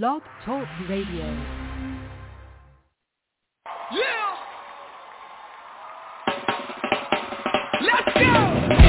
Blog Talk Radio. Yeah! Let's go!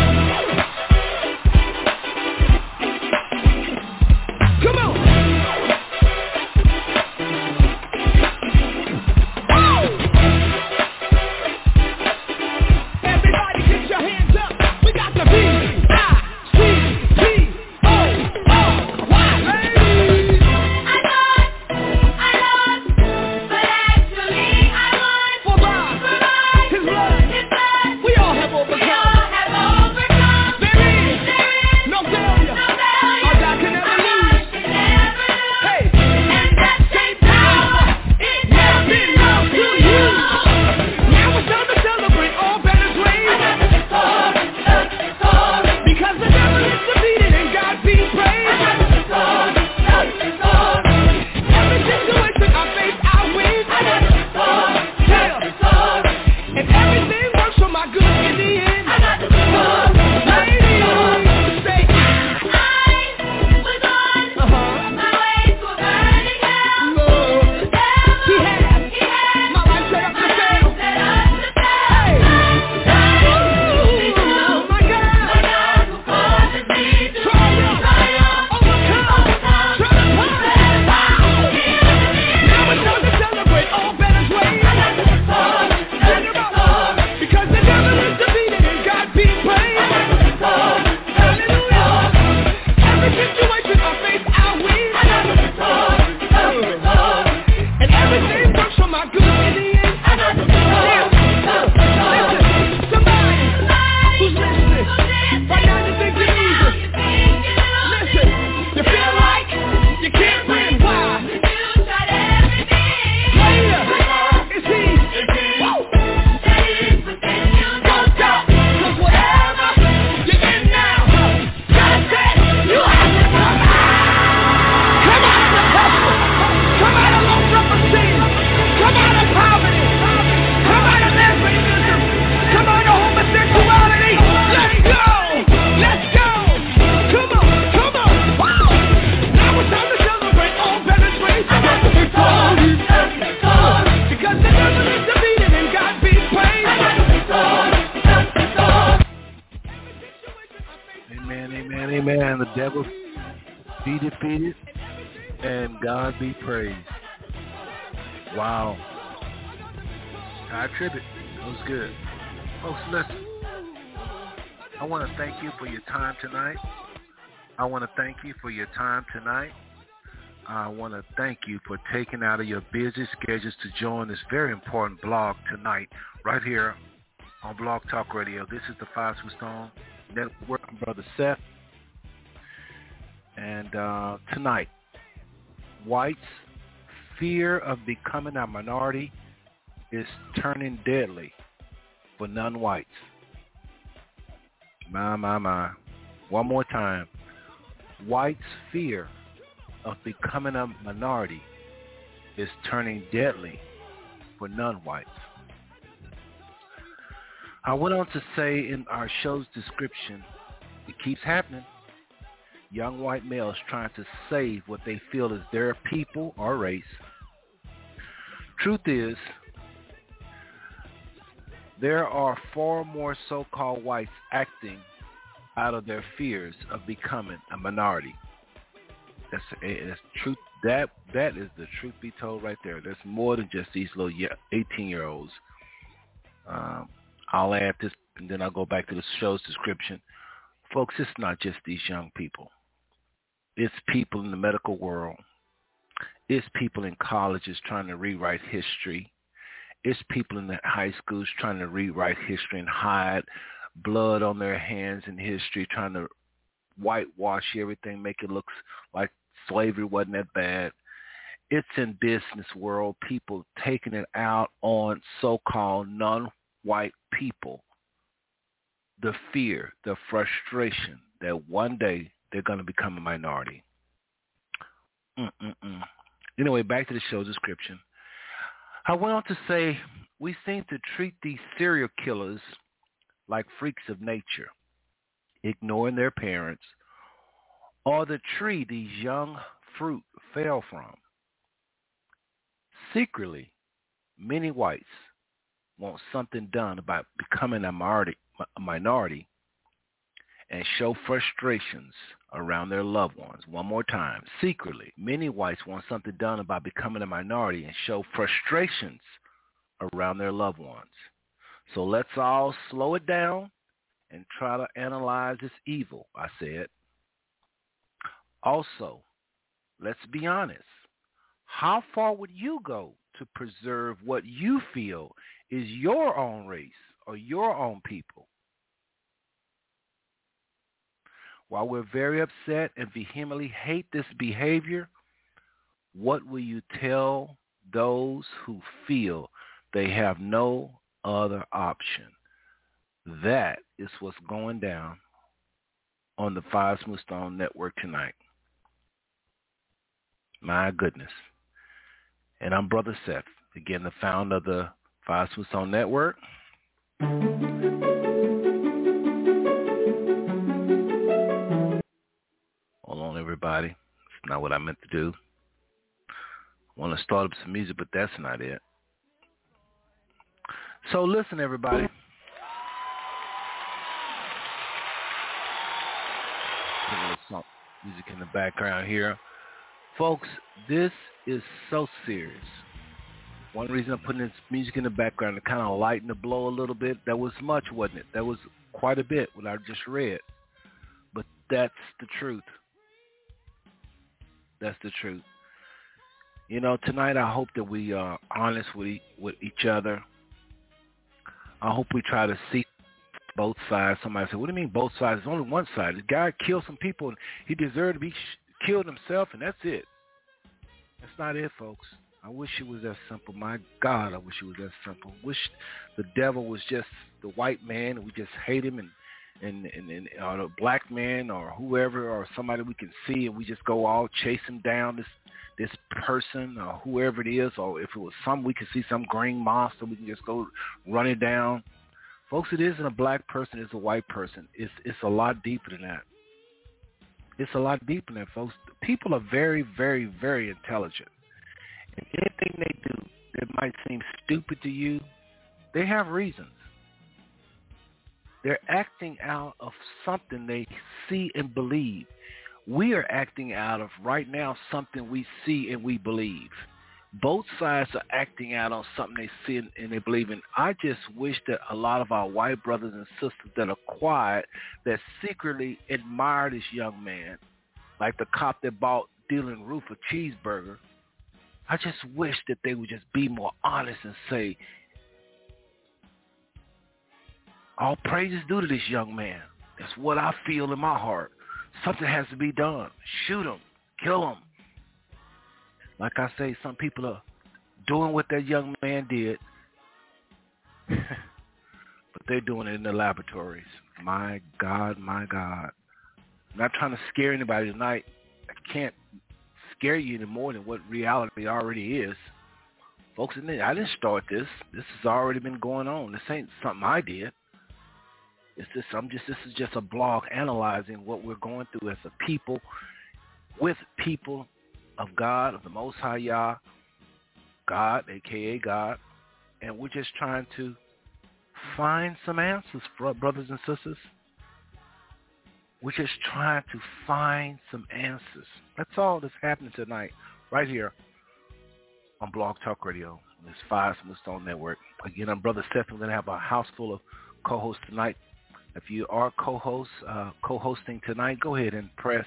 Tonight. I want to thank you for taking out of your busy schedules to join this very important blog tonight, right here on Blog Talk Radio. This is the Five Stone Network. Brother Seth. And uh, tonight, whites' fear of becoming a minority is turning deadly for non-whites. My, my, my. One more time. Whites' fear of becoming a minority is turning deadly for non-whites. I went on to say in our show's description, it keeps happening. Young white males trying to save what they feel is their people or race. Truth is, there are far more so-called whites acting out of their fears of becoming a minority. That's, that's truth. That that is the truth be told right there. There's more than just these little 18 year olds. Um, I'll add this, and then I'll go back to the show's description. Folks, it's not just these young people. It's people in the medical world. It's people in colleges trying to rewrite history. It's people in the high schools trying to rewrite history and hide blood on their hands in history, trying to whitewash everything, make it look like slavery wasn't that bad. It's in business world, people taking it out on so-called non-white people. The fear, the frustration that one day they're going to become a minority. Mm-mm-mm. Anyway, back to the show description. I went on to say we seem to treat these serial killers like freaks of nature, ignoring their parents, or the tree these young fruit fell from. Secretly, many whites want something done about becoming a minority, a minority and show frustrations around their loved ones. One more time. Secretly, many whites want something done about becoming a minority and show frustrations around their loved ones. So let's all slow it down and try to analyze this evil, I said. Also, let's be honest. How far would you go to preserve what you feel is your own race or your own people? While we're very upset and vehemently hate this behavior, what will you tell those who feel they have no other option? That is what's going down on the Five Smooth Stone Network tonight. My goodness. And I'm Brother Seth, again, the founder of the Five Smooth Stone Network. Hold on, everybody. It's not what I meant to do. I want to start up some music, but that's not it. So listen, everybody. Music in the background here. Folks, this is so serious. One reason I'm putting this music in the background to kind of lighten the blow a little bit. That was much, wasn't it? That was quite a bit what I just read. But that's the truth. That's the truth. You know, tonight I hope that we are honest with with each other. I hope we try to see both sides. Somebody said, "What do you mean both sides? There's only one side. The guy killed some people, and he deserved to be sh- killed himself, and that's it. That's not it, folks. I wish it was that simple. My God, I wish it was that simple. Wish the devil was just the white man, and we just hate him, and and and, and or a black man or whoever or somebody we can see and we just go all chasing down this this person or whoever it is or if it was some we can see some green monster we can just go running down. Folks it isn't a black person it's a white person. It's it's a lot deeper than that. It's a lot deeper than that folks. People are very very very intelligent. And anything they do that might seem stupid to you they have reasons they're acting out of something they see and believe. We are acting out of right now something we see and we believe. Both sides are acting out on something they see and they believe in. I just wish that a lot of our white brothers and sisters that are quiet, that secretly admire this young man, like the cop that bought Dylann Roof a cheeseburger, I just wish that they would just be more honest and say, all praise is due to this young man. That's what I feel in my heart. Something has to be done. Shoot him. Kill him. Like I say, some people are doing what that young man did, but they're doing it in the laboratories. My God, my God. I'm not trying to scare anybody tonight. I can't scare you any more than what reality already is. Folks, I didn't start this. This has already been going on. This ain't something I did. It's just I'm just this is just a blog analyzing what we're going through as a people, with people of God, of the Most High Yah, God, aka God, and we're just trying to find some answers, brothers and sisters. We're just trying to find some answers. That's all that's happening tonight, right here on Blog Talk Radio, this Five Smooth Stone Network. Again, I'm Brother Seth. We're going to have a house full of co-hosts tonight. If you are co-host, uh, co-hosting tonight, go ahead and press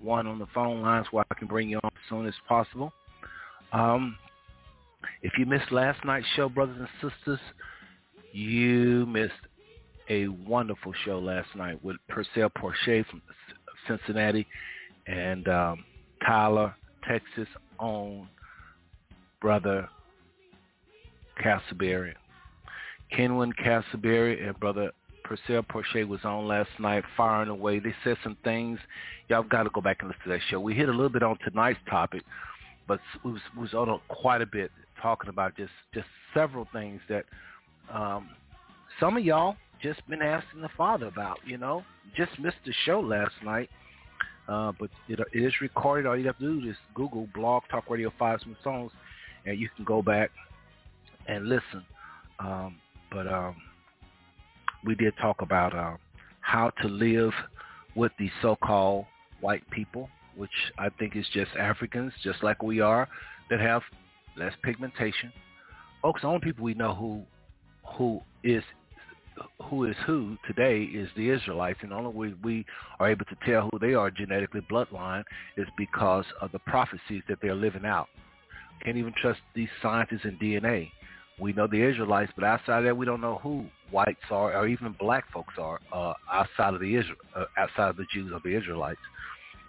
one on the phone lines where I can bring you on as soon as possible. Um, if you missed last night's show, brothers and sisters, you missed a wonderful show last night with Purcell Porche from Cincinnati and um, Tyler, Texas own brother Castleberry. Kenwin Castleberry and brother Purcell Porche was on last night, firing away. They said some things. Y'all got to go back and listen to that show. We hit a little bit on tonight's topic, but we was, was on quite a bit talking about just just several things that um, some of y'all just been asking the Father about. You know, just missed the show last night. uh, but it, it is recorded. All you have to do is Google Blog Talk Radio Five Smooth Stones, and you can go back and listen. Um, but um, we did talk about uh, how to live with the so-called white people, which I think is just Africans, just like we are, that have less pigmentation. Folks, the only people we know who who is who is who today is the Israelites, and the only way we are able to tell who they are genetically bloodline is because of the prophecies that they're living out. Can't even trust these scientists in DNA. We know the Israelites, but outside of that, we don't know who whites are or even black folks are uh, outside of the Israel, uh, outside of the Jews or the Israelites.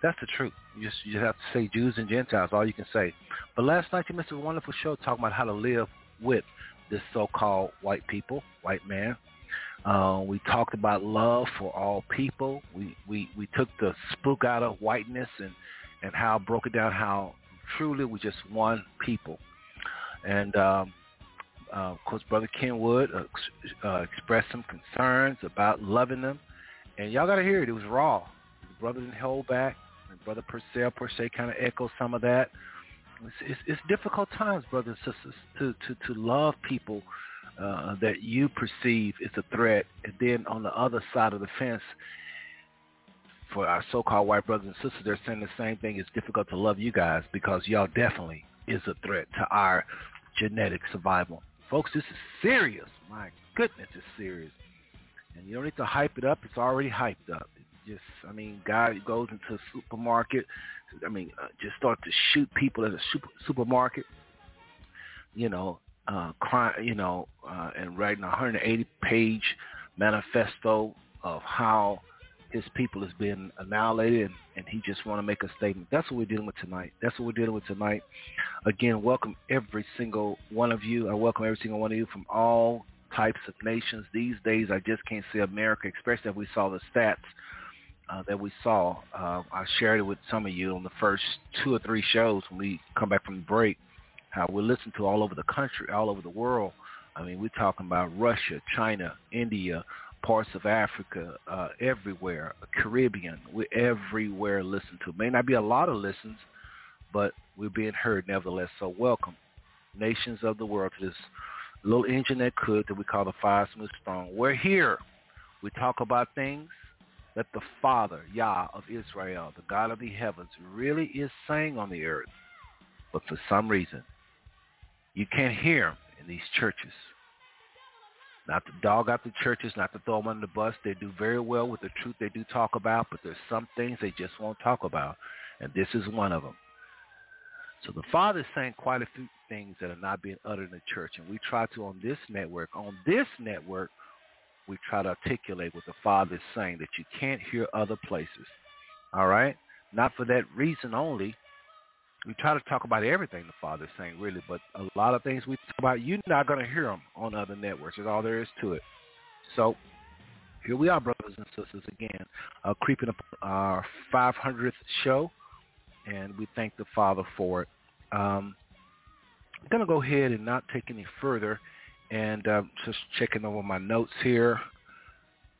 That's the truth. You just, you have to say Jews and Gentiles, all you can say. But last night you missed a wonderful show talking about how to live with this so-called white people, white man. Uh, we talked about love for all people. We, we, we took the spook out of whiteness and, and how broke it down how truly we're just one people. And um, uh, of course, Brother Kenwin uh, uh, expressed some concerns about loving them. And y'all got to hear it. It was raw. The brother didn't hold back. And Brother Purcell, Porche, kind of echoed some of that. It's, it's, it's difficult times, brothers and sisters, to, to, to love people uh, that you perceive is a threat. And then on the other side of the fence, for our so-called white brothers and sisters, they're saying the same thing. It's difficult to love you guys because y'all definitely is a threat to our genetic survival. Folks, this is serious. My goodness, it's serious. And you don't need to hype it up. It's already hyped up. It's just, I mean, guy goes into a supermarket. I mean, uh, just start to shoot people at a super, supermarket. You know, uh, cry, you know, uh, and writing a 180-page manifesto of how his people is being annihilated, and, and he just want to make a statement. That's what we're dealing with tonight. That's what we're dealing with tonight. Again, welcome every single one of you. I welcome every single one of you from all types of nations. These days, I just can't see America, especially if we saw the stats uh, that we saw. Uh, I shared it with some of you on the first two or three shows when we come back from the break, how we listen to all over the country, all over the world. I mean, we're talking about Russia, China, India, parts of Africa, uh, everywhere, Caribbean. We're everywhere listened to. May not be a lot of listens, but we're being heard nevertheless. So welcome, nations of the world, to this little engine that could that we call the Five Smooth Stone. We're here. We talk about things that the Father, Yah of Israel, the God of the heavens, really is saying on the earth. But for some reason, you can't hear in these churches. Not to dog out the churches, not to throw them under the bus. They do very well with the truth they do talk about, but there's some things they just won't talk about, and this is one of them. So the Father is saying quite a few things that are not being uttered in the church, and we try to on this network. On this network, we try to articulate what the Father is saying that you can't hear other places. All right? Not for that reason only, we try to talk about everything the Father's saying, really, but a lot of things we talk about, you're not going to hear them on other networks. That's all there is to it. So here we are, brothers and sisters, again, uh, creeping up our 500th show, and we thank the Father for it. Um, I'm going to go ahead and not take any further, and uh, just checking over my notes here.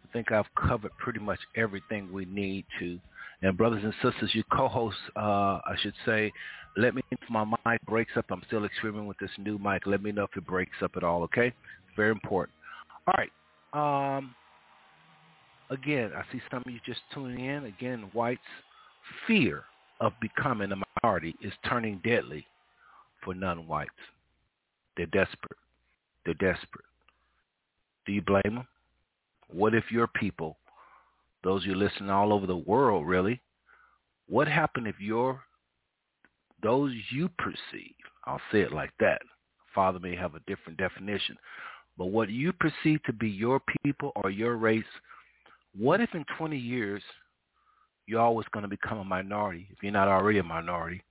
I think I've covered pretty much everything we need to. And brothers and sisters, you co-hosts, uh, I should say, let me know if my mic breaks up. I'm still experimenting with this new mic. Let me know if it breaks up at all, okay? Very important. All right. Um, again, I see some of you just tuning in. Again, whites' fear of becoming a minority is turning deadly for non-whites. They're desperate. They're desperate. Do you blame them? What if your people those of you listening all over the world, really, what happened if your those you perceive, I'll say it like that. Father may have a different definition, but what you perceive to be your people or your race, what if in 20 years you're always going to become a minority if you're not already a minority?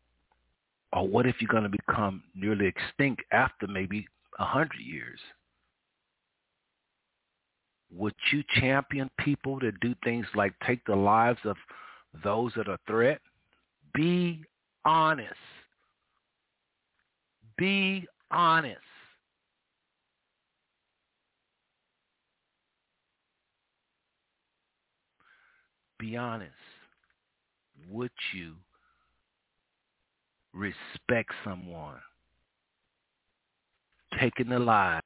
Or what if you're going to become nearly extinct after maybe 100 years? Would you champion people to do things like take the lives of those that are threat? Be honest. Be honest. Be honest. would you respect someone taking the lives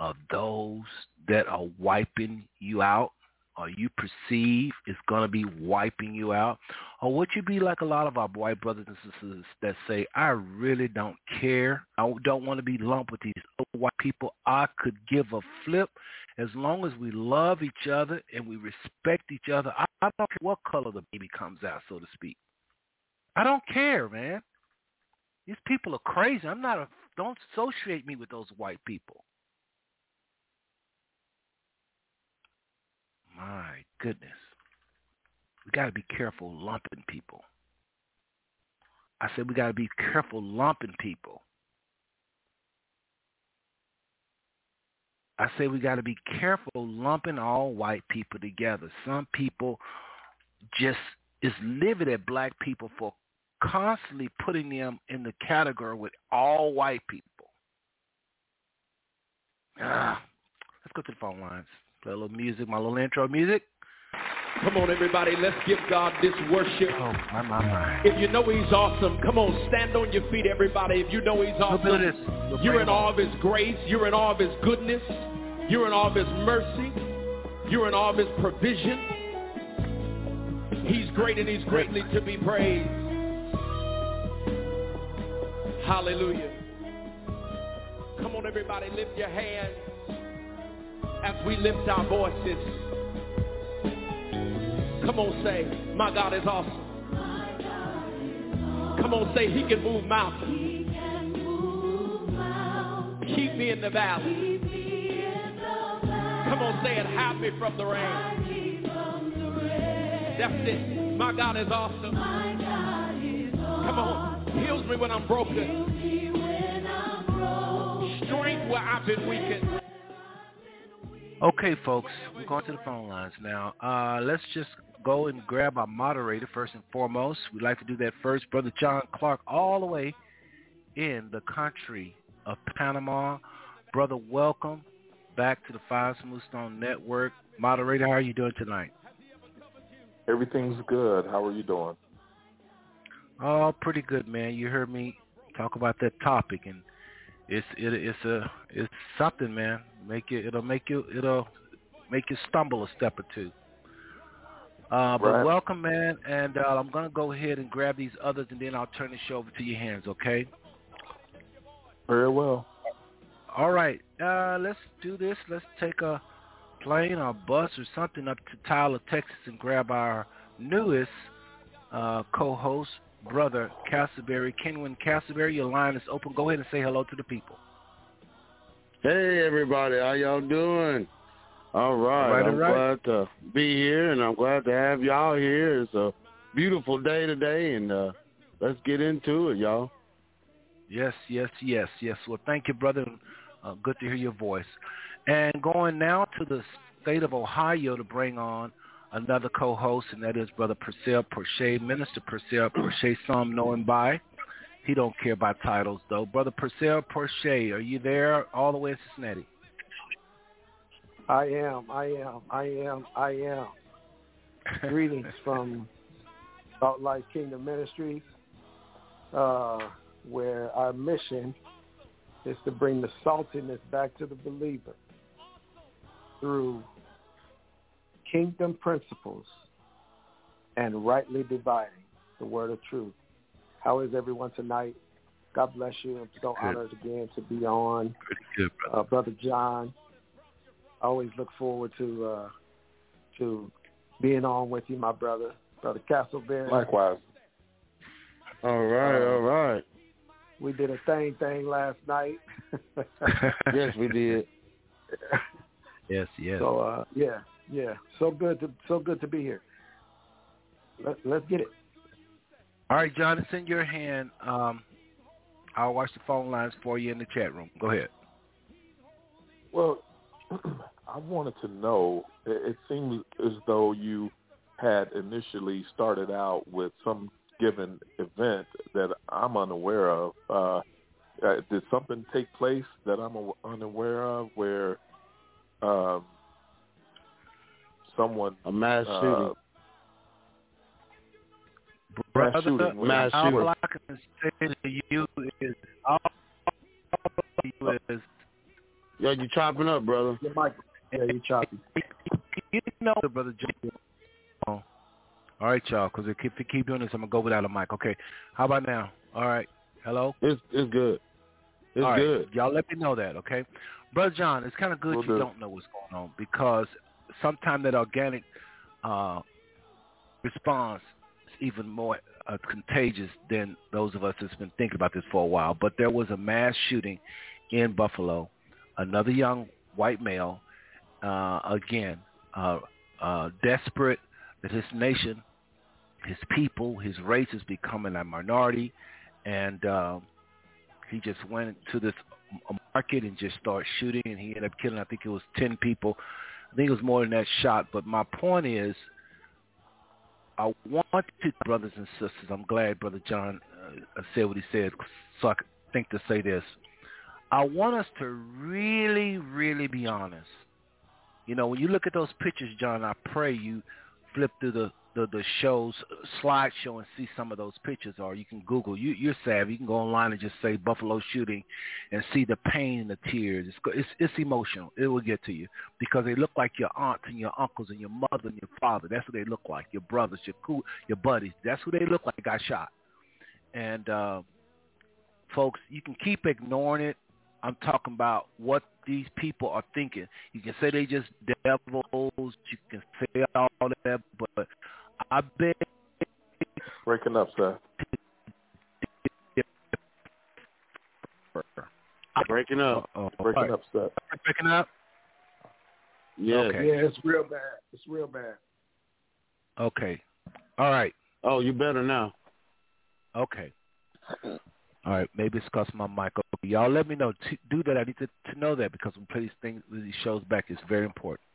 of those that are wiping you out or you perceive is going to be wiping you out? Or would you be like a lot of our white brothers and sisters that say, I really don't care. I don't want to be lumped with these white people. I could give a flip as long as we love each other and we respect each other. I, don't care what color the baby comes out, so to speak. I don't care, man. These people are crazy. I'm not a, don't associate me with those white people. My goodness. We got to be careful lumping people. I said we got to be careful lumping people. I say we got to be careful lumping all white people together. Some people just is livid at black people for constantly putting them in the category with all white people. Ah, let's go to the phone lines. Play a little music, my little intro music. Come on, everybody. Let's give God this worship. Oh, my, my, my. If you know he's awesome, come on, stand on your feet, everybody. If you know he's awesome, of this. you're in awe of his grace. You're in awe of his goodness. You're in awe of his mercy. You're in awe of his provision. He's great and he's greatly to be praised. Hallelujah. Come on, everybody, lift your hands as we lift our voices. Come on, say, my God is awesome. Come on, say, he can move mountains. Keep me in the valley. Come on, say it, hide me from the rain. That's it. My God is awesome. Come on, heals me when I'm broken. Strength where I've been weakened. Okay, folks, we're going to the phone lines now. Uh, let's just go and grab our moderator first and foremost. We'd like to do that first. Brother John Clark, all the way in the country of Panama. Brother, welcome back to the Five Smooth Stone Network. Moderator, how are you doing tonight? Everything's good. How are you doing? Oh, pretty good, man. You heard me talk about that topic, and it's it, it's a it's something, man. Make it it'll make you it'll make you stumble a step or two. Uh, but Right. welcome, man, and uh, I'm gonna go ahead and grab these others, and then I'll turn the show over to your hands. Okay? Very well. All right. Uh, let's do this. Let's take a plane or a bus or something up to Tyler, Texas, and grab our newest uh, co-host, brother Castleberry, Kenwin Castleberry. Your line is open. Go ahead and say hello to the people. Hey everybody, how y'all doing? All right, All right, I'm all right. glad to be here, and I'm glad to have y'all here. It's a beautiful day today, and uh, let's get into it, y'all. Yes, yes, yes, yes. Well, thank you, brother. Uh, good to hear your voice. And going now to the state of Ohio to bring on another co-host, and that is Brother Purcell Porche, Minister Purcell Porche, some know him by. He don't care about titles, though. Brother Purcell Porche, are you there all the way in Cincinnati? I am, I am, I am, I am. Greetings from Salt Life Kingdom Ministries, uh, where our mission is to bring the saltiness back to the believer through kingdom principles and rightly dividing the word of truth. How is everyone tonight? God bless you. I'm so Good. honored again to be on. Good, brother. uh, brother John. I always look forward to uh, to being on with you, my brother, brother Castleberry. Likewise. All right, Uh, all right. We did a thing thing last night. Yes, we did. yes, yes. So uh, yeah, yeah. So good to so good to be here. Let, let's get it. All right, John, it's in your hand. Um, I'll watch the phone lines for you in the chat room. Go ahead. Well, I wanted to know. It, it seems as though you had initially started out with some given event that I'm unaware of. Uh, uh, did something take place that I'm unaware of where um, someone A mass uh, shooting. Mass Brother, shooting. Mass all. I can say to you is all you is Yo, you chopping up, brother. Your mic. Yeah, you choppy. you know, brother Joe. Oh. All right, y'all. Because if you keep doing this, I'm gonna go without a mic. Okay. How about now? All right. Hello. It's it's good. It's All right. good. Y'all let me know that, okay? Brother John, it's kind of good Will you do. don't know what's going on because sometimes that organic uh, response is even more uh, contagious than those of us that's been thinking about this for a while. But there was a mass shooting in Buffalo. Another young white male, uh, again, uh, uh, desperate that his nation, his people, his race is becoming a minority, and um, he just went to this market and just started shooting, and he ended up killing. I think it was ten people. I think it was more than that shot. But my point is, I want to, brothers and sisters. I'm glad Brother John uh, said what he said, so I think to say this. I want us to really, really be honest. You know, when you look at those pictures, John, I pray you flip through the the, the show's slideshow and see some of those pictures, or you can Google. You, you're savvy. You can go online and just say Buffalo shooting, and see the pain and the tears. It's it's, it's emotional. It will get to you because they look like your aunts and your uncles and your mother and your father. That's what they look like. Your brothers, your cool, your buddies. That's who they look like. Got shot. And uh, folks, you can keep ignoring it. I'm talking about what these people are thinking. You can say they just devils. You can say all that, but I bet Breaking up, sir. Breaking up. Uh, Breaking up, sir. Breaking up. Yeah. Okay. Yeah, it's real bad. It's real bad. Okay. All right. Oh, you better now. Okay. All right. Maybe it's because my mic. Okay. Y'all let me know. T- do that. I need to, to know that because when we play these things, these shows back, it's very important.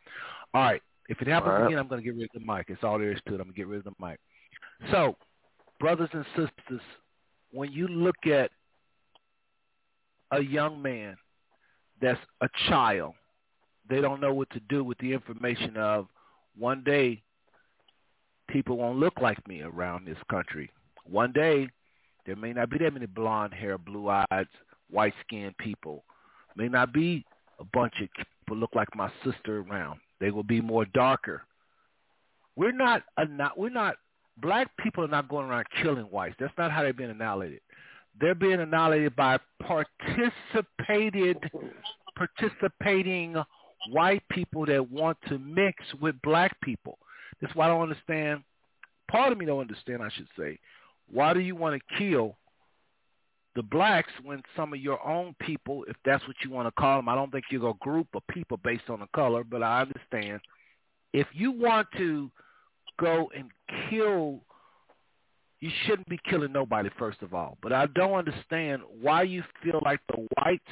All right. If it happens right. again, I'm going to get rid of the mic. It's all there is to it. I'm going to get rid of the mic. So, brothers and sisters, when you look at a young man that's a child, they don't know what to do with the information of one day people won't look like me around this country. One day there may not be that many blonde hair, blue eyed, white skinned people. May not be a bunch of people look like my sister around. They will be more darker. We're not a not we're not black people are not going around killing whites. That's not how they're being annihilated. They're being annihilated by participated participating white people that want to mix with black people. That's why I don't understand part of me don't understand I should say. Why do you want to kill the blacks when some of your own people, if that's what you want to call them, I don't think you're a group of people based on the color, but I understand. If you want to go and kill, you shouldn't be killing nobody, first of all. But I don't understand why you feel like the whites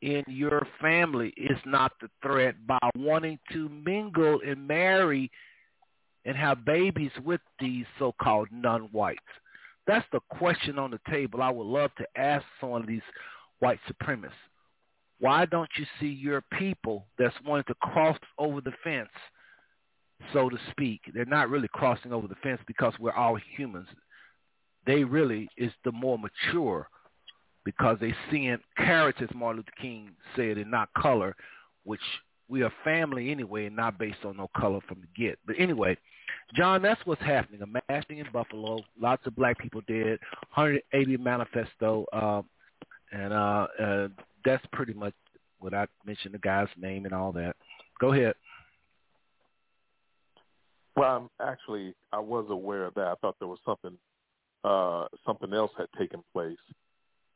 in your family is not the threat by wanting to mingle and marry and have babies with these so-called non-whites. That's the question on the table I would love to ask some of these white supremacists. Why don't you see your people that's wanting to cross over the fence, so to speak? They're not really crossing over the fence because we're all humans. They really is the more mature because they seeing character, as Martin Luther King said, and not color, which we are family anyway and not based on no color from the get. But anyway, John, that's what's happening. A massing in Buffalo, lots of black people did. 180 manifesto, um, and uh, uh, that's pretty much what I mentioned the guy's name and all that. Go ahead. Well, I'm actually, I was aware of that. I thought there was something, uh, something else had taken place.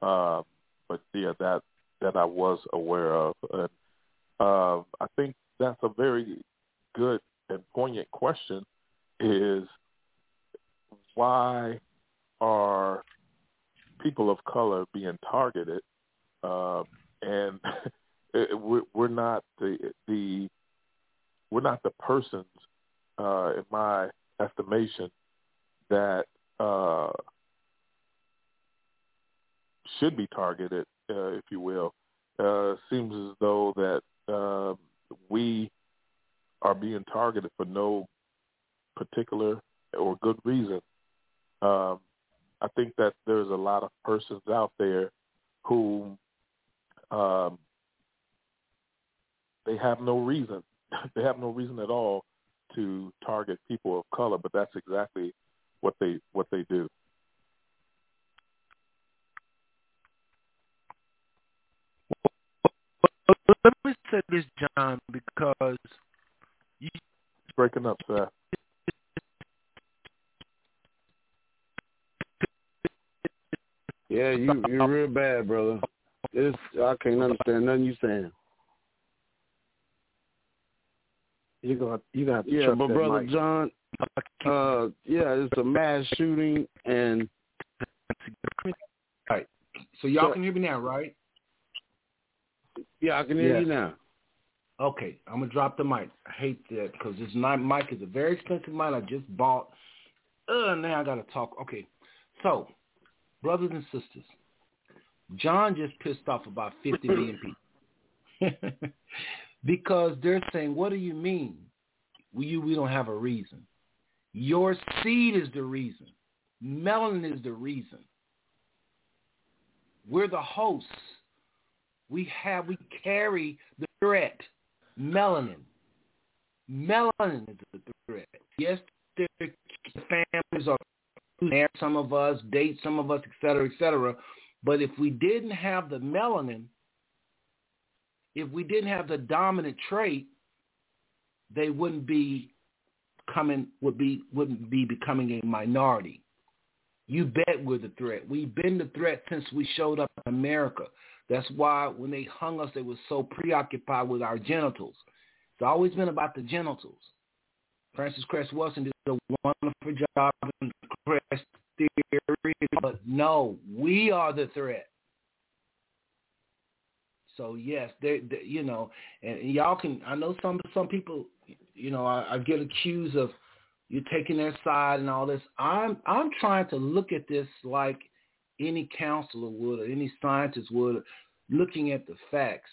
Uh, but yeah, that that I was aware of. And, uh, I think that's a very good and poignant question. Is why are people of color being targeted? Uh, and we're, not the the we're not the persons uh, in my estimation, that uh, should be targeted, uh, if you will. Uh, seems as though that uh, we are being targeted for no particular or good reason. Um, I think that there's a lot of persons out there who um, they have no reason. they have no reason at all to target people of color, but that's exactly what they what they do. Let me say this, John, because you breaking up, sir. Yeah, you you're real bad, brother. It's I can't understand nothing you saying. You're gonna you gonna have to Yeah, but brother mic. John, uh, yeah, it's a mass shooting, and So y'all Yeah. can hear me now, right? yeah, I can hear Yes. you now. Okay, I'm gonna drop the mic. I hate that because this ni- mic is a very expensive mic I just bought. Uh, now I gotta talk. Okay, so brothers and sisters, John just pissed off about 50 million people because they're saying, "What do you mean? We we don't have a reason. Your seed is the reason. Melanin is the reason. We're the hosts. We have we carry the threat." melanin. Melanin is the threat. Yes, their families are marry some of us, date some of us, et cetera, et cetera. But if we didn't have the melanin, if we didn't have the dominant trait, they wouldn't be coming would be wouldn't be becoming a minority. You bet we're the threat. We've been the threat since we showed up in America. That's why when they hung us, they were so preoccupied with our genitals. It's always been about the genitals. Frances Cress Welsing did a wonderful job in Cress theory, but no, we are the threat. So yes, they, they you know, and y'all can. I know some some people, you know, I, I get accused of you taking their side and all this. I'm I'm trying to look at this like any counselor would or any scientist would, looking at the facts.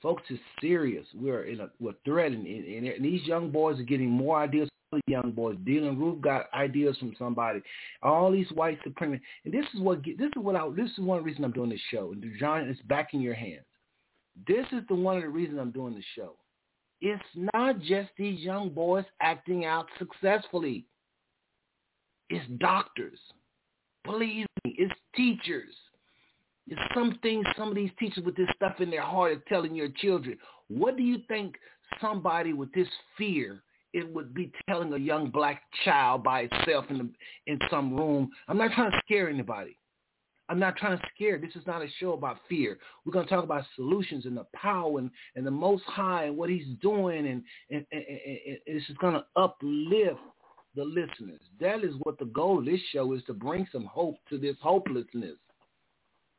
Folks, it's serious. We're in a we're threatened, and, and these young boys are getting more ideas. Young boys, Dylann Roof got ideas from somebody. All these white supremacists, and this is what this is what I this is one reason I'm doing this show. And John, it's back in your hands. This is the one of the reasons I'm doing the show. It's not just these young boys acting out successfully. It's doctors. Believe me, it's teachers. It's something some of these teachers with this stuff in their heart are telling your children. What do you think somebody with this fear it would be telling a young black child by itself in the, in some room? I'm not trying to scare anybody. I'm not trying to scare. This is not a show about fear. We're going to talk about solutions and the power and, and the Most High and what He's doing, and, and, and, and this is going to uplift the listeners. That is what the goal of this show is to bring some hope to this hopelessness.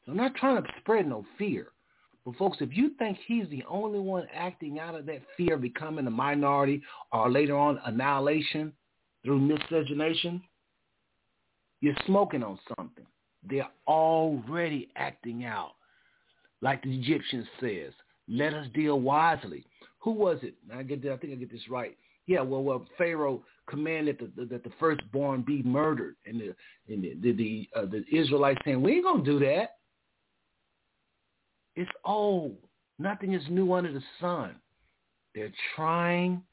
So I'm not trying to spread no fear. But folks, if you think he's the only one acting out of that fear of becoming a minority or later on annihilation through miscegenation, you're smoking on something. They're already acting out. Like the Egyptian says, let us deal wisely. Who was it? I get I think I get this right. Yeah, well, well Pharaoh commanded that the, that the firstborn be murdered, and the and the the, the, uh, the Israelites saying, "We ain't gonna do that." It's old. Nothing is new under the sun. They're trying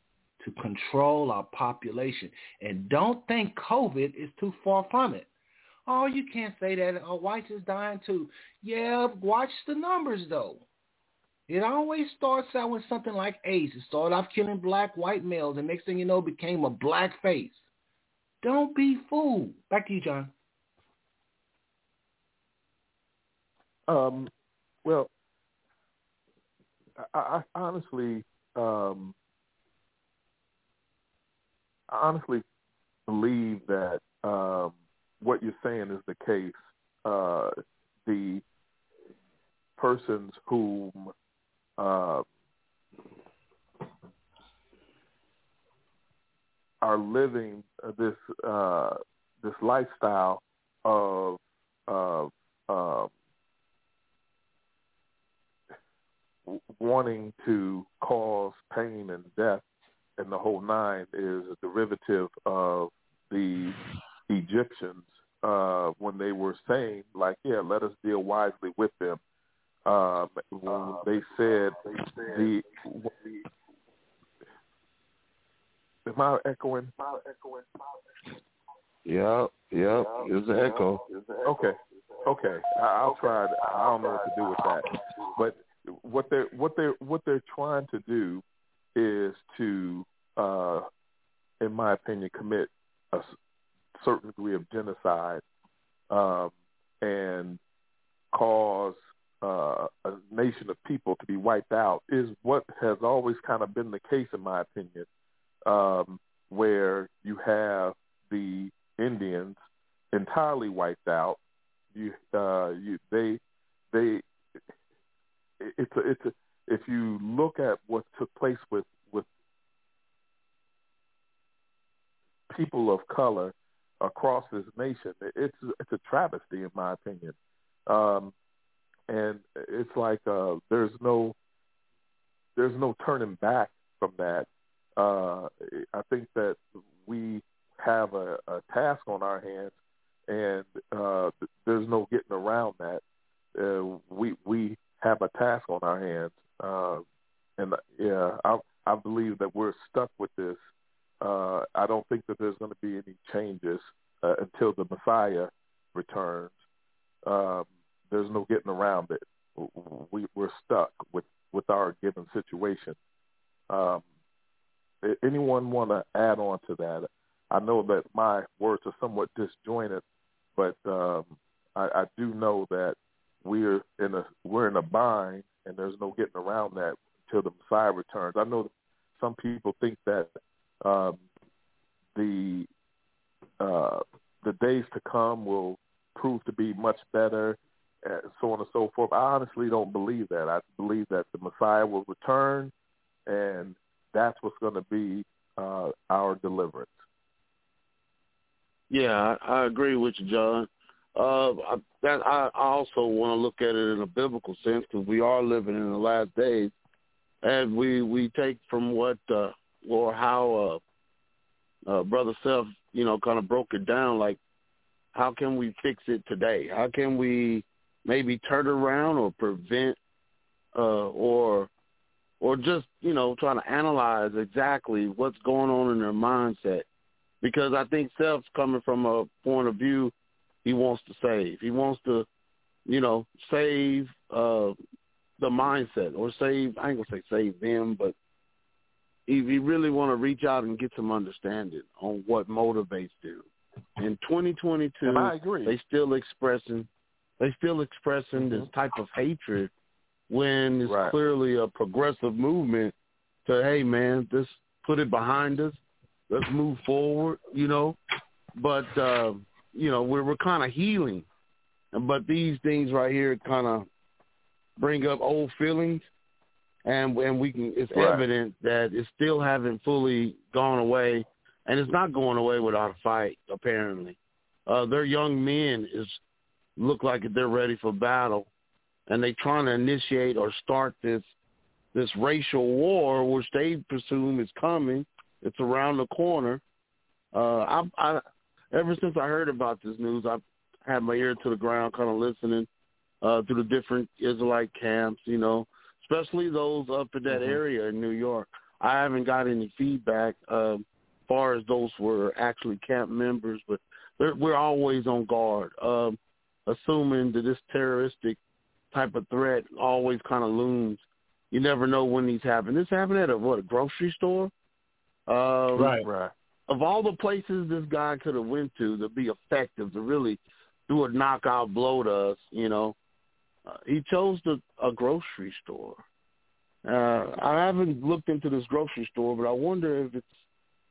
to control our population, and don't think COVID is too far from it. Oh, you can't say that. Oh, whites is dying too. Yeah, watch the numbers though. It always starts out with something like AIDS. It started off killing black white males, and next thing you know, became a black face. Don't be fooled. Back to you, John. Um, well, I, I honestly, um, I honestly believe that um, what you're saying is the case. Uh, the persons whom uh, are living this uh, this lifestyle of of uh, wanting to cause pain and death and the whole nine is a derivative of the Egyptians uh, when they were saying, like, yeah, let us deal wisely with them. Um, when they said the, am I echoing? Yep, yep. It's an echo. Okay, okay. I'll try. I don't know what to do with that, but what they're what they're what they're trying to do is to, uh, in my opinion, commit a certain degree of genocide um, and cause uh, a nation of people to be wiped out is what has always kind of been the case, in my opinion, um, where you have the Indians entirely wiped out. You, uh, you, they, they, it's a, it's a, if you look at what took place with with people of color across this nation, it's it's a travesty in my opinion. Um, and it's like uh, there's no there's no turning back from that. Uh, I think that we have a, a task on our hands, and uh, there's no getting around that. Uh, we we have a task on our hands, uh, and yeah, I I believe that we're stuck with this. Uh, I don't think that there's going to be any changes uh, until the Messiah returns. Um, there's no getting around it. We, we're stuck with, with our given situation. Um, anyone want to add on to that? I know that my words are somewhat disjointed, but um, I, I do know that we're in a we're in a bind, and there's no getting around that until the Messiah returns. I know some people think that um, the uh, the days to come will prove to be much better, and so on and so forth. I honestly don't believe that. I believe that the Messiah will return, and that's what's going to be uh, our deliverance. Yeah, I, I agree with you, John. Uh, I, that I also want to look at it in a biblical sense because we are living in the last days, and we we take from what uh, or how uh, uh, Brother Seth, you know, kind of broke it down. Like, how can we fix it today? How can we maybe turn around or prevent, uh, or or just you know trying to analyze exactly what's going on in their mindset? Because I think Seth's coming from a point of view he wants to save. He wants to, you know, save uh, the mindset or save. I ain't gonna say save them, but if you really want to reach out and get some understanding on what motivates them. In 2022, I agree. they still expressing they still expressing mm-hmm. this type of hatred when it's right. clearly a progressive movement to hey man, just put it behind us. Let's move forward, you know. But uh, you know, we're we're kind of healing, but these things right here kind of bring up old feelings and and we can it's right. evident that it still haven't fully gone away and it's not going away without a fight apparently. Uh their young men is look like they're ready for battle and they trying to initiate or start this this racial war which they presume is coming. It's around the corner. Uh i i ever since i heard about this news i've had my ear to the ground kind of listening uh through the different israelite camps you know especially those up in that mm-hmm. area in New York. I haven't got any feedback um, as far as those were actually camp members, but we're always on guard, um, assuming that this terroristic type of threat always kind of looms. You never know when these happen. This happened at a what a grocery store. Um, right, right. Of all the places this guy could have went to to be effective, to really do a knockout blow to us, you know, uh, he chose the, a grocery store. Uh, I haven't looked into this grocery store, but I wonder if it's,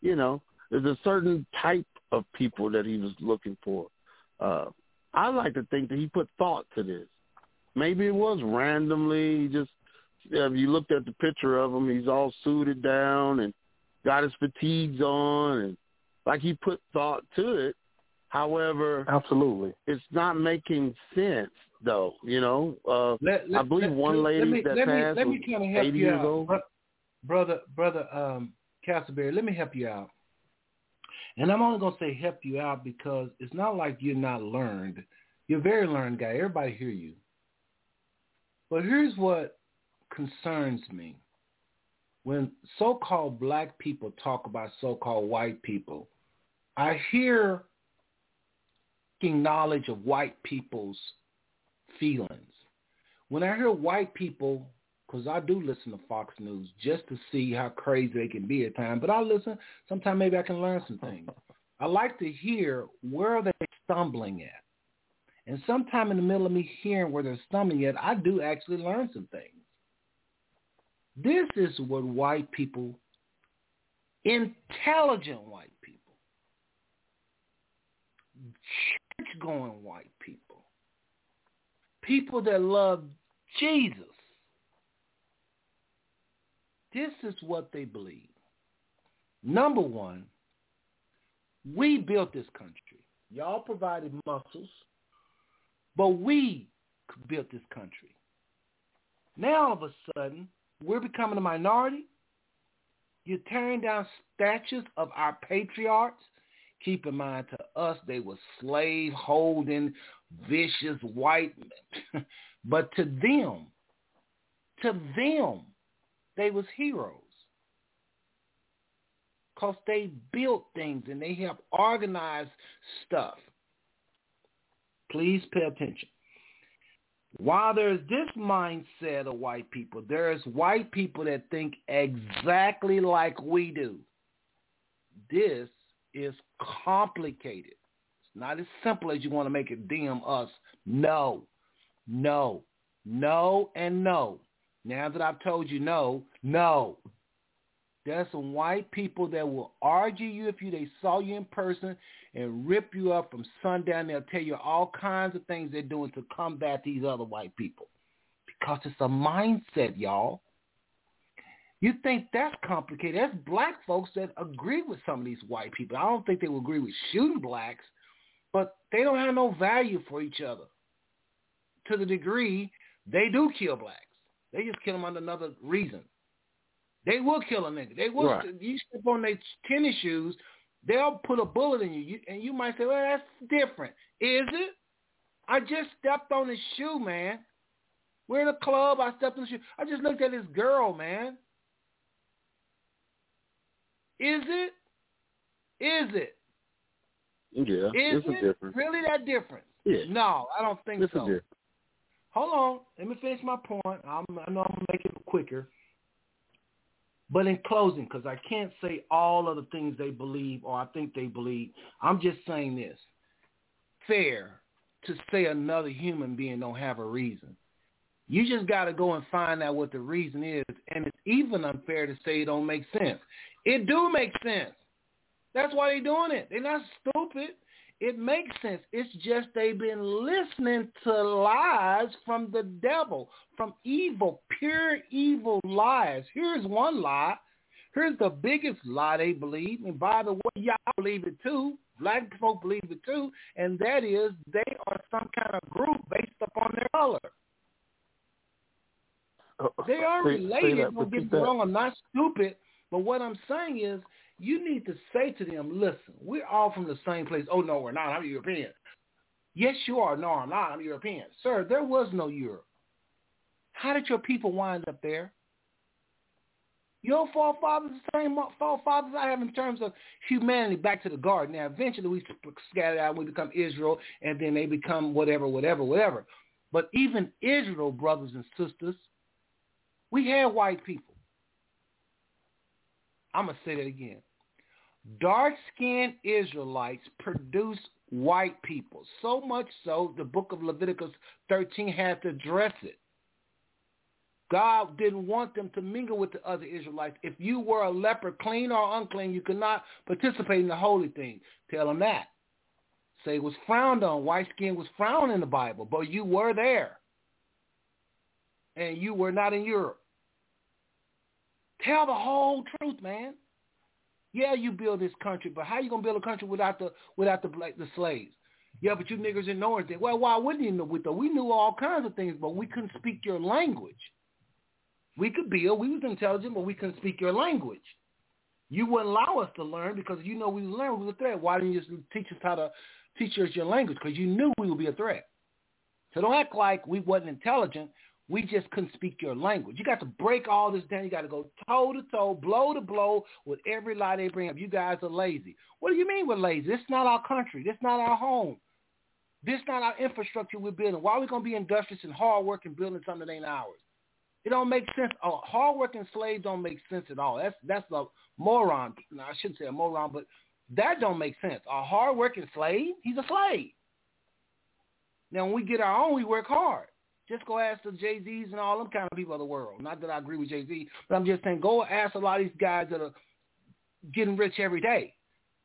you know, there's a certain type of people that he was looking for. Uh, I like to think that he put thought to this. Maybe it was randomly. He just, if you looked at the picture of him, he's all suited down and got his fatigues on, and like he put thought to it. However, absolutely, it's not making sense though. You know, uh, let, let, I believe let, one lady let me, that let passed me, let was me kind of help 80 you years out. old. brother, brother um, Castleberry. Let me help you out. And I'm only going to say help you out because it's not like you're not learned. You're a very learned guy. Everybody hear you. But here's what concerns me. When so-called black people talk about so-called white people, I hear knowledge of white people's feelings. When I hear white people, because I do listen to Fox News just to see how crazy they can be at times, but I listen, sometimes maybe I can learn some things. I like to hear where they're stumbling at. And sometime in the middle of me hearing where they're stumbling at, I do actually learn some things. This is what white people, intelligent white people, church-going white people, people that love Jesus, this is what they believe. Number one, we built this country. Y'all provided muscles, but we built this country. Now all of a sudden, we're becoming a minority. You're tearing down statues of our patriarchs. Keep in mind, to us, they were slave holding, vicious white men. but to them, to them, they was heroes. Because they built things and they helped organize stuff. Please pay attention. While there's this mindset of white people, there's white people that think exactly like we do. This is complicated. It's not as simple as you want to make it them, us. No, no, no, and no. Now that I've told you no, no. There's some white people that will argue you if you they saw you in person and rip you up from sundown. They'll tell you all kinds of things they're doing to combat these other white people. Because it's a mindset, y'all. You think that's complicated. That's black folks that agree with some of these white people. I don't think they will agree with shooting blacks, but they don't have no value for each other to the degree they do kill blacks. They just kill them under another reason. They will kill a nigga. They will. Right. You step on their tennis shoes, they'll put a bullet in you. you, and you might say, "Well, that's different." Is it? I just stepped on his shoe, man. We're in a club. I stepped on the shoe. I just looked at this girl, man. Is it? Is it? Yeah, is it difference. really that different? Yeah. No, I don't think this so. Hold on. Let me finish my point. I'm, I know I'm going to make it quicker. But in closing, because I can't say all of the things they believe or I think they believe, I'm just saying this. Fair to say another human being don't have a reason. You just got to go and find out what the reason is. And it's even unfair to say it don't make sense. It do make sense. That's why they're doing it. They're not stupid. It makes sense. It's just they've been listening to lies from the devil, from evil, pure evil lies. Here's one lie. Here's the biggest lie they believe. And by the way, y'all believe it too. Black folk believe it too. And that is they are some kind of group based upon their color. Uh, they are related. Don't get me wrong. I'm not stupid. But what I'm saying is you need to say to them, listen, we're all from the same place. Oh, no, we're not. I'm European. Yes, you are. No, I'm not. I'm European. Sir, there was no Europe. How did your people wind up there? Your forefathers, the same forefathers I have in terms of humanity back to the garden. Now, eventually we scatter out and we become Israel, and then they become whatever, whatever, whatever. But even Israel, brothers and sisters, we had white people. I'm going to say that again. Dark-skinned Israelites produce white people. So much so, the book of Leviticus 13 had to address it. God didn't want them to mingle with the other Israelites. If you were a leper, clean or unclean, you could not participate in the holy thing. Tell them that. Say it was frowned on. White skin was frowned in the Bible, but you were there. And you were not in Europe. Tell the whole truth, man. Yeah, you build this country, but how you gonna build a country without the without the like, the slaves? Yeah, but you niggers didn't know anything. Well, why wouldn't you know? We, we knew all kinds of things, but we couldn't speak your language. We could build. We was intelligent, but we couldn't speak your language. You wouldn't allow us to learn because you know we learned we was a threat. Why didn't you just teach us how to teach us your language? Because you knew we would be a threat. So don't act like we wasn't intelligent. We just couldn't speak your language. You got to break all this down. You got to go toe to toe, blow to blow with every lie they bring up. You guys are lazy. What do you mean we're lazy? This is not our country. This is not our home. This is not our infrastructure we're building. Why are we going to be industrious and hard working building something that ain't ours? It don't make sense. A hardworking slave don't make sense at all. That's that's a moron. No, I shouldn't say a moron, but that don't make sense. A hardworking slave, he's a slave. Now, when we get our own, we work hard. Just go ask the Jay Z's and all them kind of people of the world. Not that I agree with Jay Z, but I'm just saying go ask a lot of these guys that are getting rich every day.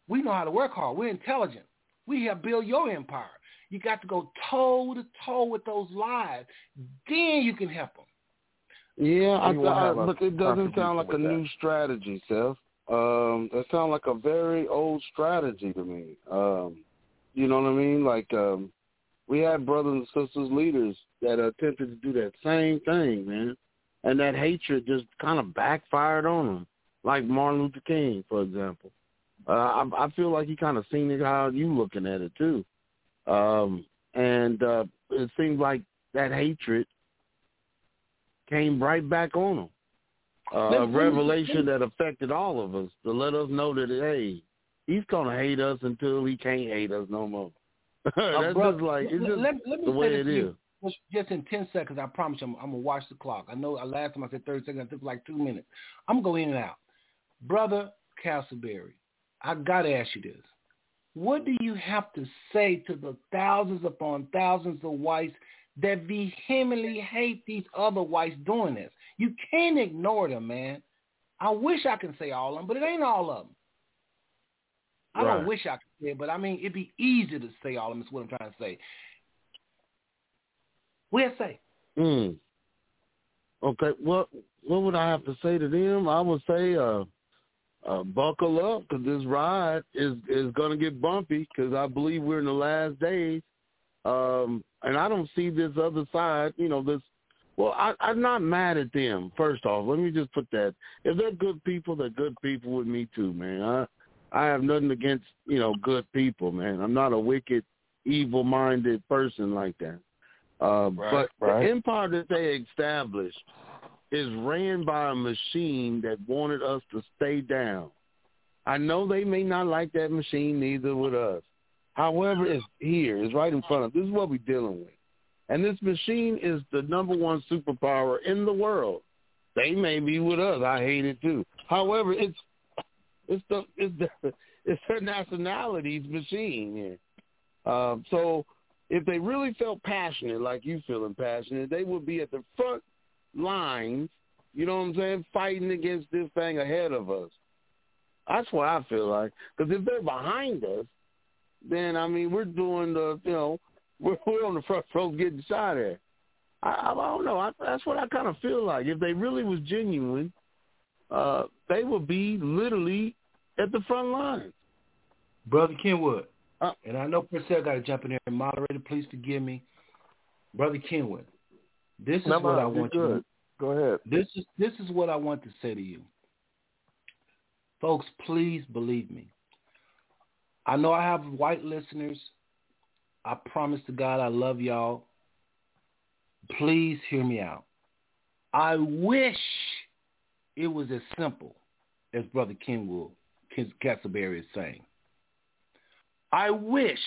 We know how to work hard. We're intelligent. We have built your empire. You got to go toe to toe with those lies. Then you can help them. Yeah, I, I, but it doesn't sound like a new strategy, Seth. Um, that sounds like a very old strategy to me. Um, you know what I mean? Like um, we had brothers and sisters leaders that attempted to do that same thing, man, and that hatred just kind of backfired on them. Like Martin Luther King, for example. Uh, I, I feel like he kind of seen it how you looking at it too, um, and uh, it seems like that hatred came right back on them. Uh, a revelation that affected all of us to let us know that hey, he's gonna hate us until he can't hate us no more. That's uh, brother, just like it's just let, let the way it is. Just in ten seconds, I promise you, I'm, I'm, gonna watch the clock. I know last time I said thirty seconds, it took like two minutes. I'm gonna go in and out, brother Castleberry. I gotta ask you this: What do you have to say to the thousands upon thousands of whites that vehemently hate these other whites doing this. You can't ignore them, man. I wish I could say all of them, but it ain't all of them. I right. don't wish I could but I mean, it'd be easy to say all of them is what I'm trying to say. Where'd say? Mm. Okay, what what would I have to say to them? I would say, uh, uh, buckle up because this ride is is going to get bumpy because I believe we're in the last days. Um, and I don't see this other side, you know, this well, I, I'm not mad at them. First off, let me just put that: if they're good people, they're good people with me too, man. I I have nothing against you know good people, man. I'm not a wicked, evil-minded person like that. Uh, right, but right. the empire that they established is ran by a machine that wanted us to stay down. I know they may not like that machine, neither with us. However, it's here. It's right in front of us. This is what we're dealing with. And this machine is the number one superpower in the world. They may be with us. I hate it too. However, it's it's the it's the it's their nationality's machine here. Um, so if they really felt passionate, like you feeling passionate, they would be at the front lines. You know what I'm saying? Fighting against this thing ahead of us. That's what I feel like. Because if they're behind us, then I mean we're doing the you know we're, we're on the front row getting shot at. I, I don't know. I, that's what I kind of feel like. If they really was genuine, uh, they would be literally at the front lines. Brother Kenwin, uh, and I know Purcell got to jump in here. Moderator, please forgive me. Brother Kenwin, this is no, what I want good. you. Go ahead. This is this is what I want to say to you, folks. Please believe me. I know I have white listeners. I promise to God I love y'all. Please hear me out. I wish it was as simple as Brother Kenwin, Ken Castleberry is saying. I wish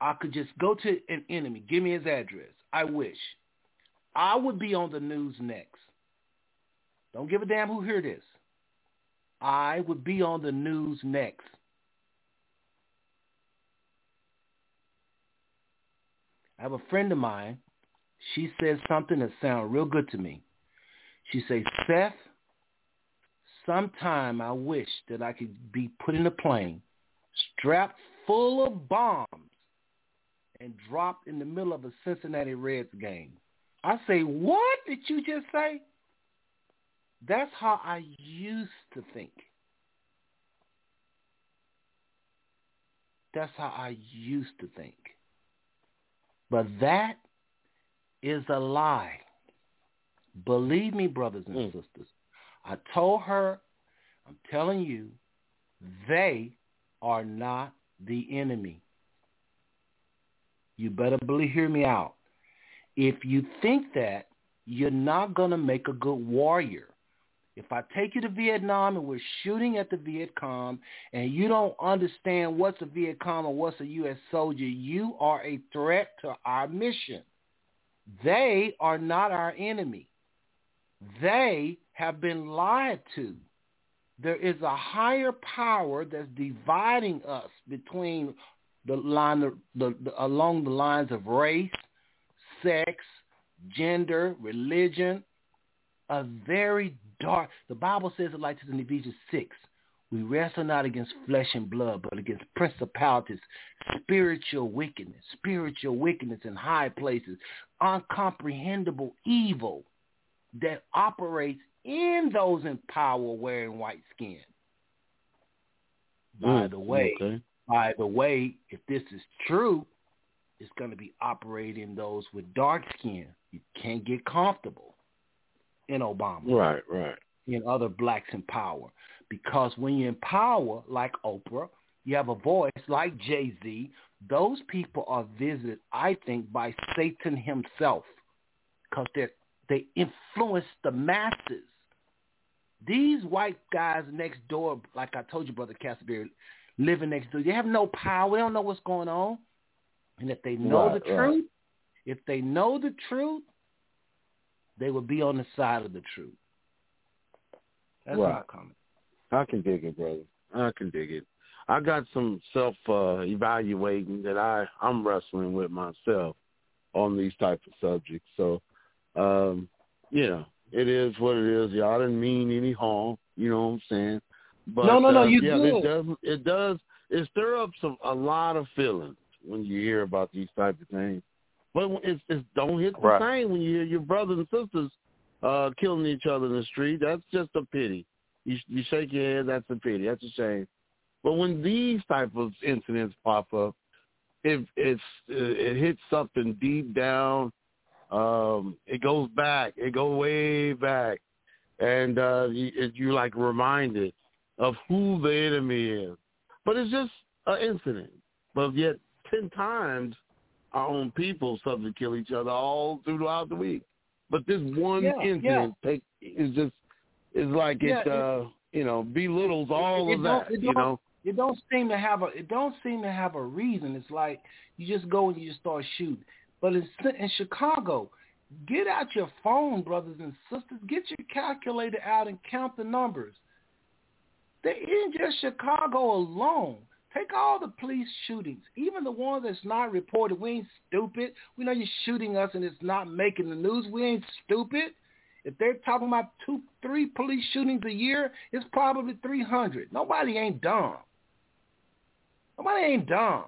I could just go to an enemy, give me his address. I wish. I would be on the news next. Don't give a damn who hear this. I would be on the news next. I have a friend of mine. She says something that sounds real good to me. She says, Seth, sometime I wish that I could be put in a plane, strapped full of bombs, and dropped in the middle of a Cincinnati Reds game. I say, what did you just say? That's how I used to think. That's how I used to think. But that is a lie. Believe me, brothers and mm. sisters. I told her I'm telling you, they are not the enemy. You better believe, hear me out. If you think that, you're not going to make a good warrior. If I take you to Vietnam and we're shooting at the Viet Cong and you don't understand what's a Viet Cong or what's a U.S. soldier, you are a threat to our mission. They are not our enemy. They have been lied to. There is a higher power that's dividing us between the line, the, the, the, along the lines of race, sex, gender, religion, a very dark. The Bible says it like this in Ephesians 6. We wrestle not against flesh and blood, but against principalities, spiritual wickedness, spiritual wickedness in high places, uncomprehendable evil that operates in those in power wearing white skin. By Mm, the way, okay. by the way, if this is true, it's going to be operating those with dark skin. You can't get comfortable in Obama Right, right. in other blacks in power. Because when you're in power, like Oprah, you have a voice like Jay-Z, those people are visited, I think, by Satan himself because they they influence the masses. These white guys next door, like I told you, Brother Castleberry, living next door, they have no power. They don't know what's going on. And if they know Right, the right. truth, if they know the truth, they will be on the side of the truth. That's my Right. comment. I can dig it, brother. I can dig it. I got some self uh, evaluating that I I'm wrestling with myself on these type of subjects. So, um, you know, it is what it is. Y'all didn't mean any harm. You know what I'm saying? But No, no, no, uh, you yeah, good. it does. It does. It stir up some a lot of feelings when you hear about these type of things. But it's, it's don't hit the Right. same when you hear your brothers and sisters uh killing each other in the street. That's just a pity. You you shake your head. That's a pity. That's a shame. But when these type of incidents pop up, it it's it hits something deep down. Um, it goes back. It goes way back, and uh, you, you like reminded of who the enemy is. But it's just an incident. But yet ten times our own people suffer to kill each other all throughout the week. But this one Yeah, incident take is just is like Yeah, it, it- uh you know belittles all it of that. You know. It don't seem to have a it don't seem to have a reason. It's like you just go and you just start shooting. But in in Chicago, get out your phone, brothers and sisters. Get your calculator out and count the numbers. They in just Chicago alone. Take all the police shootings, even the ones that's not reported. We ain't stupid. We know you're shooting us and it's not making the news. We ain't stupid. If they're talking about two, three police shootings a year, it's probably 300. Nobody ain't dumb. Nobody ain't dumb.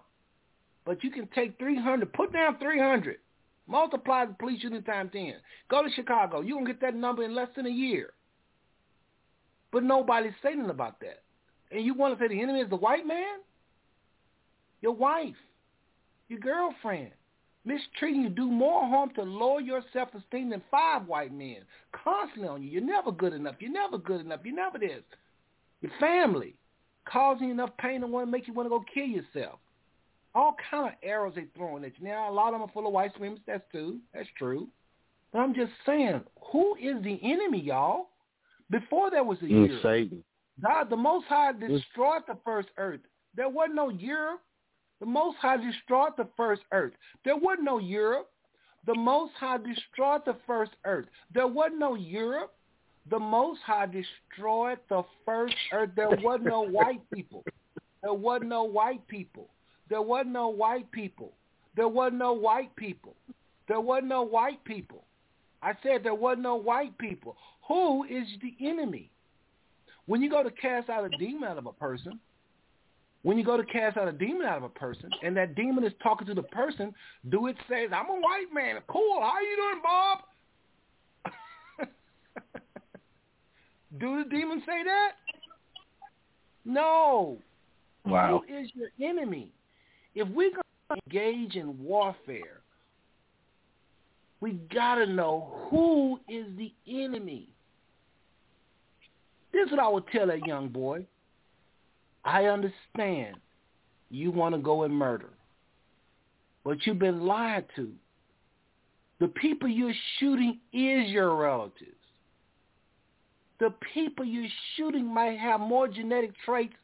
But you can take 300, put down 300, multiply the police shooting times 10. Go to Chicago. You're going to get that number in less than a year. But nobody's saying about that. And you want to say the enemy is the white man? Your wife, your girlfriend, mistreating you, do more harm to lower your self-esteem than five white men constantly on you. You're never good enough. You're never good enough. You're never this. Your family causing you enough pain to want to make you want to go kill yourself. All kind of arrows they throwing at you. Now a lot of them are full of white supremacists. That's true. That's true. But I'm just saying, who is the enemy, y'all? Before there was a Mm, Europe, Satan. God, the Most High destroyed the first earth. There wasn't no Europe. The Most High destroyed the first earth. There wasn't no Europe. The Most High destroyed the first earth. There wasn't no Europe. The Most High destroyed the first earth. There wasn't no white people. There wasn't no white people. There wasn't no white people. There wasn't no white people. There wasn't no white people. I said there wasn't no white people. Who is the enemy? When you go to cast out a demon out of a person, when you go to cast out a demon out of a person, and that demon is talking to the person, do it say, I'm a white man. Cool. How you doing, Bob? do the demon say that? No. Wow. Who is your enemy? If we're going to engage in warfare, we got to know who is the enemy. This is what I would tell that young boy. I understand you want to go and murder, but you've been lied to. The people you're shooting is your relatives. The people you're shooting might have more genetic traits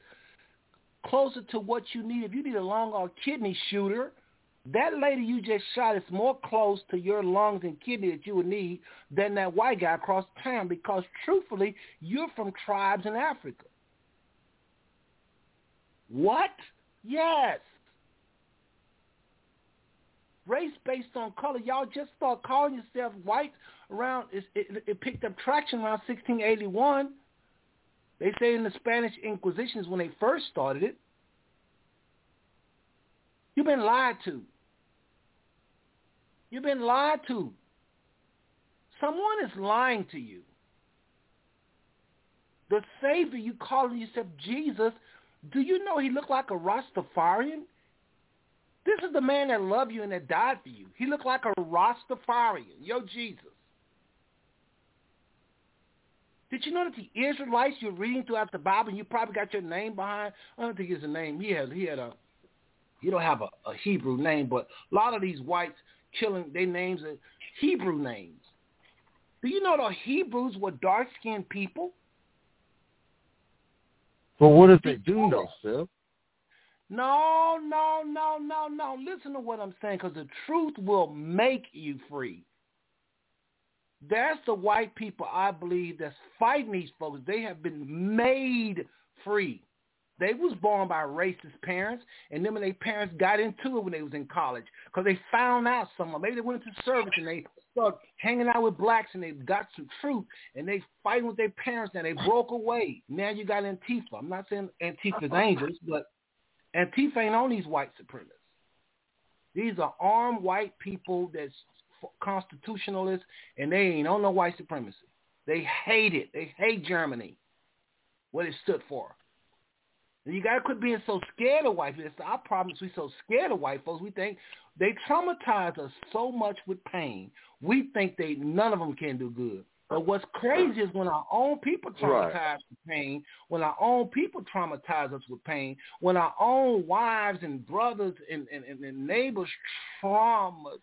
closer to what you need. If you need a long haul kidney shooter, that lady you just shot is more close to your lungs and kidney that you would need than that white guy across town because truthfully, you're from tribes in Africa. What? Yes. Race based on color. Y'all just start calling yourself white around, it, it, it picked up traction around 1681. They say in the Spanish Inquisitions when they first started it. You've been lied to. You've been lied to. Someone is lying to you. The Savior, you calling yourself Jesus, do you know he looked like a Rastafarian? This is the man that loved you and that died for you. He looked like a Rastafarian. Yo, Jesus. Did you know that the Israelites you're reading throughout the Bible, and you probably got your name behind? I don't think it's a name. He has he had a he don't have a, a Hebrew name, but a lot of these whites killing their names are Hebrew names. Do you know the Hebrews were dark skinned people? But what if they do know, Seth? No, no, no, no, no. Listen to what I'm saying, because the truth will make you free. That's the white people I believe that's fighting these folks. They have been made free. They was born by racist parents, and then when their parents got into it when they was in college, because they found out someone. Maybe they went into service and they started hanging out with blacks and they got some truth, and they fighting with their parents and they broke away. Now you got Antifa. I'm not saying Antifa's angels, but Antifa ain't on these white supremacists. These are armed white people that's constitutionalists, and they ain't on no white supremacy. They hate it. They hate Germany, what it stood for. And you gotta quit being so scared of white people. Our problem is we so scared of white folks. We think they traumatize us so much with pain. We think they none of them can do good. But what's crazy is when our own people traumatize right. with pain, when our own people traumatize us with pain, when our own wives and brothers and, and, and neighbors traumatize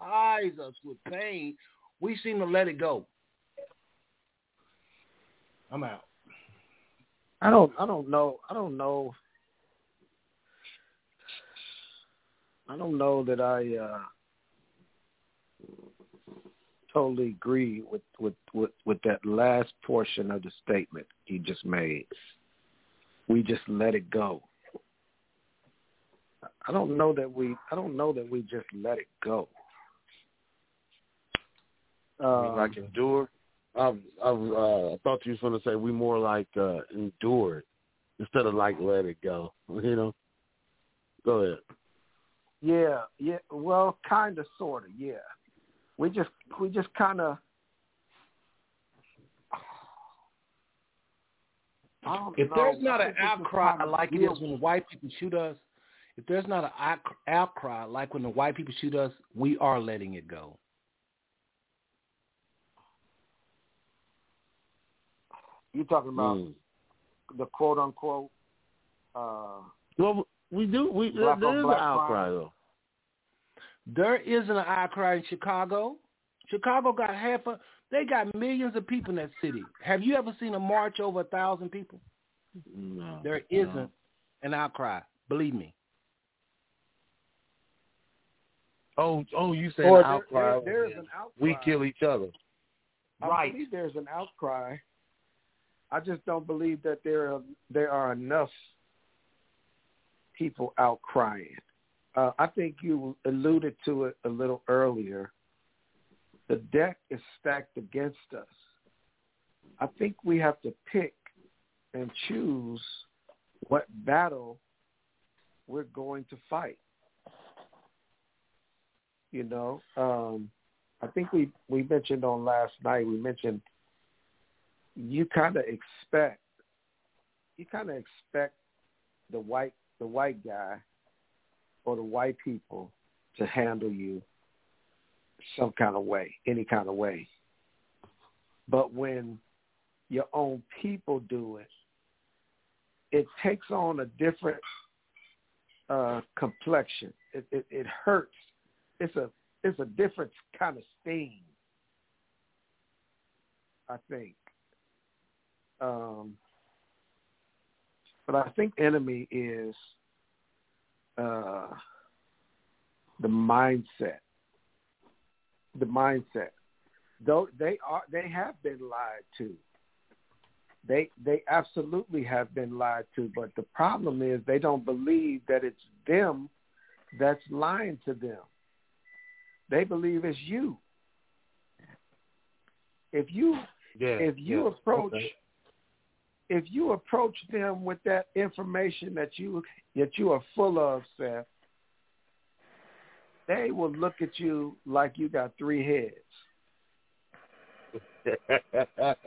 us with pain, we seem to let it go. I'm out. I don't I don't know I don't know I don't know that I uh totally agree with, with, with, with that last portion of the statement you just made. We just let it go. I don't know that we I don't know that we just let it go. Um, like endure. I, I, uh, thought you was going to say we more like uh, endured instead of like let it go. You know. Go ahead. Yeah, yeah. Well, kind of, sort of. Yeah. We just we just kind of. If there's not an outcry like it is when white people shoot us, if there's not an outcry like when the white people shoot us, we are letting it go. You talking about mm. the quote unquote? Uh, well, we do. We there, there is an outcry though. There is an outcry in Chicago. Chicago got half a. They got millions of people in that city. Have you ever seen a march over a thousand people? No. There isn't no. an outcry. Believe me. Oh, oh, you said outcry. There, there is an outcry. We kill each other. Right. I believe there's an outcry I just don't believe that there are there are enough people out crying. Uh, I think you alluded to it a little earlier. The deck is stacked against us. I think we have to pick and choose what battle we're going to fight. You know, um, I think we we mentioned on last night. We mentioned you kind of expect you kind of expect the white the white guy or the white people to handle you some kind of way, any kind of way. But when your own people do it, it takes on a different uh, complexion. It, it, it hurts. It's a it's a different kind of sting. I think. Um, but I think enemy is uh, the mindset. The mindset. Though they are, they have been lied to. They they absolutely have been lied to, but the problem is they don't believe that it's them that's lying to them. They believe it's you. If you Yeah. if you yeah. approach Okay. If you approach them with that information that you that you are full of, Seth, they will look at you like you got three heads.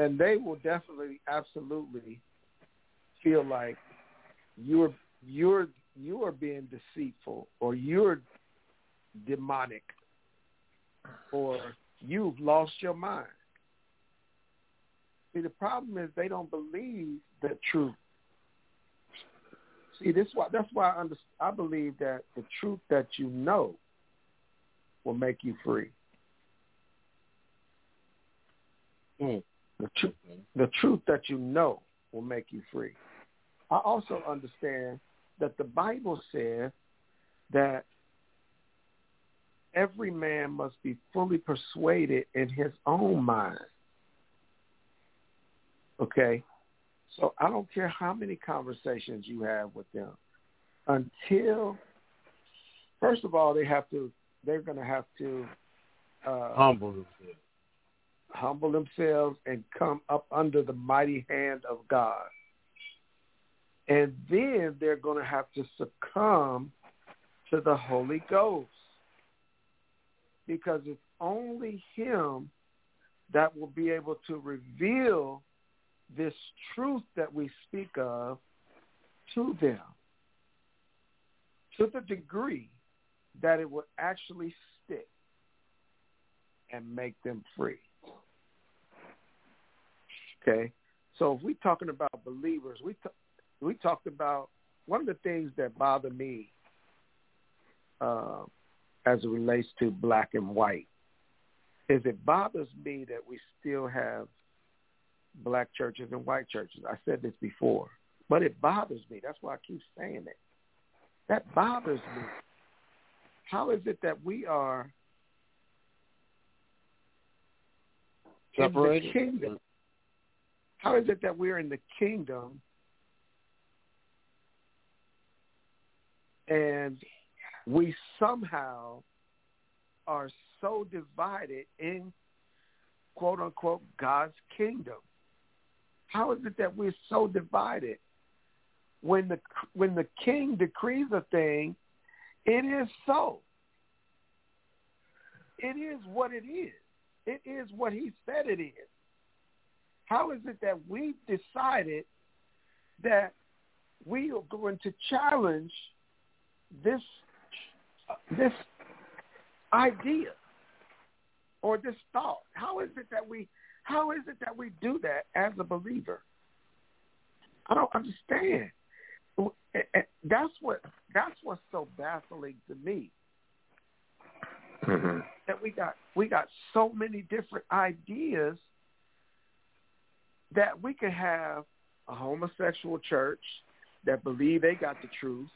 And they will definitely absolutely feel like you're you're you are being deceitful or you're demonic or you've lost your mind. See, the problem is they don't believe the truth. See, this why that's why I, under, I believe that the truth that you know will make you free. Mm. The truth, the truth that you know will make you free. I also understand that the Bible says that every man must be fully persuaded in his own mind. Okay? So I don't care how many conversations you have with them until first of all they have to they're going to have to uh, Humble themselves. humble themselves and come up under the mighty hand of God. And then they're going to have to succumb to the Holy Ghost because it's only Him that will be able to reveal this truth that we speak of to them to the degree that it will actually stick and make them free. Okay, so if we're talking about believers, we t- we talked about one of the things that bother me uh, as it relates to black and white is it bothers me that we still have black churches and white churches. I said this before, but it bothers me. That's why I keep saying it. That bothers me. How is it that we are in the kingdom? How is it that we're in the kingdom and we somehow are so divided in quote unquote God's kingdom? How is it that we're so divided? When the when the king decrees a thing, it is so. It is what it is. It is what he said it is. How is it that we decided that we are going to challenge this this idea or this thought? How is it that we how is it that we do that as a believer? I don't understand. That's what that's what's so baffling to me. Mm-hmm. That we got we got so many different ideas that we could have a homosexual church that believe they got the truth.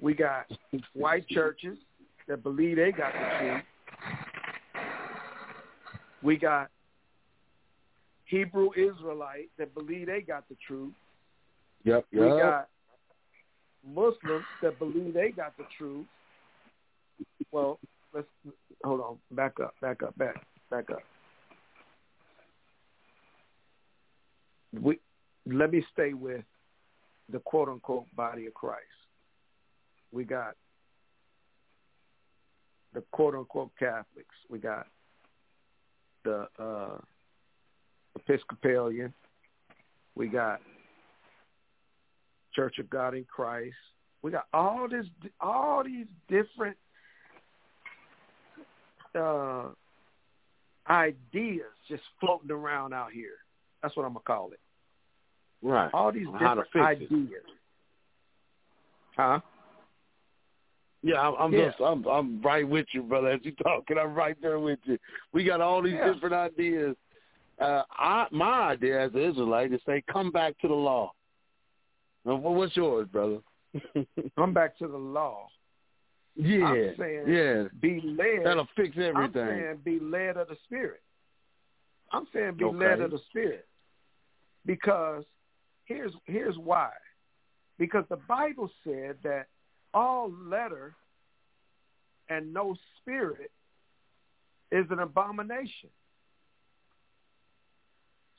We got white churches that believe they got the truth. We got Hebrew Israelite that believe they got the truth. Yep. We got Muslims that believe they got the truth. Well, let's hold on. Back up. Back up. Back. Back up. We let me stay with the quote unquote body of Christ. We got the quote unquote Catholics. We got the uh, Episcopalian. We got Church of God in Christ. We got all this, all these different uh, ideas just floating around out here. That's what I'm gonna call it. Right. All these How to different fix it. ideas. Huh? Yeah, I'm, I'm Yeah. just I'm I'm right with you, brother. As you talking, I'm right there with you. We got all these Yeah. different ideas. Uh, I my idea as an Israelite is say, come back to the law. Now, what's yours, brother? Come back to the law. yeah, I'm saying yeah, be led. that'll fix I'm everything. saying be led of the Spirit. I'm saying be Okay. led of the Spirit. Because here's here's why. Because the Bible said that all letter and no spirit is an abomination.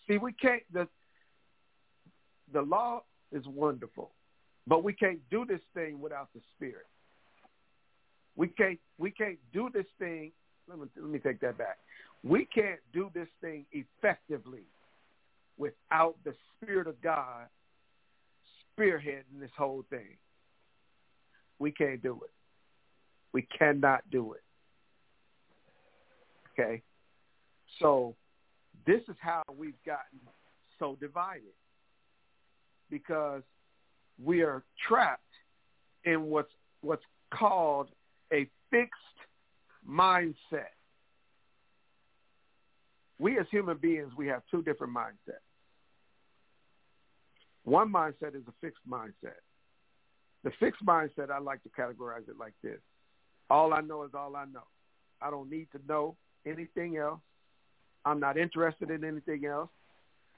See, we can't the the law is wonderful, but we can't do this thing without the spirit. We can't we can't do this thing. Let me let me take that back. We can't do this thing effectively without the spirit of God spearheading this whole thing. We can't do it. We cannot do it. Okay? So this is how we've gotten so divided because we are trapped in what's what's called a fixed mindset. We as human beings, we have two different mindsets. One mindset is a fixed mindset. The fixed mindset, I like to categorize it like this. All I know is all I know. I don't need to know anything else. I'm not interested in anything else.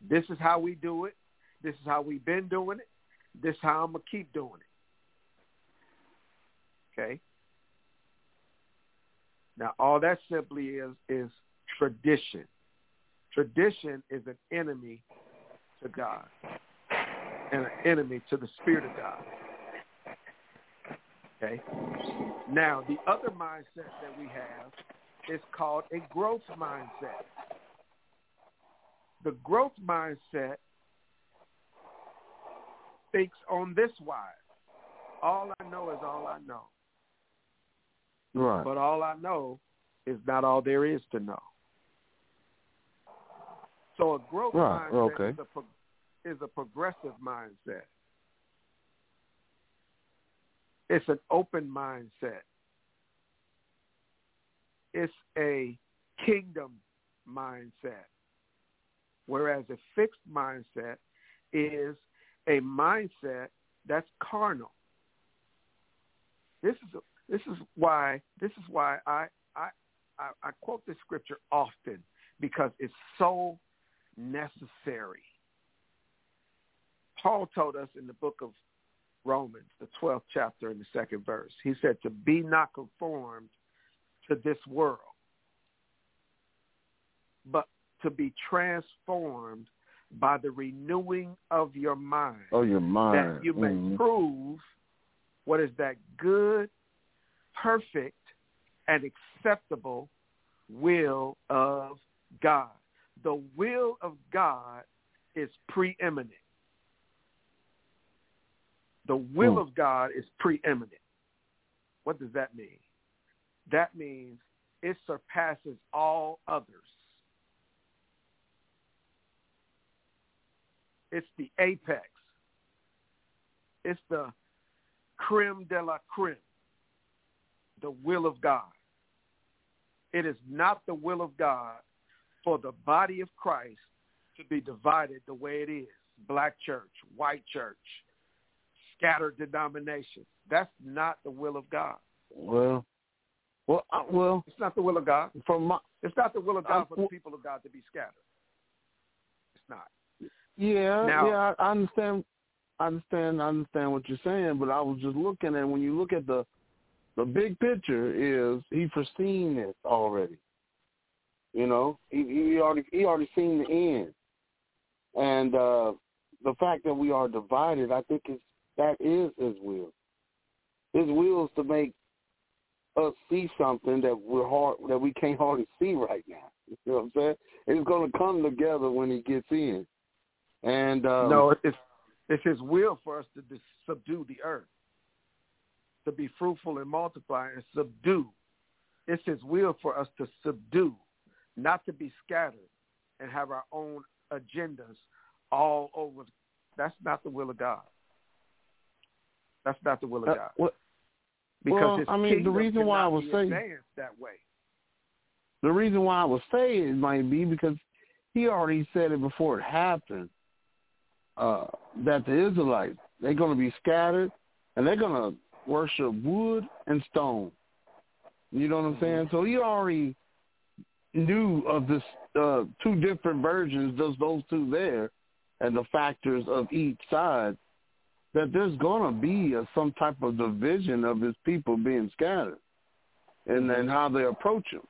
This is how we do it. This is how we've been doing it. This is how I'm going to keep doing it. Okay? Now, all that simply is is tradition. Tradition is an enemy to God and an enemy to the Spirit of God. Okay? Now, the other mindset that we have is called a growth mindset. The growth mindset thinks on this wise. All I know is all I know. Right. But all I know is not all there is to know. So a growth Right, mindset okay. is, a pro- is a progressive mindset. It's an open mindset. It's a kingdom mindset. Whereas a fixed mindset is a mindset that's carnal. This is this is why this is why I I I, I quote this scripture often because it's so necessary. Paul told us in the book of Romans, the 12th chapter and the second verse, he said to be not conformed to this world, but to be transformed by the renewing of your mind Oh, your mind. that you may Mhm. prove what is that good, perfect, and acceptable will of God. The will of God is preeminent. The will Hmm. of God is preeminent. What does that mean? That means it surpasses all others. It's the apex. It's the creme de la creme, the will of God. It is not the will of God for the body of Christ to be divided the way it is. Black church, white church, scattered denominations. That's not the will of God. Well, well, I, well, It's not the will of God. from my It's not the will of God I'm- for the people of God to be scattered. It's not. Yeah, Now- yeah, I understand. I understand. I understand what you're saying, but I was just looking at when you look at the the big picture is he foreseen this already. You know, he he already he already seen the end, and uh the fact that we are divided, I think is that is his will. His will is to make us see something that we're hard that we can't hardly see right now. You know what I'm saying? It's going to come together when he gets in. And um, no, it's it's His will for us to dis- subdue the earth, to be fruitful and multiply and subdue. It's His will for us to subdue. not to be scattered and have our own agendas all over. That's not the will of God. That's not the will of Uh, God. well, Because well, I mean, the reason why I was saying- that way. the reason why I was saying it might be because he already said it before it happened uh, that the Israelites they're going to be scattered and they're going to worship wood and stone. You know what I'm saying? So he already knew of this uh, two different versions, those those two there, and the factors of each side. That there's going to be a, some type of division of his people being scattered, and then how they approach him.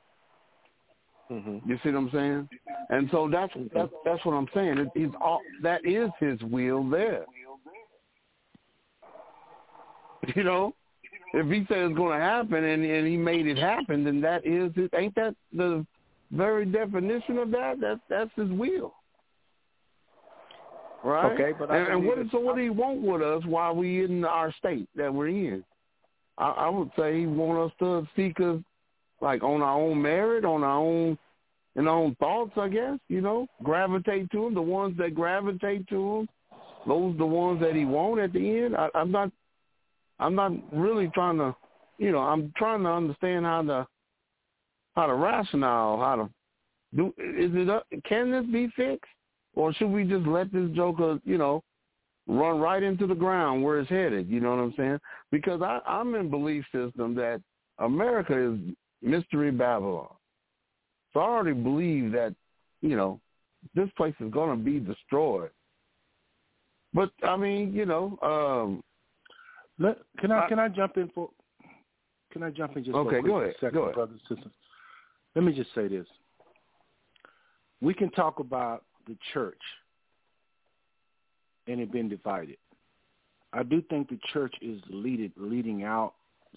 Mm-hmm. You see what I'm saying? And so that's that's that's what I'm saying. It, all, that is his will there. You know, if he said it's going to happen and and he made it happen, then that is it. Ain't that the very definition of that? That that's his will. Right. Okay, but I and, and what it's- so what do he want with us while we in our state that we're in? I, I would say he want us to seek us like on our own merit, on our own and our own thoughts, I guess, you know, gravitate to him. The ones that gravitate to him, those the ones that he want at the end. I, I'm not, I'm not really trying to, you know, I'm trying to understand how to, how to rationale, how to do. Is it? uh, Can this be fixed, or should we just let this joker, you know, run right into the ground where it's headed? You know what I'm saying? Because I, I'm in belief system that America is mystery Babylon. So I already believe that, you know, this place is going to be destroyed. But I mean, you know, um, Let, can I I- can I jump in for? Can I jump in just Okay, a go ahead, second, go ahead. brothers and sisters? Let me just say this. We can talk about the church and it being divided. I do think the church is leading leading out.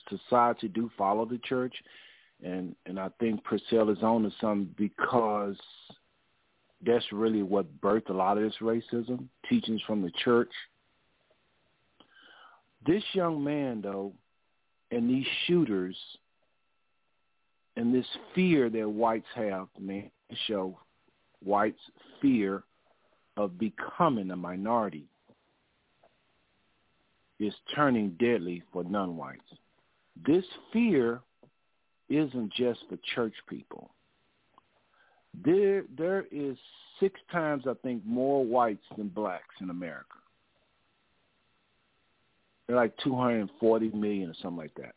Society do follow the church, and and I think Purcell is on to something because that's really what birthed a lot of this racism, teachings from the church. This young man, though, and these shooters, and this fear that whites have, man, show whites' fear of becoming a minority is turning deadly for non-whites. This fear isn't just for church people. There, there is six times, I think, more whites than blacks in America. They're like 240 million or something like that.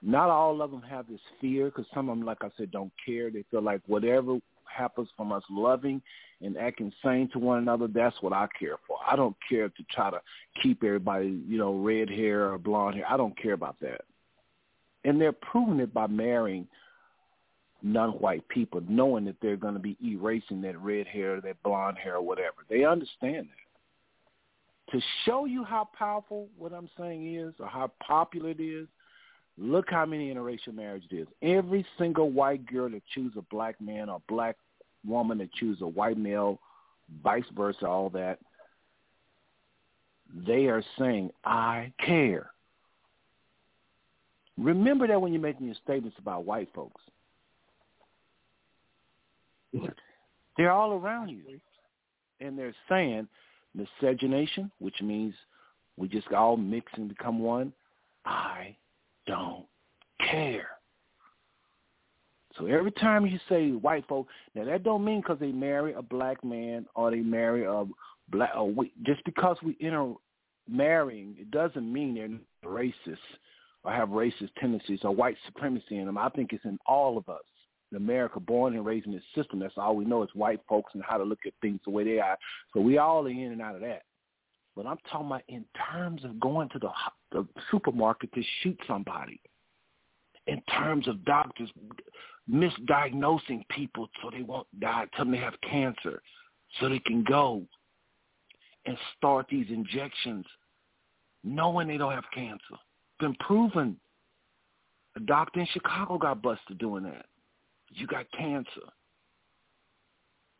Not all of them have this fear because some of them, like I said, don't care. They feel like whatever happens from us loving and acting sane to one another, that's what I care for. I don't care to try to keep everybody, you know, red hair or blonde hair. I don't care about that. And they're proving it by marrying non-white people, knowing that they're going to be erasing that red hair, that blonde hair, or whatever. They understand that. To show you how powerful what I'm saying is, or how popular it is, look how many interracial marriages. Every single white girl that chooses a black man or black woman that chooses a white male, vice versa, all that, they are saying, I care. Remember that when you're making your statements about white folks. They're all around you. And they're saying miscegenation, which means we just all mix and become one. I don't care. So every time you say white folk, now that don't mean because they marry a black man or they marry a black. Or we, just because we enter marrying, it doesn't mean they're racist or have racist tendencies or white supremacy in them. I think it's in all of us. In America, born and raised in this system, that's all we know is white folks and how to look at things the way they are. So we all are in and out of that. But I'm talking about in terms of going to the, the supermarket to shoot somebody. In terms of doctors misdiagnosing people so they won't die, tell them they have cancer, so they can go and start these injections knowing they don't have cancer. Been proven. A doctor in Chicago got busted doing that. You got cancer.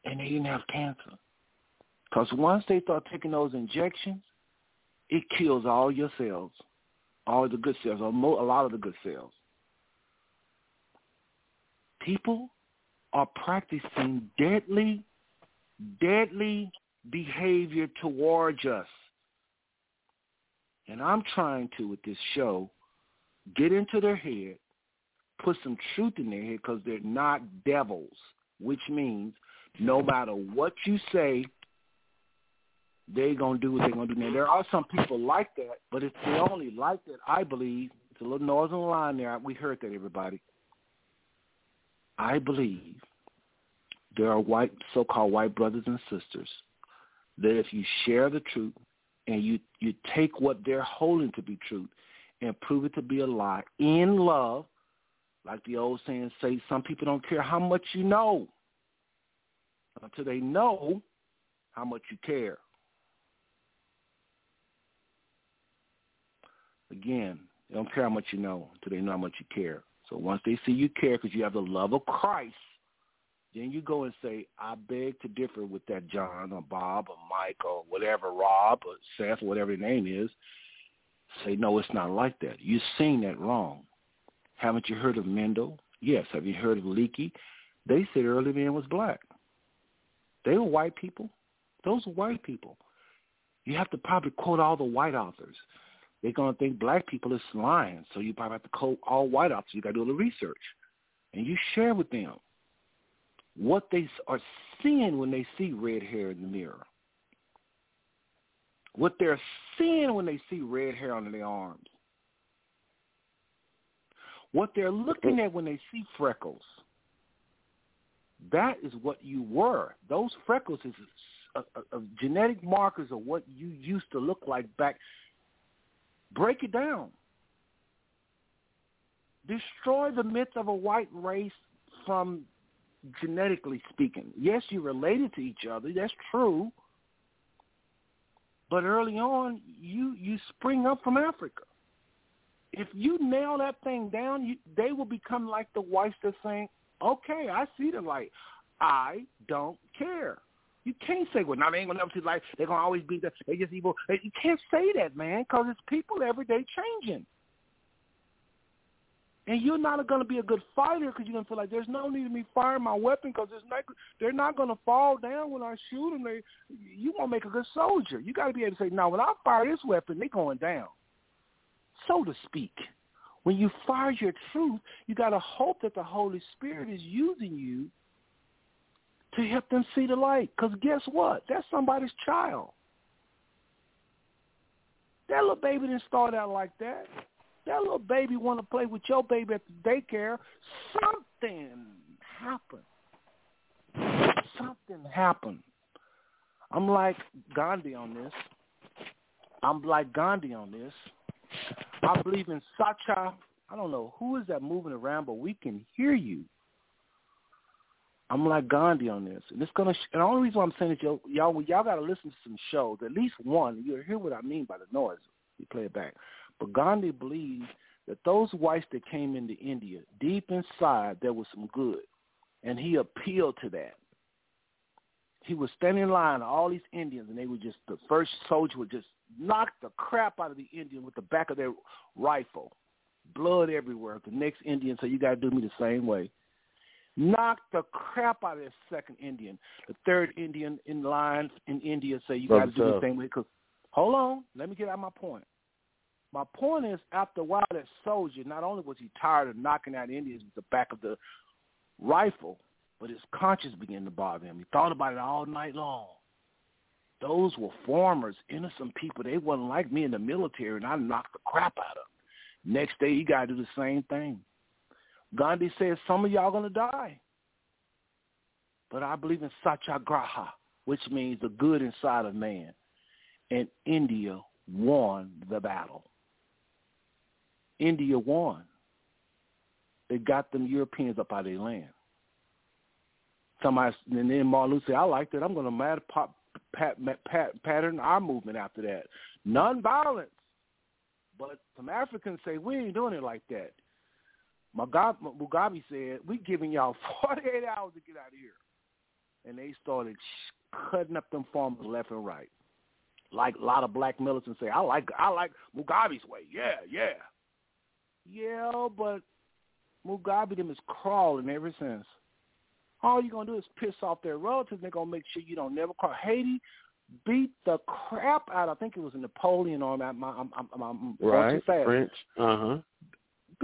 And they didn't have cancer. Because once they start taking those injections, it kills all your cells, all the good cells, or mo- a lot of the good cells. People are practicing deadly, deadly behavior towards us. And I'm trying to, with this show, get into their head, put some truth in their head because they're not devils, which means no matter what you say, they're going to do what they're going to do. Now, there are some people like that, but it's the only like that, I believe. It's a little noise on the line there. We heard that, everybody. I believe there are white, so-called white brothers and sisters that if you share the truth and you, you take what they're holding to be truth and prove it to be a lie in love, like the old saying say, some people don't care how much you know until they know how much you care. Again, they don't care how much you know until they know how much you care. So once they see you care because you have the love of Christ, then you go and say, I beg to differ with that John or Bob or Mike or whatever, Rob or Seth or whatever your name is. Say, no, it's not like that. You've seen that wrong. Haven't you heard of Mendel? Yes. Have you heard of Leakey? They said early man was black. They were white people. Those were white people. You have to probably quote all the white authors. They're going to think black people is lying, so you probably have to quote all white authors. You got to do little research. And you share with them what they are seeing when they see red hair in the mirror. What they're seeing when they see red hair on their arms. What they're looking at when they see freckles. That is what you were. Those freckles is genetic markers of what you used to look like back. Break it down. Destroy the myth of a white race from genetically speaking. Yes, you're related to each other. That's true. But early on, you you spring up from Africa. If you nail that thing down, you, they will become like the whites that saying, "Okay, I see the light. I don't care." You can't say, "Well, now they ain't gonna never see the light. They're gonna always be the they just evil." You can't say that, man, because it's people every day changing. And you're not going to be a good fighter because you're going to feel like there's no need of me firing my weapon because they're not going to fall down when I shoot them. They, you won't make a good soldier. You got to be able to say, no, when I fire this weapon, they're going down, so to speak. When you fire your truth, you got to hope that the Holy Spirit is using you to help them see the light. Because guess what? That's somebody's child. That little baby didn't start out like that that little baby want to play with your baby at the daycare, something happened. Something happened. I'm like Gandhi on this. I'm like Gandhi on this. I believe in Sacha. I don't know who is that moving around, but we can hear you. I'm like Gandhi on this, and it's gonna. And the only reason why I'm saying is y'all, y'all, y'all got to listen to some shows, at least one. You'll hear what I mean by the noise. You play it back. But Gandhi believed that those whites that came into India, deep inside, there was some good. And he appealed to that. He was standing in line, all these Indians, and they were just, the first soldier would just knock the crap out of the Indian with the back of their rifle. Blood everywhere. The next Indian said, you got to do me the same way. Knock the crap out of the second Indian. The third Indian in line in India say, you got to do the same way. Cause, hold on, let me get out my point. My point is, after a while, that soldier, not only was he tired of knocking out Indians with the back of the rifle, but his conscience began to bother him. He thought about it all night long. Those were farmers, innocent people. They wasn't like me in the military, and I knocked the crap out of them. Next day, he got to do the same thing. Gandhi said, some of y'all going to die. But I believe in satyagraha, which means the good inside of man. And India won the battle. India won. They got them Europeans up out of their land. Somebody and then Martin Luther said, "I like that. I'm going to mad pop, pat, pat, pattern our movement after that. Non-violence." But some Africans say we ain't doing it like that. Mugabe said, "We giving y'all 48 hours to get out of here," and they started cutting up them farmers left and right. Like a lot of black militants say, "I like I like Mugabe's way. Yeah, yeah." Yeah, but Mugabe them is crawling ever since. all you're gonna do is piss off their relatives. And they're gonna make sure you don't never call. Haiti beat the crap out. I think it was a Napoleon on that. I'm, I'm, I'm, I'm Right. too fast. French. Uh huh.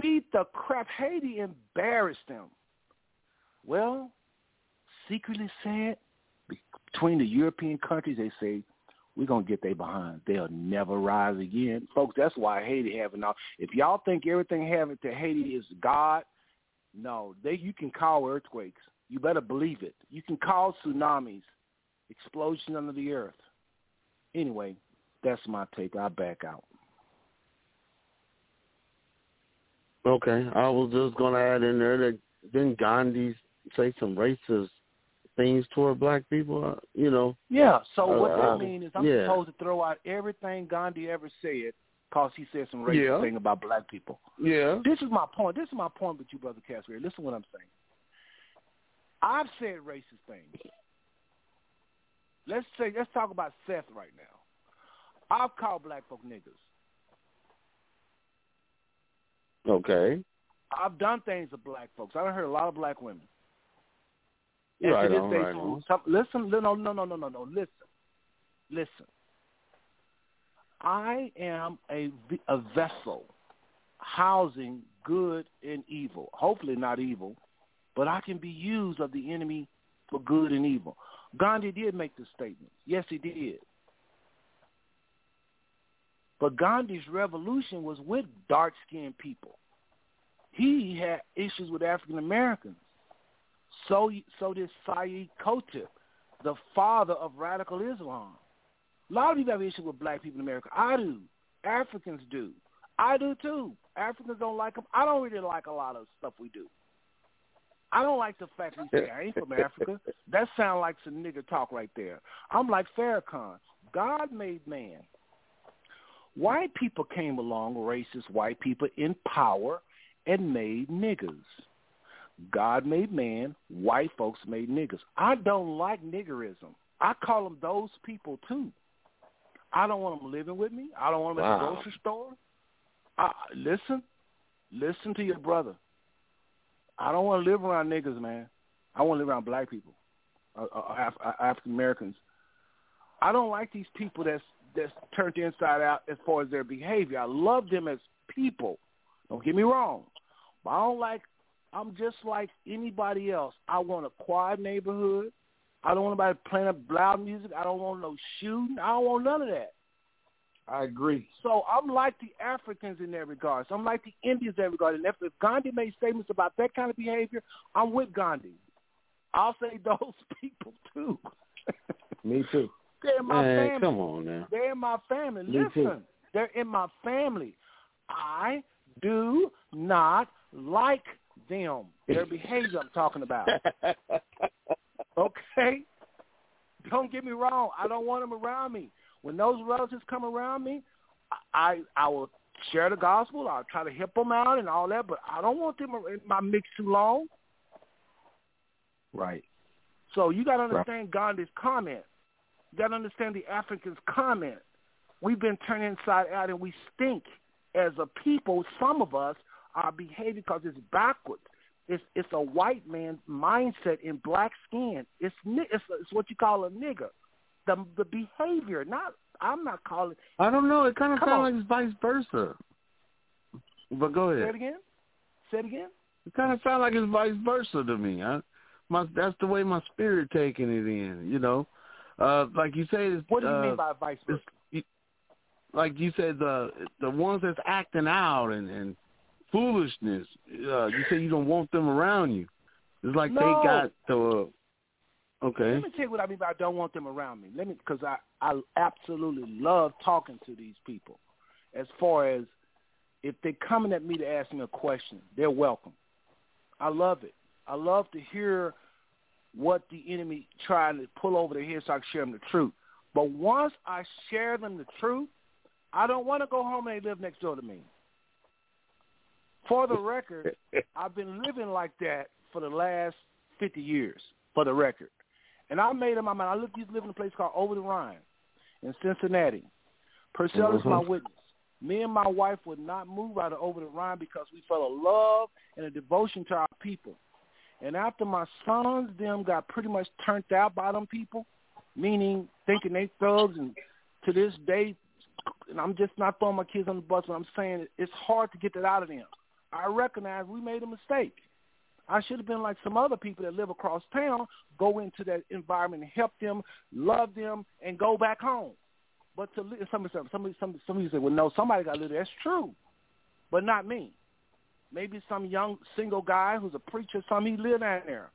Beat the crap. Haiti embarrassed them. Well, secretly said between the European countries, they say we're gonna get they behind. They'll never rise again, folks. That's why Haiti having all. If y'all think everything having to Haiti is God, no. They you can call earthquakes. You better believe it. You can call tsunamis, explosion under the earth. Anyway, that's my take. I back out. Okay. I was just gonna add in there that didn't Gandhi say some racist things toward black people? Uh, you know. Yeah. So what Uh, that means is I'm yeah. supposed to throw out everything Gandhi ever said because he said some racist Yeah. thing about black people. Yeah. This is my point. This is my point with you, brother Casper. Listen to what I'm saying. I've said racist things. Let's say let's talk about Seth right now. I've called black folk niggas. Okay. I've done things to black folks. I've heard a lot of black women. Right And to this on, day, right some- some- listen, no, no, no, no, no, no, no. Listen, listen. I am a a vessel housing good and evil. Hopefully not evil, but I can be used of the enemy for good and evil. Gandhi did make this statement. Yes, he did. But Gandhi's revolution was with dark-skinned people. He had issues with African Americans. So, so did Sayyid Qutb, the father of radical Islam. A lot of people have issues with black people in America. I do. Africans do. I do too. Africans don't like them. I don't really like a lot of stuff we do. I don't like the fact we say I ain't from Africa. That sounds like some nigger talk right there. I'm like Farrakhan. God made man. White people came along, racist white people in power, and made niggas. God made man, white folks made niggers. I don't like niggerism. I call them those people too. I don't want them living with me. I don't want them at the grocery store. I, listen, listen to your brother. I don't want to live around niggers, man. I want to live around black people, uh, uh, Af- uh, African Americans. I don't like these people that's that's turned inside out as far as their behavior. I love them as people. Don't get me wrong, but I don't like. I'm just like anybody else. I want a quiet neighborhood. I don't want anybody playing up loud music. I don't want no shooting. I don't want none of that. I agree. So I'm like the Africans in that regard. So I'm like the Indians in that regard. And if, if Gandhi made statements about that kind of behavior, I'm with Gandhi. I'll say those people too. Me too. They're in my Man, family. come on now. They're in my family. Me Listen, too. they're in my family. I do not like them. Their behavior I'm talking about. Okay? Don't get me wrong. I don't want them around me. When those relatives come around me, I I will share the gospel. I'll try to help them out and all that, but I don't want them in my mix too long. Right. So you got to understand Gandhi's comment. You got to understand the Africans' comment. We've been turned inside out and we stink as a people. Some of us are behavior because it's backwards. It's it's a white man's mindset in black skin. It's it's, it's what you call a nigger. The the behavior, not I'm not calling. I don't know. It kind of sounds like it's vice versa. But go ahead. Say it again. Say it again. It kind of sounds like it's vice versa to me. I, my that's the way my spirit taking it in. You know, uh, like you say, it's, What do you uh, mean by vice versa? like you said, the the ones that's acting out and and foolishness. Uh, you say you don't want them around you. It's like No. they got the. Uh, okay. Let me tell you what I mean by I don't want them around me. Let me because I I absolutely love talking to these people. As far as if they're coming at me to ask me a question, they're welcome. I love it. I love to hear what the enemy trying to pull over their head so I can share them the truth. But once I share them the truth, I don't want to go home and they live next door to me. For the record, I've been living like that for the last 50 years, for the record. And I made up my mind. I look, used to live in a place called Over the Rhine in Cincinnati. Purcell is my Mhm. witness. Me and my wife would not move out of Over the Rhine because we felt a love and a devotion to our people. And after my sons them got pretty much turned out by them people, meaning thinking they thugs, and to this day, and I'm just not throwing my kids on the bus, but I'm saying it's hard to get that out of them. I recognize we made a mistake. I should have been like some other people that live across town, go into that environment and help them, love them, and go back home. But to live somebody, some somebody, somebody, somebody say, well, no, somebody got to live. That's true, but not me. Maybe some young single guy who's a preacher, some he live down there.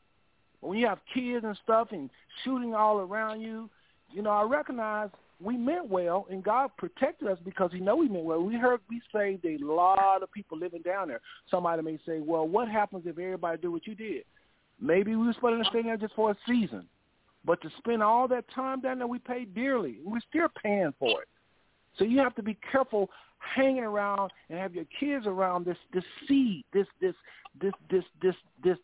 But when you have kids and stuff and shooting all around you, you know, I recognize we meant well, and God protected us because He know we meant well. We heard we saved a lot of people living down there. Somebody may say, "Well, what happens if everybody do what you did?" Maybe we were supposed to stay there just for a season, but to spend all that time down there, we paid dearly. We're still paying for it. So you have to be careful hanging around and have your kids around this this seed, this this this this this this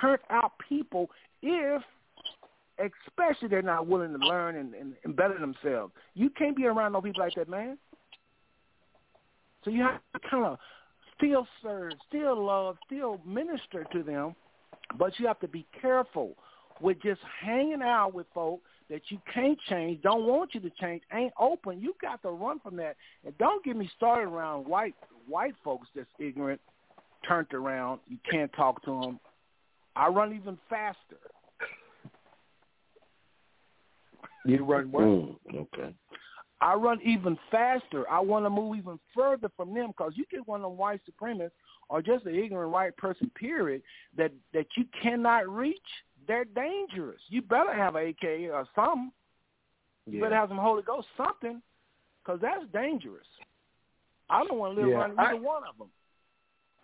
turned out people if especially they're not willing to learn and, and, and better themselves. You can't be around no people like that, man. So you have to kind of still serve, still love, still minister to them, but you have to be careful with just hanging out with folk that you can't change, don't want you to change, ain't open. You got to run from that. And don't get me started around white white folks that's ignorant, turned around. You can't talk to them. I run even faster. You run what? Mm, okay. I run even faster. I want to move even further from them because you get one of them white supremacists or just an ignorant white person, period, that that you cannot reach. They're dangerous. You better have an AK or something. You Yeah. better have some Holy Ghost, something, because that's dangerous. I don't want to live Yeah, around either I- one of them.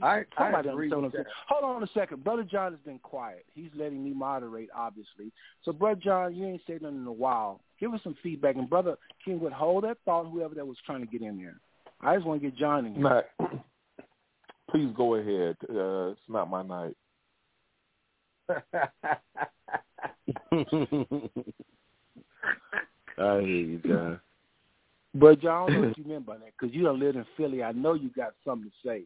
I, I Somebody agree I'm with that. Hold on a second. Brother John has been quiet. He's letting me moderate, obviously. So, Brother John, you ain't said nothing in a while. Give us some feedback. And Brother Kenwin, hold that thought, whoever that was trying to get in there. I just want to get John in here. Matt, please go ahead. Uh, it's not my night. I hear you, John. Brother John, I don't know what you meant by that because you don't live in Philly. I know you got something to say.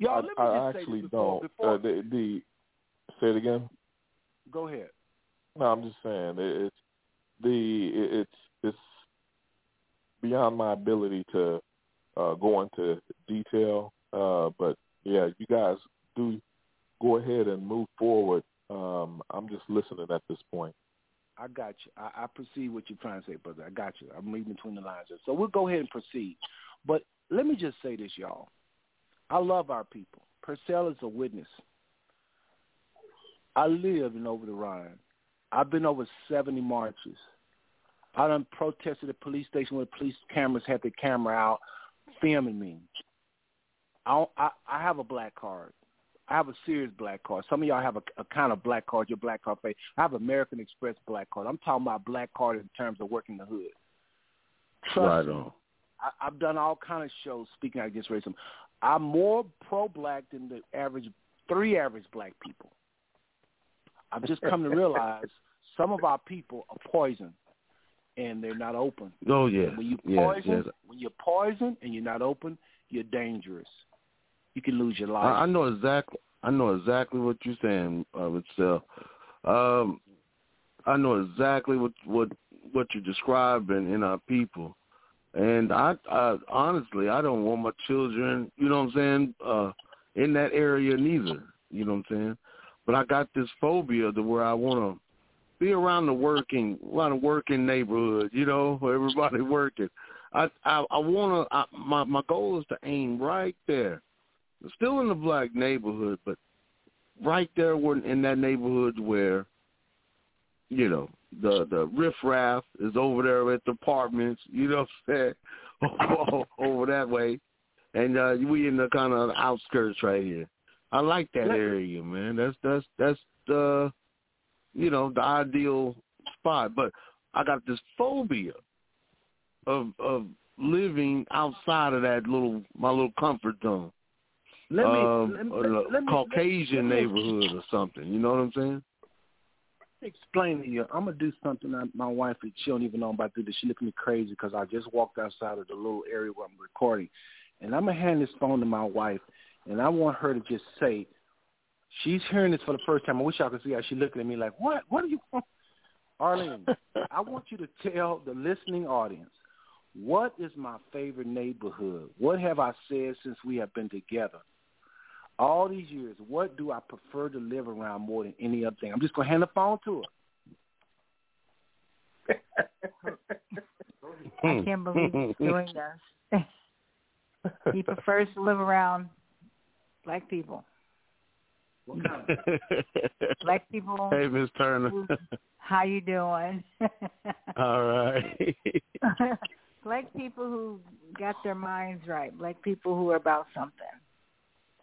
Y'all, I, let me I just say actually before, don't. before Uh, the, the say it again. go ahead. No, I'm just saying it, it's the it, it's it's beyond my ability to uh, go into detail. Uh, but yeah, you guys do go ahead and move forward. Um, I'm just listening at this point. I got you. I, I perceive what you're trying to say, brother. I got you. I'm reading between the lines. So we'll go ahead and proceed. But let me just say this, y'all. I love our people. Purcell is a witness. I live in Over the Rhine. I've been over 70 marches. I done protested at police station where police cameras had the camera out filming me. I, I, I have a black card. I have a serious black card. Some of y'all have a, a kind of black card, your black card face. I have American Express black card. I'm talking about black card in terms of working the hood. Trust right me, on. I, I've done all kind of shows speaking against racism. I'm more pro-black than the average, three average black people. I've just come to realize some of our people are poison, and they're not open. Oh yeah. And when you poison, yes. when you're poison and you're not open, you're dangerous. You can lose your life. I, I know exactly. I know exactly what you're saying, uh, Michelle. Um, I know exactly what what what you're describing in our people, and I, I honestly I don't want my children, you know what I'm saying, uh, in that area neither. You know what I'm saying, but I got this phobia to where I want to be around the working, around the working neighborhood, you know, where everybody working. I I, I want to. My my goal is to aim right there still in the black neighborhood, but right there in that neighborhood where, you know, the the riffraff is over there at the apartments, you know what I'm saying, over that way, and uh, we in the kind of outskirts right here. I like that Let- area, man. That's that's that's the, you know, the ideal spot. But I got this phobia of of living outside of that little my little comfort zone let me, um, let me, or let me Caucasian let me- neighborhood or something. You know what I'm saying? Explain to you. I'm gonna do something that my wife she don't even know I'm about to do. This. She looked at me crazy because I just walked outside of the little area where I'm recording, and I'm gonna hand this phone to my wife, and I want her to just say, She's hearing this for the first time. I wish y'all could see how she's looking at me like, what? What are you? Arlene, I want you to tell the listening audience what is my favorite neighborhood? What have I said since we have been together? All these years, what do I prefer to live around more than any other thing? I'm just going to hand the phone to her. I can't believe he's doing this. he prefers to live around black people. black people. Hey, Miss Turner. How you doing? All right. black people who got their minds right. Black people who are about something.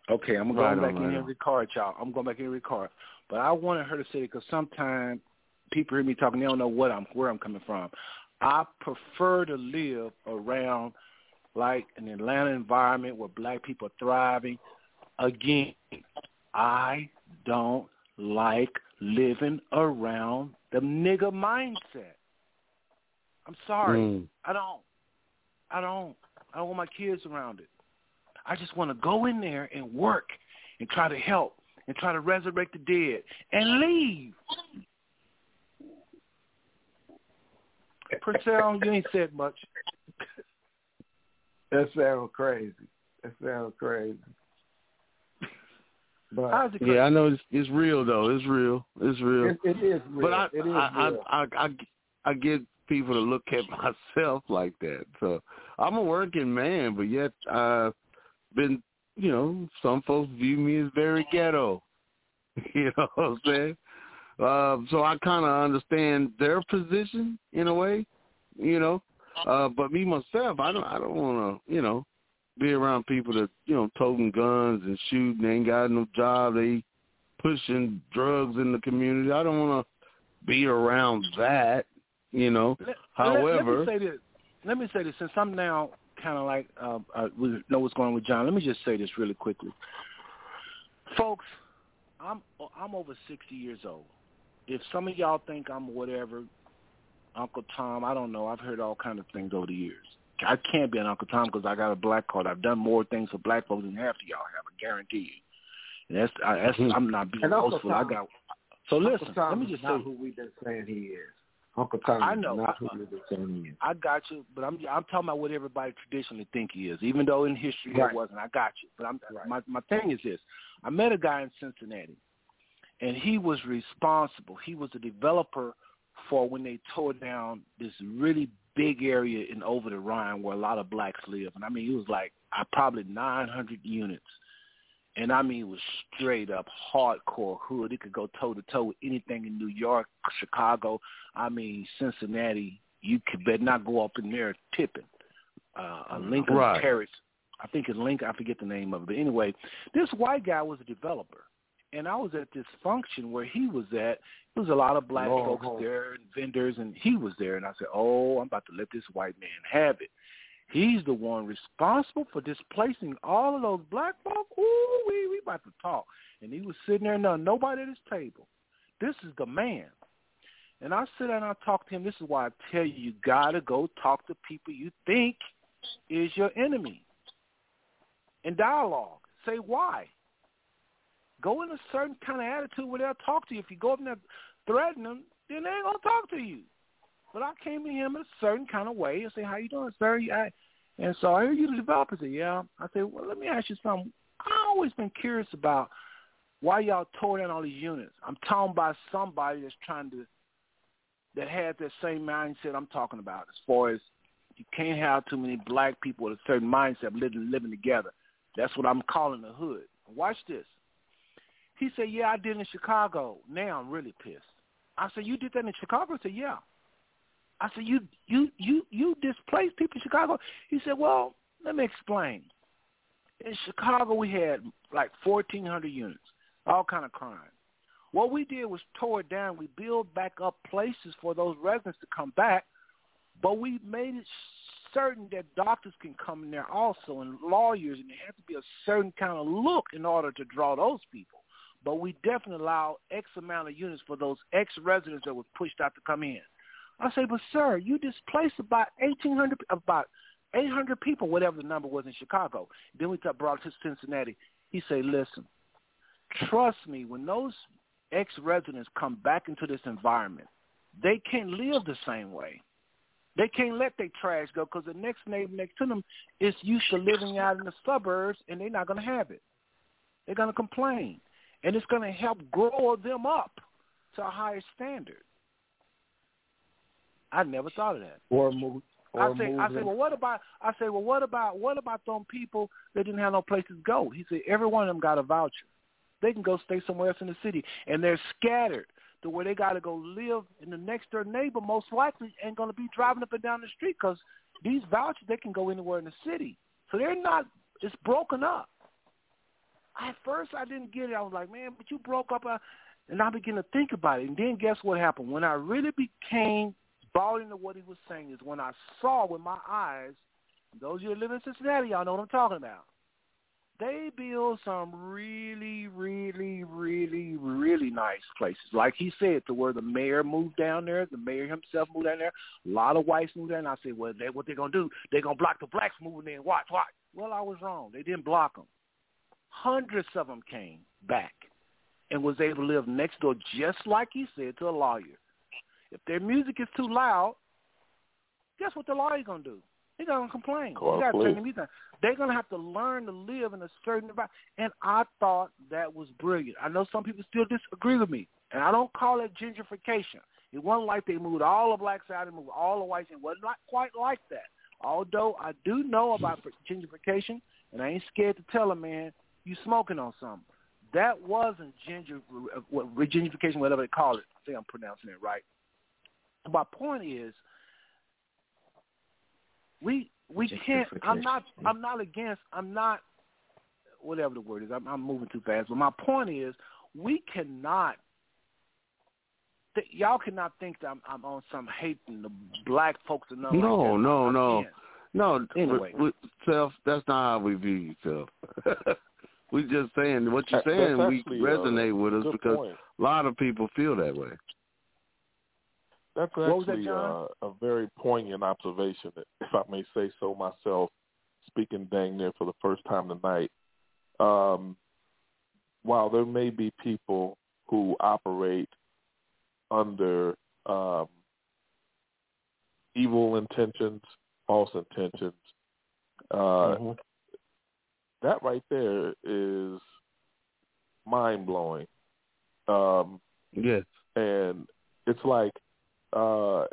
Okay, I'm going right back in and record, y'all. I'm going back in and record. But I wanted her to say it because sometimes people hear me talking, they don't know what I'm where I'm coming from. I prefer to live around like an Atlanta environment where black people are thriving. Again, I don't like living around the nigga mindset. I'm sorry. Mm. I don't. I don't. I don't want my kids around it. I just want to go in there and work and try to help and try to resurrect the dead and leave. Purcell, you ain't said much. That sounds crazy. That sounds crazy. But yeah, I know it's, it's real though. It's real. It's real. It, it is real. But I, it is I, real. I, I, I, I get people to look at myself like that. So I'm a working man, but yet I've been, you know, some folks view me as very ghetto. you know what I'm saying? Uh, so I kind of understand their position in a way, you know. Uh, but me myself, I don't, I don't want to, you know, be around people that you know toting guns and shooting. They ain't got no job. They pushing drugs in the community. I don't want to be around that. You know. Let, However, let, let me say this. Let me say this. Since I'm now kind of like uh, uh, we know what's going on with John. Let me just say this really quickly, folks. I'm I'm over 60 years old. If some of y'all think I'm whatever, Uncle Tom, I don't know. I've heard all kind of things over the years. I can't be an Uncle Tom because I got a black card. I've done more things for black folks than half of y'all have. I guarantee you. And that's, I, that's mm-hmm. I'm not being boastful. I got. So Uncle listen, Tom let me just not say who we've been saying he is. Uncle I know. not I, who we've been saying he is. I got you, but I'm I'm talking about what everybody traditionally think he is, even though in history right. it wasn't. I got you, but I'm right. my my thing is this: I met a guy in Cincinnati, and he was responsible. He was a developer for when they tore down this really big area in over the Rhine where a lot of blacks live. And I mean, it was like I probably 900 units. And I mean, it was straight up hardcore hood. It could go toe to toe with anything in New York, Chicago. I mean, Cincinnati. You could better not go up in there tipping. Uh, a Lincoln right. Terrace. I think it's Lincoln. I forget the name of it. But anyway, this white guy was a developer and I was at this function where he was at. There was a lot of black Lord, folks there and vendors, and he was there. And I said, "Oh, I'm about to let this white man have it. He's the one responsible for displacing all of those black folks. Ooh, we we about to talk." And he was sitting there, no nobody at his table. This is the man. And I sit down and I talk to him. This is why I tell you, you gotta go talk to people you think is your enemy. In dialogue, say why. Go in a certain kind of attitude where they'll talk to you. If you go up there threaten them, then they ain't gonna talk to you. But I came to him in a certain kind of way and say, "How you doing, sir?" I, and so I hear you the developer. Say, "Yeah." I said, "Well, let me ask you something. I always been curious about why y'all tore down all these units. I'm talking about somebody that's trying to that had that same mindset I'm talking about, as far as you can't have too many black people with a certain mindset living living together. That's what I'm calling the hood. Watch this. He said, yeah, I did in Chicago. Now I'm really pissed. I said, you did that in Chicago? He said, yeah. I said, you you you you displaced people in Chicago? He said, well, let me explain. In Chicago, we had like 1,400 units, all kind of crime. What we did was tore it down. We built back up places for those residents to come back, but we made it certain that doctors can come in there also and lawyers, and there has to be a certain kind of look in order to draw those people but we definitely allow X amount of units for those ex-residents that were pushed out to come in. I say, but sir, you displaced about 1,800, about 800 people, whatever the number was in Chicago. Then we brought it to Cincinnati. He say, listen, trust me, when those ex-residents come back into this environment, they can't live the same way. They can't let their trash go because the next neighbor next to them is used to living out in the suburbs, and they're not going to have it. They're going to complain, and it's going to help grow them up to a higher standard. I never thought of that. Or move. Or I say, I say, well, what about? I say, well, what about? What about them people that didn't have no places to go? He said, every one of them got a voucher. They can go stay somewhere else in the city, and they're scattered to where they got to go live. And the next door neighbor most likely ain't going to be driving up and down the street because these vouchers they can go anywhere in the city, so they're not. It's broken up. At first, I didn't get it. I was like, man, but you broke up. Uh, and I began to think about it. And then guess what happened? When I really became bought into what he was saying is when I saw with my eyes, those of you who live in Cincinnati, y'all know what I'm talking about. They build some really, really, really, really nice places. Like he said, to where the mayor moved down there, the mayor himself moved down there. A lot of whites moved there, and I said, well, they, what they're gonna do? They're gonna block the blacks moving in. Watch, watch. Well, I was wrong. They didn't block them. Hundreds of them came back and was able to live next door, just like he said to a lawyer. If their music is too loud, guess what the lawyer gonna do? He gonna complain. Call gotta turn the music down. They're gonna have to learn to live in a certain environment. And I thought that was brilliant. I know some people still disagree with me, and I don't call it gentrification. It wasn't like they moved all the blacks out and moved all the whites. It wasn't not quite like that. Although I do know about gentrification, and I ain't scared to tell a man you smoking on something. That wasn't ginger, uh, what, gentrification, whatever they call it. I think I'm pronouncing it right. My point is, we we can't. I'm not. I'm not against. I'm not. Whatever the word is, I'm, I'm moving too fast. But my point is, we cannot. Th- y'all cannot think that I'm, I'm on some hating the black folks or nothing No, like no, no. against. No, Anyway. with, with self, that's not how we view yourself. we just saying what you're That- that's saying. We actually, uh, resonate with us because point. a lot of people feel that way. That's that, actually John? uh, a very poignant observation, if I may say so myself, speaking dang near for the first time tonight. Um, while there may be people who operate under um, evil intentions, false intentions, uh, Mhm. that right there is mind blowing. Um, Yes. and it's like uh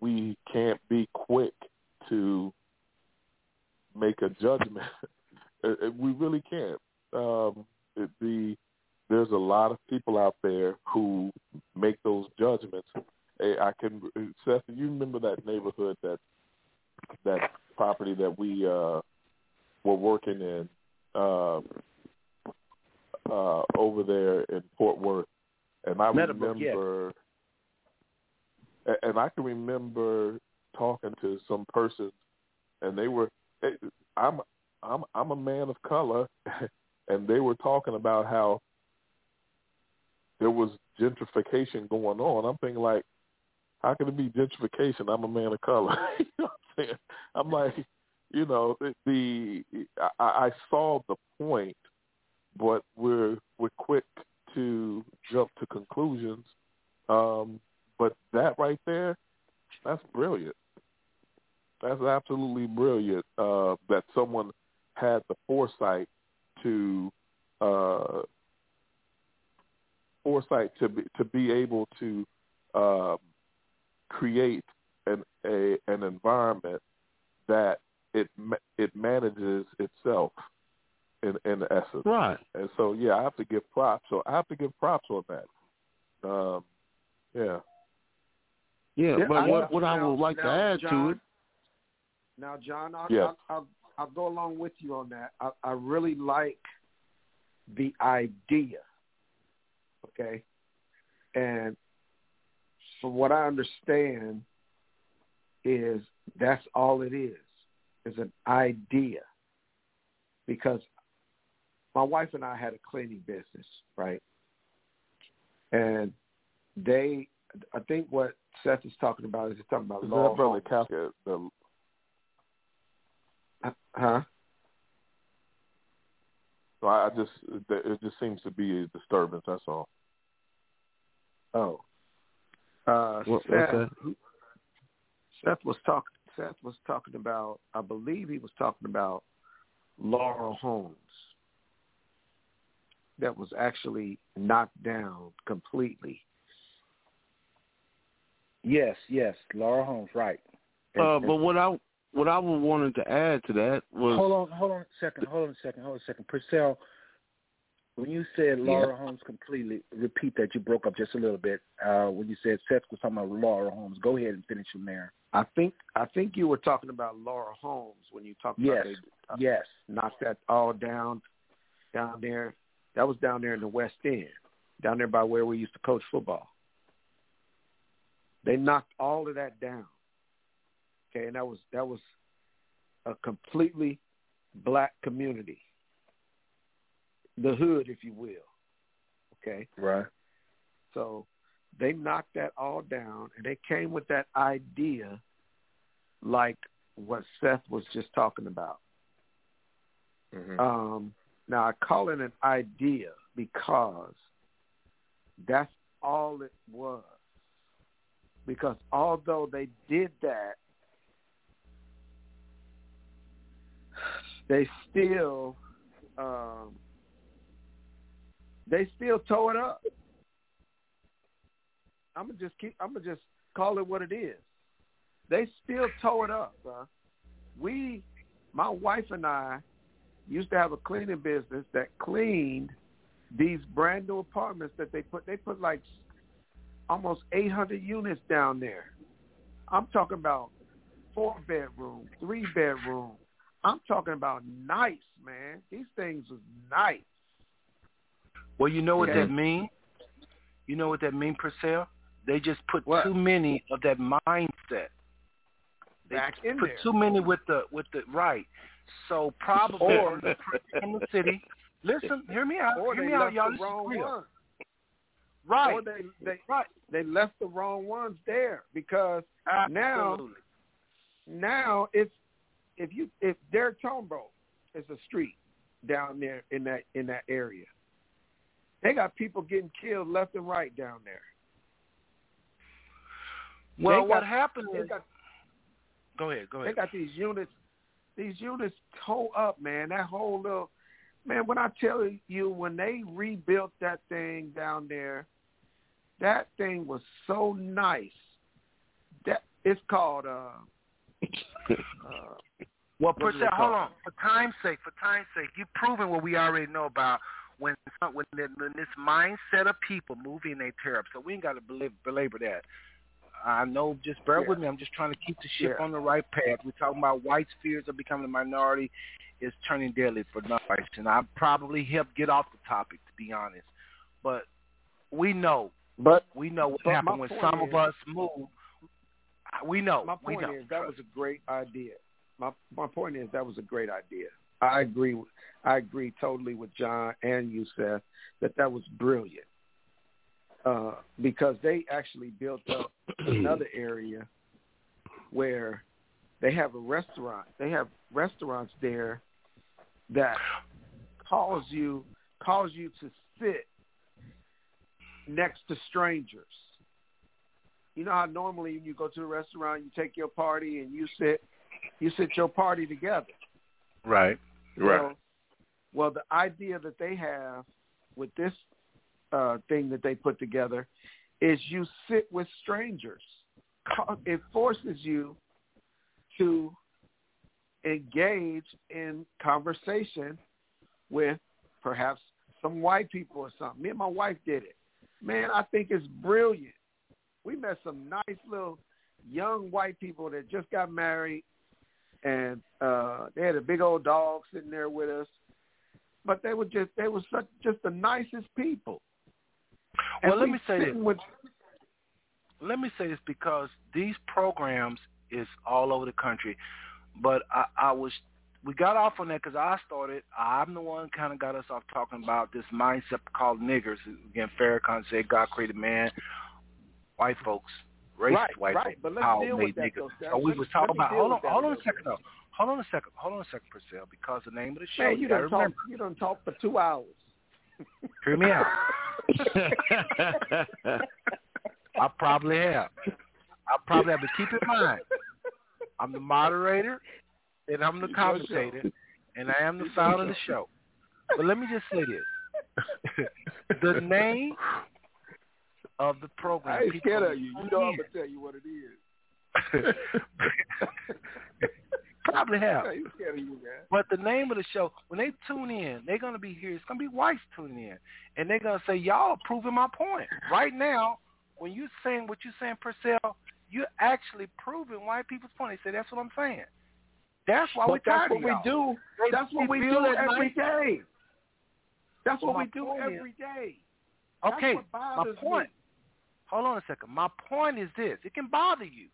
we can't be quick to make a judgment. Uh, uh, we really can't. Um it, the there's a lot of people out there who make those judgments. I can Seth, you remember that neighborhood that that property that we uh were working in uh uh over there in Fort Worth and I Meadowbrook, remember and I can remember talking to some person and they were I'm I'm I'm a man of color and they were talking about how there was gentrification going on. I'm thinking like how can it be gentrification? I'm a man of color. you know what I'm saying? I'm like, you know, the, the I, I saw the point, but we're we're quick to jump to conclusions. Um, but that right there, that's brilliant. That's absolutely brilliant. Uh, that someone had the foresight to uh, foresight to be to be able to um, create an a an environment that it it manages itself in in essence. Right. And so yeah, I have to give props. So I have to give props on that. Um, yeah. Yeah, Yeah, but I- what what I would like to now, add to it, Now, John, I'll, Yes. I'll, I'll, I'll go along with you on that. I, I really like the idea, okay? And from what I understand is that's all it is, is an idea. Because my wife and I had a cleaning business, right? And they, I think what Seth is talking about is he's talking about Is law that brother homes. Kafka? The Huh? So I, I just it just seems to be a disturbance. That's all. Oh, uh, What- what's Seth, that? Seth was talking. Seth was talking about. I believe he was talking about Laurel Homes. That was actually knocked down completely. Yes, yes, Laurel Homes, right. And- Uh, and- but what I what I would wanted to add to that was hold on, hold on a second, hold on a second, hold on a second. Purcell, when you said Laurel Homes completely, repeat that. You broke up just a little bit. Uh, when you said Seth was talking about Laurel Homes, go ahead and finish from there. I think. I think you were talking about Laurel Homes when you talked Yes, about they uh, yes. knocked that all down, down there. That was down there in the West End, down there by where we used to coach football. They knocked all of that down. Okay, and that was that was a completely black community, the hood, if you will. Okay, Right. so they knocked that all down, and they came with that idea, like what Seth was just talking about. Um, now I call it an idea because that's all it was. Because although they did that, they still um, they still tow it up. I'm gonna just keep. I'm gonna just call it what it is. They still tow it up, bro. We, my wife and I, used to have a cleaning business that cleaned these brand new apartments that they put. They put like almost 800 units down there. I'm talking about four bedroom, three bedroom. I'm talking about nice, man. These things was nice. Well, you know what that mean? You know what that mean, Purcell? They just put What? too many of that mindset. They Back in put there. too many with the with the right. So probably in the- city. Listen, hear me out. Or hear me out, y'all. This is real. ones. Right. Or they, they right. they left the wrong ones there because now Absolutely. now it's if you if Derek Tombo is a street down there in that in that area. They got people getting killed left and right down there. Well, They what got- happened is got go ahead, go ahead. they got these units these units toe up, man. That whole little man, when I tell you when they rebuilt that thing down there, that thing was so nice. That it's called uh uh Well, What do they hold on. For time's sake, for time's sake, you've proven what we already know about when when, the, when this mindset of people move in, they tear up. So we ain't got to belabor, belabor that. I know. Just bear Yeah. with me. I'm just trying to keep the ship Yeah. on the right path. We're talking about white fears of becoming a minority is turning deadly for non-whites, and I probably helped get off the topic, to be honest. But we know, but we know what happened when some is- of us move. We know. my point know. is that was a great idea. My my point is that was a great idea. I agree. I agree totally with John and you, Seth, that that was brilliant. Uh, because they actually built up another area where they have a restaurant. They have restaurants there that cause you cause you to sit next to strangers. You know how normally when you go to a restaurant, you take your party and you sit you sit your party together. Right. Well, well, the idea that they have with this uh, thing that they put together is you sit with strangers. It forces you to engage in conversation with perhaps some white people or something. Me and my wife did it. Man, I think it's brilliant. We met some nice little young white people that just got married and uh they had a big old dog sitting there with us. But they were just they were such just the nicest people. And Well, let me say this. with let me say this because these programs is all over the country, but I, I was we got off on that because I started. I'm the one kind of got us off talking about this mindset called niggers. Again, Farrakhan said God created man, white folks, racist Right, white right, folks, but let's how deal made with that, niggers. though, So we Let- was talking about. Hold on, a hold on a second though. hold on a second. Hold on a second, Purcell, because the name of the show. Man, you, you don't talk. You don't talk for two hours. Hear me out. I probably have. I probably have, to keep in mind, I'm the moderator and I'm the commentator and I am the founder of the show. But let me just say this. the name of the program. I ain't scared of you. You know I'm gonna tell you what it is. Probably have. I ain't scared of you, man. But the name of the show, when they tune in, they're gonna be here. It's gonna be whites tuning in, and they're gonna say, "Y'all are proving my point." Right now, when you're saying what you're saying, Purcell, you're actually proving white people's point. They say, "That's what I'm saying." That's why we tired what of we y'all. do. They- That's what we do every day. That's Well, what we do is- every day. Okay, That's what my point. me. Hold on a second. My point is this: it can bother you,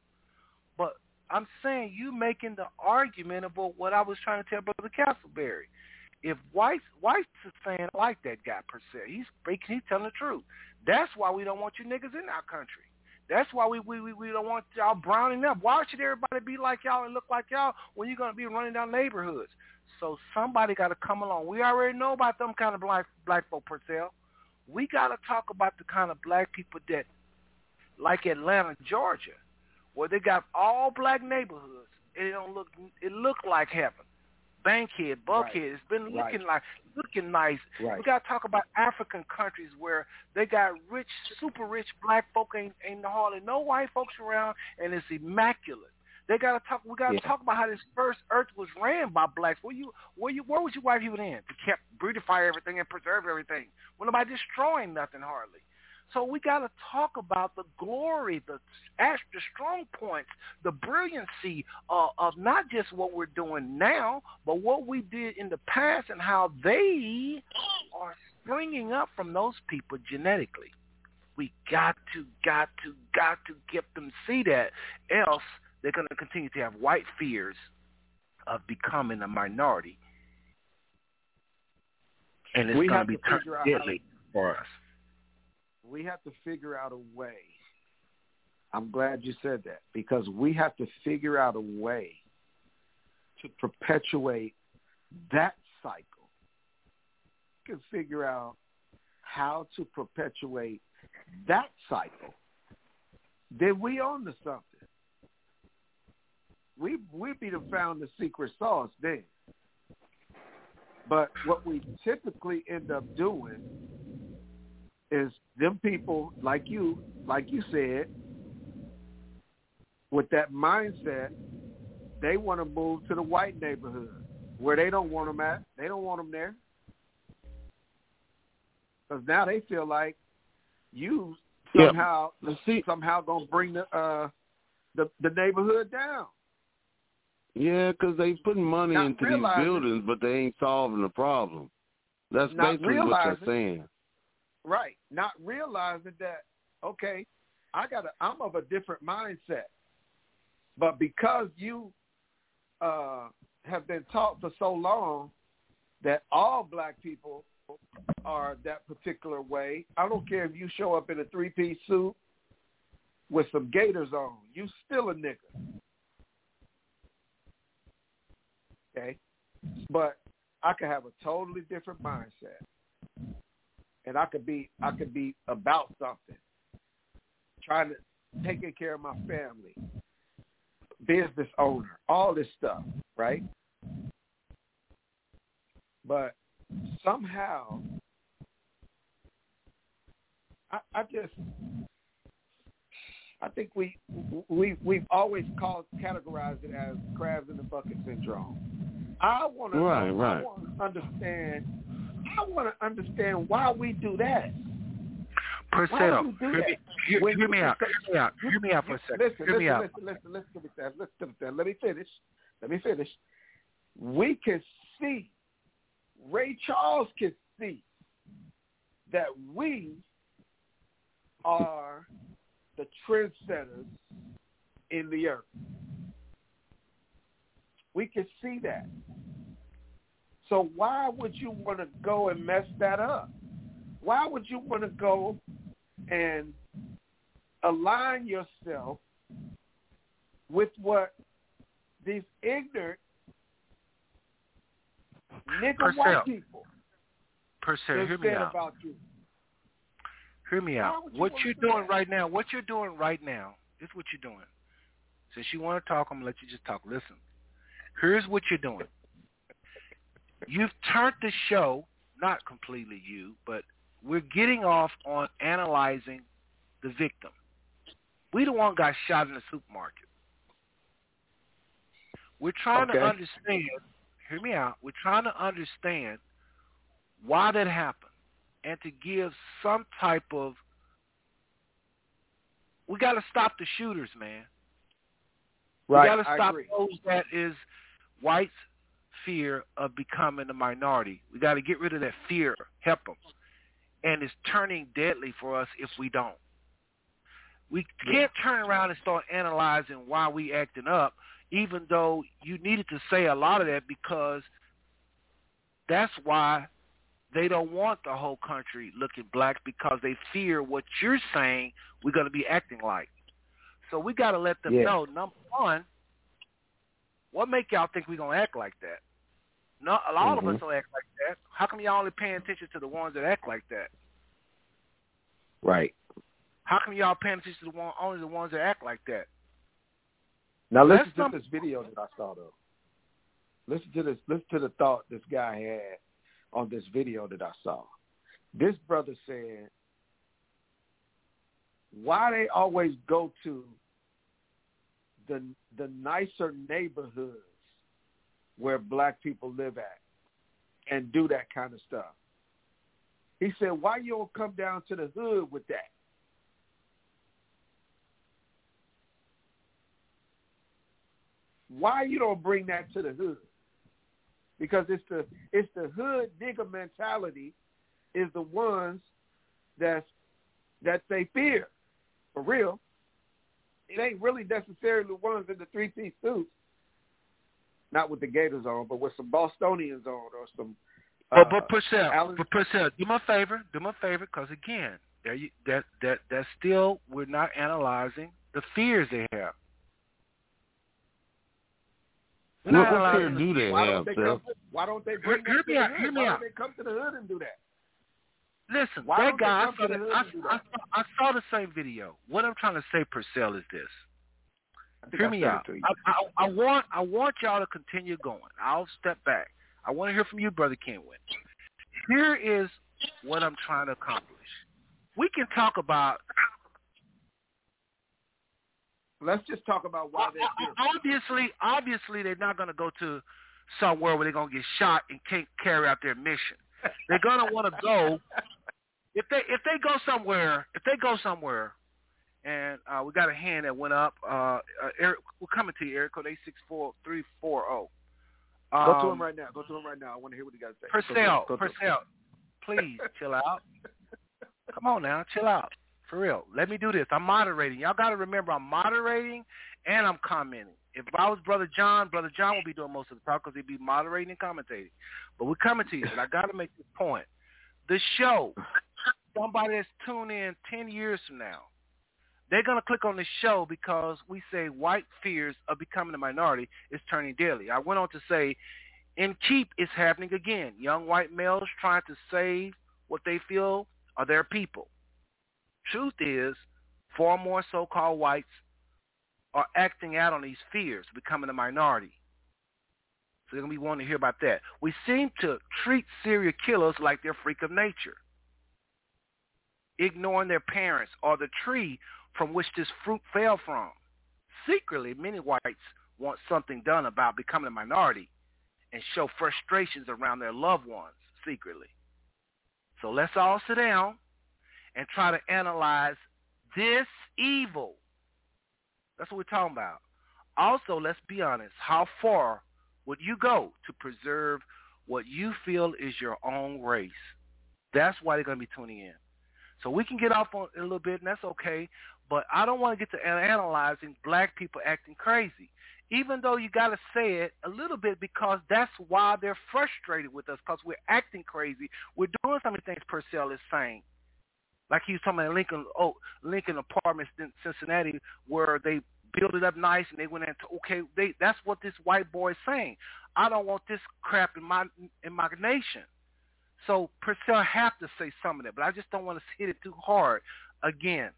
but I'm saying you making the argument about what I was trying to tell Brother Castleberry. If whites whites is saying I like that guy per se, he's he's telling the truth. That's why we don't want you niggas in our country. That's why we we we, don't want y'all browning up. Why should everybody be like y'all and look like y'all when you're gonna be running down neighborhoods? So somebody got to come along. We already know about them kind of black black folk, Purcell. We got to talk about the kind of black people that, like Atlanta, Georgia, where they got all black neighborhoods. and It don't look. It look like heaven. Bankhead, Buckhead. It's been Right. looking like looking nice. Right. We got to talk about African countries where they got rich, super rich black folk ain't ain't hardly no white folks around, and it's immaculate. They got to talk. We got to Yeah. talk about how this first Earth was ran by blacks. Where you, where you, where was you white people in? To kept beautify everything and preserve everything. When nobody destroying nothing hardly. So we got to talk about the glory, the the strong points, the brilliancy uh, of not just what we're doing now, but what we did in the past and how they are springing up from those people genetically. We got to, got to, got to get them to see that, else they're going to continue to have white fears of becoming a minority, and it's going to be figure deadly for us. We have to figure out a way. I'm glad you said that because we have to figure out a way to perpetuate that cycle. We can figure out how to perpetuate that cycle. Then we on to something. We we be the found the secret sauce then. But what we typically end up doing is them people like you, like you said, with that mindset, they want to move to the white neighborhood where they don't want them at. They don't want them there because now they feel like you somehow But see, somehow gonna bring the uh the the neighborhood down. yeah, because they putting money Not into these buildings, but they ain't solving the problem. That's basically what you're saying. Right. Not realizing that, okay, I got to I'm of a different mindset. But because you uh, have been taught for so long that all black people are that particular way, I don't care if you show up in a three-piece suit with some gators on, you still a nigga. Okay? But I could have a totally different mindset and I could be I mm-hmm. could be about something, trying to taking care of my family, business owner, all this stuff, right? But somehow, I, I just I think we we we've always called categorized it as crabs in the bucket syndrome. I want Right, I right. want to understand. I want to understand why we do that. Do hear me, that? hear, hear me out. Hear me out. Hear me out for a second. Listen, hear listen, me out. listen, listen, listen Listen to me, Stan. Listen me, Stan. Let me finish. Let me finish. We can see, Ray Charles can see that we are the trendsetters in the earth. We can see that. So why would you want to go and mess that up? Why would you want to go and align yourself with what these ignorant nigga Purcell. white people Purcell, hear me out. about you. Hear me out. You What you're doing that? right now, what you're doing right now, is what you're doing. Since you want to talk, I'm gonna let you just talk. Listen, here's what you're doing. You've turned the show, not completely you, but we're getting off on analyzing the victim. We the one got shot in the supermarket. We're trying Okay. to understand. Hear me out. We're trying to understand why that happened, and to give some type of. We got to stop the shooters, man. Right, we got to stop those that is whites' fear of becoming a minority. We got to get rid of that fear. Help them, and it's turning deadly for us if we don't. We can't turn around and start analyzing why we acting up, even though you needed to say a lot of that because that's why they don't want the whole country looking black because they fear what you're saying we're going to be acting like. So we got to let them Yeah. know, number one, what make y'all think we're going to act like that? No, a lot of Mhm. us don't act like that. How come y'all only paying attention to the ones that act like that? Right. How come y'all paying attention to the one, only the ones that act like that? Now listen That's to some- this video that I saw though. Listen to this. Listen to the thought this guy had on this video that I saw. This brother said, "Why they always go to the the nicer neighborhoods where black people live at and do that kind of stuff." He said, "Why you don't come down to the hood with that?" Why you don't bring that to the hood? Because it's the it's the hood nigga mentality is the ones that's that they fear. For real. It ain't really necessarily the ones in the three piece suits. Not with the Gators on, but with some Bostonians on or some But uh, but Purcell, Alan- but Purcell, do me a favor, do me a favor, because again, there you that that that still we're not analyzing the fears they have. We're What, not what fear do they why have, don't they come why don't they bring Hear- me to the out, hood? hear me why out. don't they come to the hood and do that? Listen, Why that guy, I saw, the the, I, I, that? I saw the same video. What I'm trying to say, Purcell, is this. Hear me out. I, I, I want I want y'all to continue going. I'll step back. I want to hear from you, brother Kenwin. Here is what I'm trying to accomplish. We can talk about Let's just talk about why they're fearful. obviously obviously they're not going to go to somewhere where they're going to get shot and can't carry out their mission. They're going to want to go if they if they go somewhere if they go somewhere and uh, we got a hand that went up. Uh, uh, Eric, we're coming to you, Eric. Code eight six four three four zero. Go to him right now. Go to him right now. I want to hear what he got to say. Go to him. Purcell, Go. Purcell, please chill out. Come on now, chill out. For real. Let me do this. I'm moderating. Y'all got to remember I'm moderating and I'm commenting. If I was Brother John, Brother John would be doing most of the talk because he'd be moderating and commentating. But we're coming to you. But I got to make this point. The show, somebody that's tuned in 10 years from now, they're going to click on the show because we say white fears of becoming a minority is turning daily. I went on to say in Keep it's happening again. Young white males trying to save what they feel are their people. Truth is, far more so-called whites are acting out on these fears, becoming a minority. So they're going to be wanting to hear about that. We seem to treat serial killers like they're freak of nature, ignoring their parents or the tree from which this fruit fell from. Secretly, many whites want something done about becoming a minority and show frustrations around their loved ones secretly. So let's all sit down and try to analyze this evil. That's what we're talking about. Also, let's be honest. How far would you go to preserve what you feel is your own race? That's why they're going to be tuning in. So we can get off on a little bit, and that's okay. But I don't want to get to analyzing black people acting crazy, even though you got to say it a little bit because that's why they're frustrated with us because we're acting crazy. We're doing some of the things Purcell is saying. Like he was talking about Lincoln, oh, Lincoln Apartments in Cincinnati, where they built it up nice and they went into okay. They that's what this white boy is saying. I don't want this crap in my in my nation. So Purcell have to say some of that, but I just don't want to hit it too hard. Again,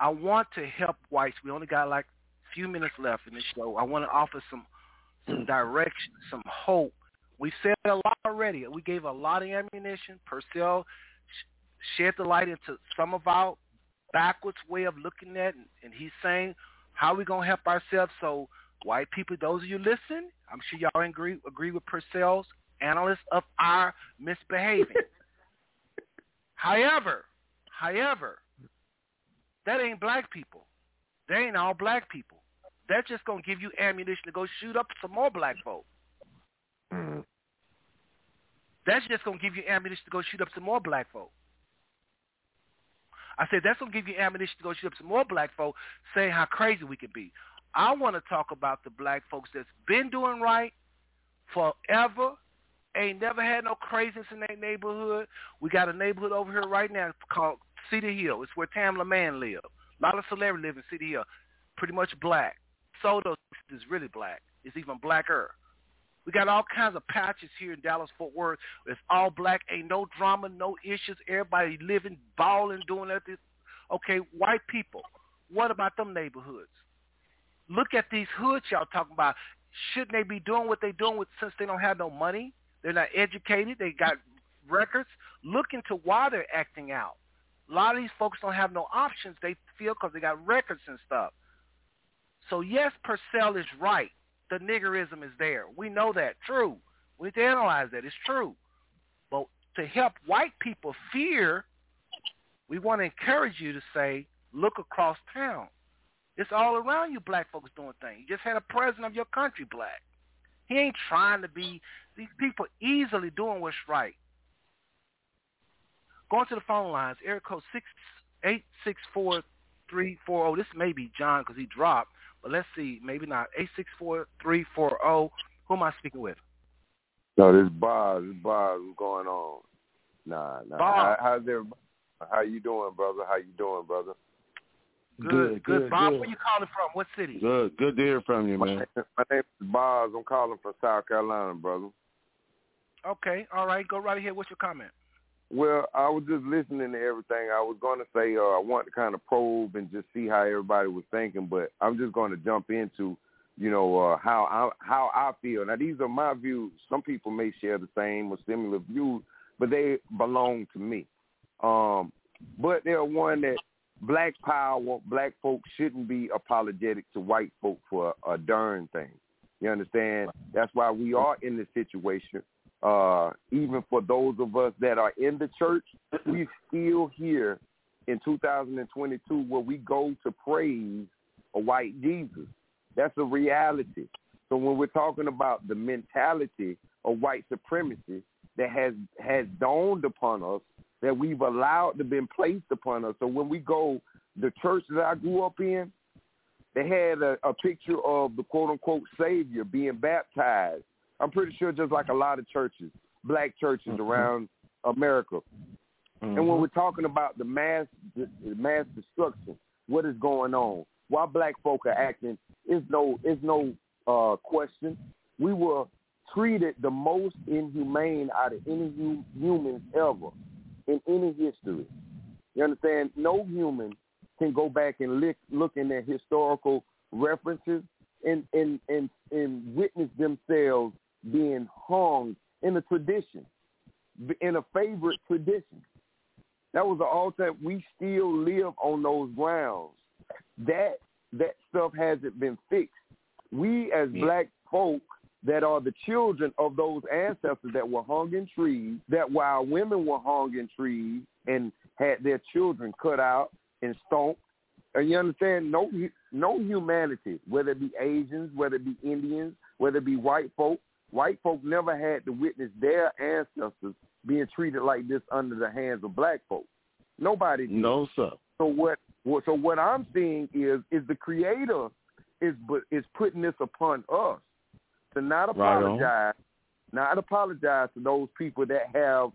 I want to help whites. We only got like a few minutes left in the show. I want to offer some some direction, some hope. We've said a lot already. We gave a lot of ammunition. Purcell shed the light into some of our backwards way of looking at, and, and he's saying how are we gonna help ourselves. So, white people, those of you listen, I'm sure y'all agree agree with Purcell's analyst of our misbehaving. however, however, that ain't black people. They ain't all black people. That's just gonna give you ammunition to go shoot up some more black folk. Mm. That's just gonna give you ammunition to go shoot up some more black folk. I said that's gonna give you ammunition to go shoot up some more black folk, saying how crazy we could be. I want to talk about the black folks that's been doing right forever, ain't never had no craziness in their neighborhood. We got a neighborhood over here right now called Cedar Hill. It's where Tamela Mann live. A lot of celebrities live in Cedar Hill. Pretty much black. Soto is really black. It's even blacker. We got all kinds of patches here in Dallas Fort Worth. It's all black. Ain't no drama, no issues. Everybody living, balling, doing everything. Okay, white people. What about them neighborhoods? Look at these hoods y'all talking about. Shouldn't they be doing what they're doing with since they don't have no money? They're not educated. They got records. Look into why they're acting out. A lot of these folks don't have no options. They feel because they got records and stuff. So yes, Purcell is right the niggerism is there. We know that. True. We need to analyze that. It's true. But to help white people fear, we want to encourage you to say, look across town. It's all around you black folks doing things. You just had a president of your country black. He ain't trying to be these people easily doing what's right. Going to the phone lines, area code six eight six four three four zero. This may be John because he dropped. But let's see, maybe not. Eight six four three four zero. Who am I speaking with? No, this Bob. This Bob. What's going on? Nah, nah. Bob. How, how's everybody? How you doing, brother? How you doing, brother? Good, Good, good. good, Bob, good. where you calling from? What city? Good, good to hear from you, My man. name, my name is Boz. I'm calling from South Carolina, brother. Okay, all right. Go right ahead. What's your comment? Well, I was just listening to everything. I was going to say uh, I want to kind of probe and just see how everybody was thinking, but I'm just going to jump into, you know, uh, how I how I feel. Now, these are my views. Some people may share the same or similar views, but they belong to me. Um, but they're one that black power, black folks shouldn't be apologetic to white folk for a darn thing. You understand? That's why we are in this situation uh, even for those of us that are in the church, we still here in 2022 where we go to praise a white Jesus. That's a reality. So when we're talking about the mentality of white supremacy that has has dawned upon us, that we've allowed to been placed upon us. So when we go, the church that I grew up in, they had a, a picture of the quote unquote Savior being baptized I'm pretty sure just like a lot of churches, black churches Mhm. around America. And when Mhm. we're talking about the mass the mass destruction, what is going on? Why black folk are acting is no is no uh, question. We were treated the most inhumane out of any hu- humans ever in any history. You understand? No human can go back and look look in their historical references and and and and witness themselves being hung in a tradition, in a favorite tradition. That was the all time. We still live on those grounds. That that stuff hasn't been fixed. We as Yeah. black folk that are the children of those ancestors that were hung in trees, that while women were hung in trees and had their children cut out and stomped. And you understand, no no humanity, whether it be Asians, whether it be Indians, whether it be white folk, white folk never had to witness their ancestors being treated like this under the hands of black folk. Nobody did. No, sir. So what? what- So what I'm seeing is is the Creator is but is putting this upon us to not Right apologize, not apologize to those people that have.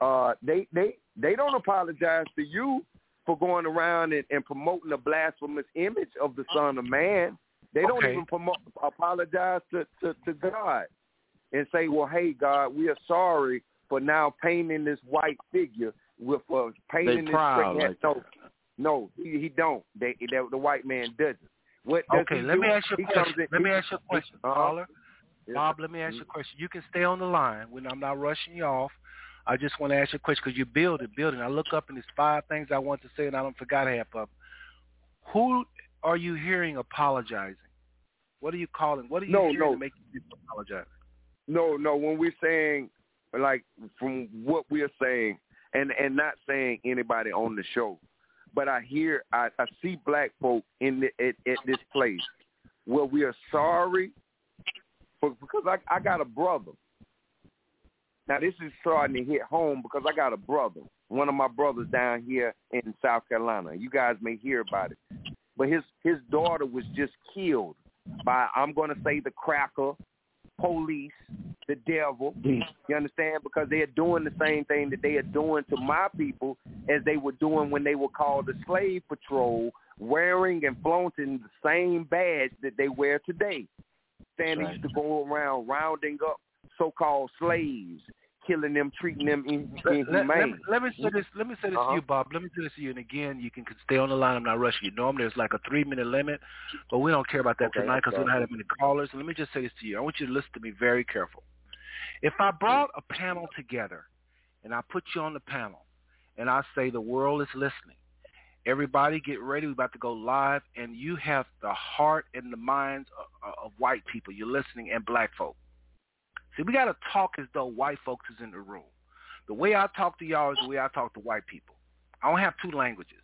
Uh, they they they don't apologize to you for going around and, and promoting a blasphemous image of the Son of Man. They don't Okay. even promote, apologize to, to, to God and say, well, hey, God, we are sorry for now painting this white figure with uh, painting this proud straight hat. like no, no, he, he don't. They, they, the white man doesn't. What does Okay, let do? me ask you a question. Let me ask you a question, uh-huh. caller. Bob, let me ask you a question. You can stay on the line when I'm not rushing you off. I just want to ask you a question because you're building, building. I look up and there's five things I want to say and I don't forgot half of them. Who are you hearing apologizing? What are you calling? What are you No, hearing no. to make you apologize? No, no. When we're saying, like, from what we're saying, and and not saying anybody on the show, but I hear, I, I see black folk in the, at, at this place where we are sorry for because I I got a brother. Now this is starting to hit home because I got a brother, one of my brothers down here in South Carolina. You guys may hear about it, but his his daughter was just killed by I'm going to say the cracker, police, the devil. Hmm. You understand? Because they are doing the same thing that they are doing to my people as they were doing when they were called the slave patrol, wearing and flaunting the same badge that they wear today. Saying they used to go around rounding up so-called slaves, killing them, treating them in, Let, let, let, me, say this. Let me say this to Uh-huh. you, Bob. Let me say this to you, and again, you can stay on the line. I'm not rushing you. Normally, there's like a three minute limit, but we don't care about that Okay, tonight because we don't have that many callers. So let me just say this to you. I want you to listen to me very careful. If I brought a panel together, and I put you on the panel, and I say the world is listening, everybody get ready. We're about to go live, and you have the heart and the minds of, of white people. You're listening, and black folk. See, we got to talk as though white folks is in the room. The way I talk to y'all is the way I talk to white people. I don't have two languages.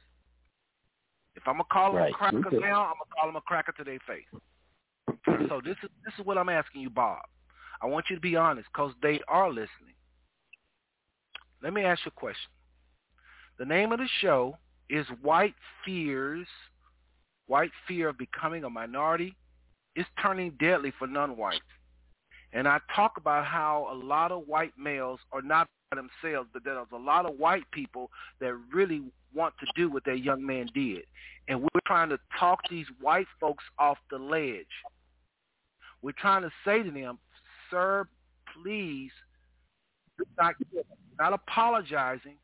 If I'm gonna call them Right. a cracker Okay. now, I'm gonna call them a cracker to their face. so this is this is what I'm asking you, Bob. I want you to be honest, cause they are listening. Let me ask you a question. The name of the show is White Fears, White Fear of Becoming a Minority. It's turning deadly for non-whites. And I talk about how a lot of white males are not by themselves, but there's a lot of white people that really want to do what that young man did. And we're trying to talk these white folks off the ledge. We're trying to say to them, sir, please, not, not apologizing.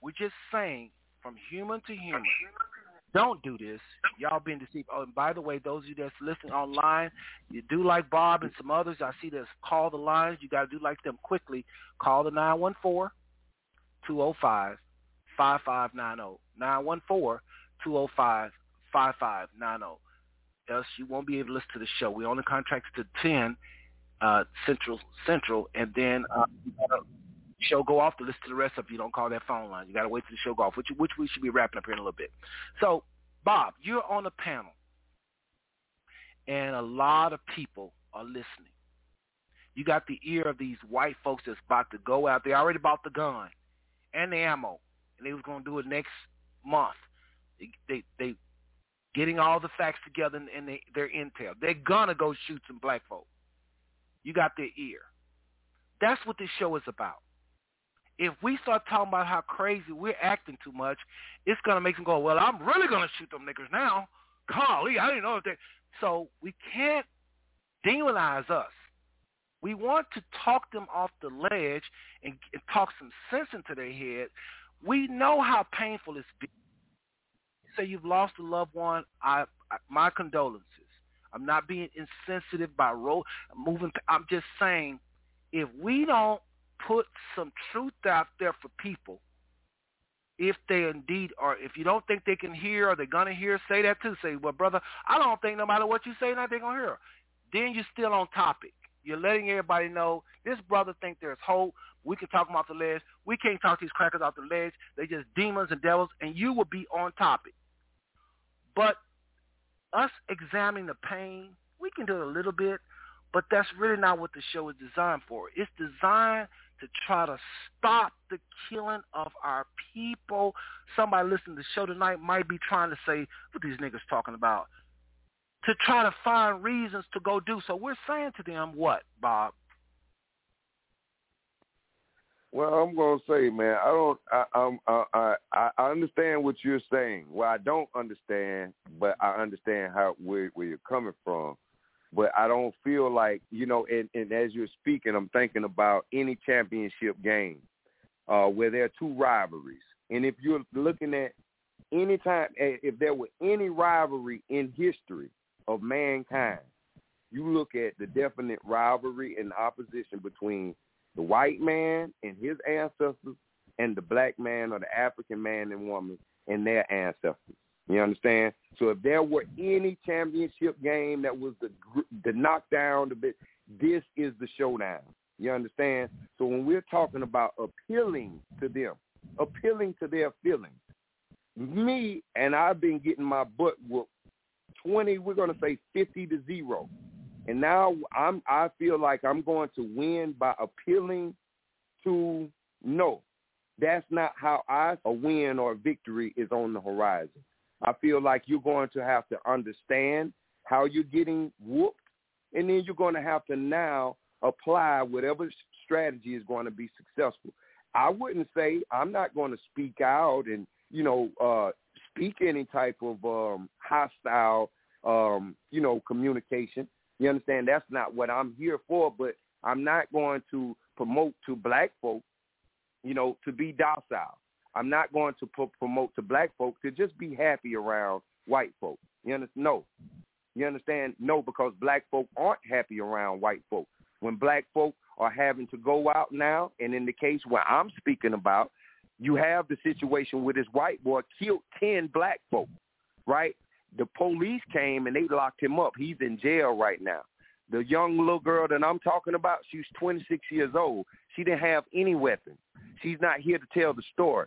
We're just saying from human to human, don't do this. Y'all being deceived. Oh, and by the way, those of you that's listening online, you do like Bob and some others. I see that's call the lines. You got to do like them quickly. Call the 914 205 5590. 914 205 5590. Else you won't be able to listen to the show. We only contracts to 10 uh, Central, Central, and then uh, show go off to listen to the rest of. You don't call that phone line. You got to wait till the show go off, which, which we should be wrapping up here in a little bit. So, Bob, you're on the panel, and a lot of people are listening. You got the ear of these white folks that's about to go out. They already bought the gun and the ammo, and they was going to do it next month. They, they, they getting all the facts together and, they, their intel. They're gonna go shoot some black folk. You got their ear. That's what this show is about. If we start talking about how crazy we're acting too much, it's gonna make them go, "Well, I'm really gonna shoot them niggas now." Golly, I didn't know if they. So we can't demonize us. We want to talk them off the ledge and, and talk some sense into their head. We know how painful it's been. Say you've lost a loved one. I, I my condolences. I'm not being insensitive by ro- moving. I'm just saying, if we don't put some truth out there for people, if they indeed are, if you don't think they can hear or they're gonna hear, say that too. Say, well, brother, I don't think no matter what you say, that they're gonna hear. Then you're still on topic. You're letting everybody know this brother think there's hope. We can talk them off the ledge. We can't talk these crackers off the ledge. They just demons and devils, and you will be on topic. But us examining the pain, we can do it a little bit, but that's really not what the show is designed for. It's designed to try to stop the killing of our people. Somebody listening to the show tonight might be trying to say, what these niggas talking about? To try to find reasons to go do so. We're saying to them what, Bob? Well, I'm gonna say, man, I don't. I, I'm. I, I I understand what you're saying. Well, I don't understand, but I understand how where where you're coming from. But I don't feel like you know. And, and as you're speaking, I'm thinking about any championship game uh, where there are two rivalries. And if you're looking at any time, if there were any rivalry in history of mankind, you look at the definite rivalry and opposition between the white man and his ancestors and the black man or the African man and woman and their ancestors. You understand? So if there were any championship game that was the the knockdown, the bit, this is the showdown. You understand? So when we're talking about appealing to them, appealing to their feelings, me and I've been getting my butt whooped twenty. We're gonna say fifty to zero and now I'm I feel like I'm going to win by appealing to no. That's not how I a win or a victory is on the horizon. I feel like you're going to have to understand how you're getting whooped and then you're going to have to now apply whatever strategy is going to be successful. I wouldn't say I'm not going to speak out and you know uh speak any type of um hostile um you know communication you understand? That's not what I'm here for, but I'm not going to promote to black folk, you know, to be docile. I'm not going to pro- promote to black folk to just be happy around white folk. You understand? No. You understand? No, because black folk aren't happy around white folk. When black folk are having to go out now, and in the case where I'm speaking about, you have the situation where this white boy killed 10 black folk, right? The police came and they locked him up. He's in jail right now. The young little girl that I'm talking about, she's 26 years old. She didn't have any weapon. She's not here to tell the story.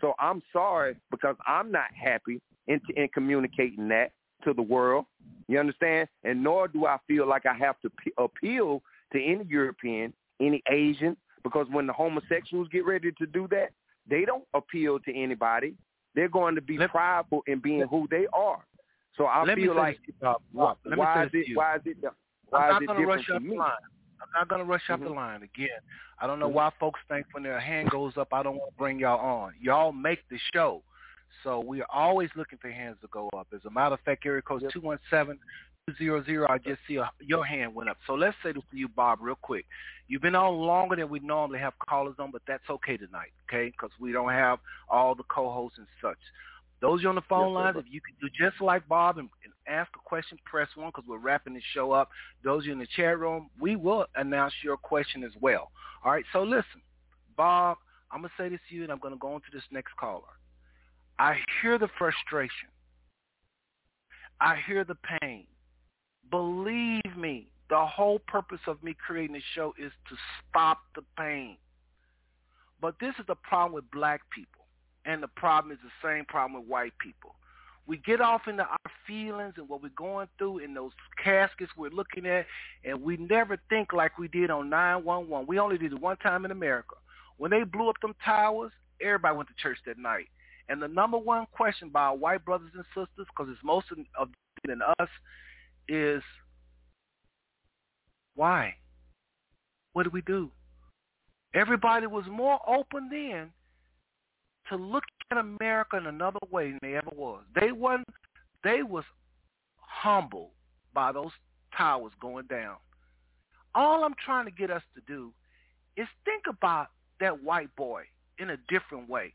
So I'm sorry because I'm not happy in, in communicating that to the world. You understand? And nor do I feel like I have to p- appeal to any European, any Asian, because when the homosexuals get ready to do that, they don't appeal to anybody. They're going to be prideful in being who they are. So I feel like you, Bob, Bob, why, is it, why is it why I'm is it rush different to the me? line. I'm not going to rush up Mhm. the line again. I don't know Mhm. why folks think when their hand goes up, I don't want to bring y'all on. Y'all make the show. So we are always looking for hands to go up. As a matter of fact, area code Yep. 217-200, I just see a, your hand went up. So let's say this to you, Bob, real quick. You've been on longer than we normally have callers on, but that's okay tonight, okay? Because we don't have all the co-hosts and such. Those you on the phone Yes, lines, brother. if you could do just like Bob and, and ask a question, press one because we're wrapping the show up. Those you in the chat room, we will announce your question as well. All right, so listen, Bob, I'm going to say this to you and I'm going to go on to this next caller. I hear the frustration. I hear the pain. Believe me, the whole purpose of me creating this show is to stop the pain. But this is the problem with black people. And the problem is the same problem with white people. We get off into our feelings and what we're going through in those caskets we're looking at, and we never think like we did on 911. We only did it one time in America. When they blew up them towers, everybody went to church that night. And the number one question by our white brothers and sisters, because it's most of than us, is why? What did we do? Everybody was more open then to look at America in another way than they ever was. They wasn't they was humbled by those towers going down. All I'm trying to get us to do is think about that white boy in a different way.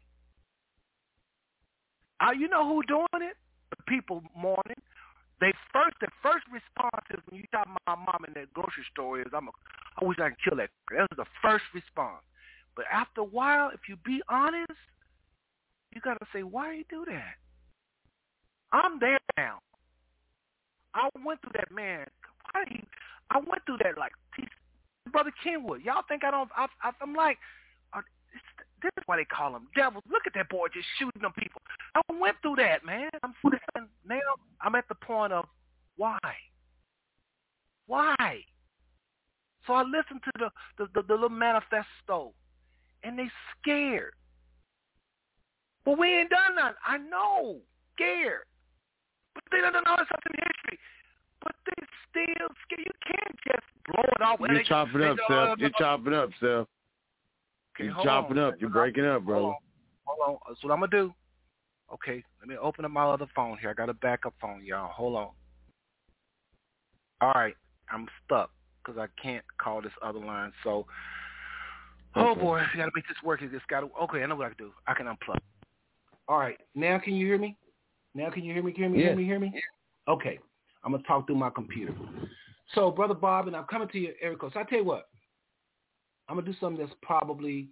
Uh, you know who doing it? The people mourning. They first, the first response is when you talk to my mom in that grocery store is, I'm a, I wish I could kill that. That was the first response. But after a while, if you be honest, you got to say, why you do that? I'm there now. I went through that, man. Why he, I went through that like, brother Kenwin. Y'all think I don't? I, I, I'm like, uh, this is why they call them devils. Look at that boy just shooting them people. I went through that, man. I'm saying now I'm at the point of why, why. So I listened to the the, the, the little manifesto, and they scared. But we ain't done nothing. I know, scared. But they don't know something in history. But they still scared. You can't just blow it off. You chop it up, Seth. You chop it up, Seth. Okay, You're chopping on. up. You're breaking up, bro. Hold on. Hold on. That's what I'm gonna do. Okay, let me open up my other phone here. I got a backup phone, y'all. Hold on. All right, I'm stuck because I can't call this other line. So, oh Okay. boy, I gotta make this work. It's got to. Okay, I know what I can do. I can unplug. All right, now can you hear me? Now can you hear me? Hear me? Yeah. Hear me? Hear me? Okay, I'm gonna talk through my computer. So, brother Bob, and I'm coming to you, Eric. So I tell you what, I'm gonna do something that's probably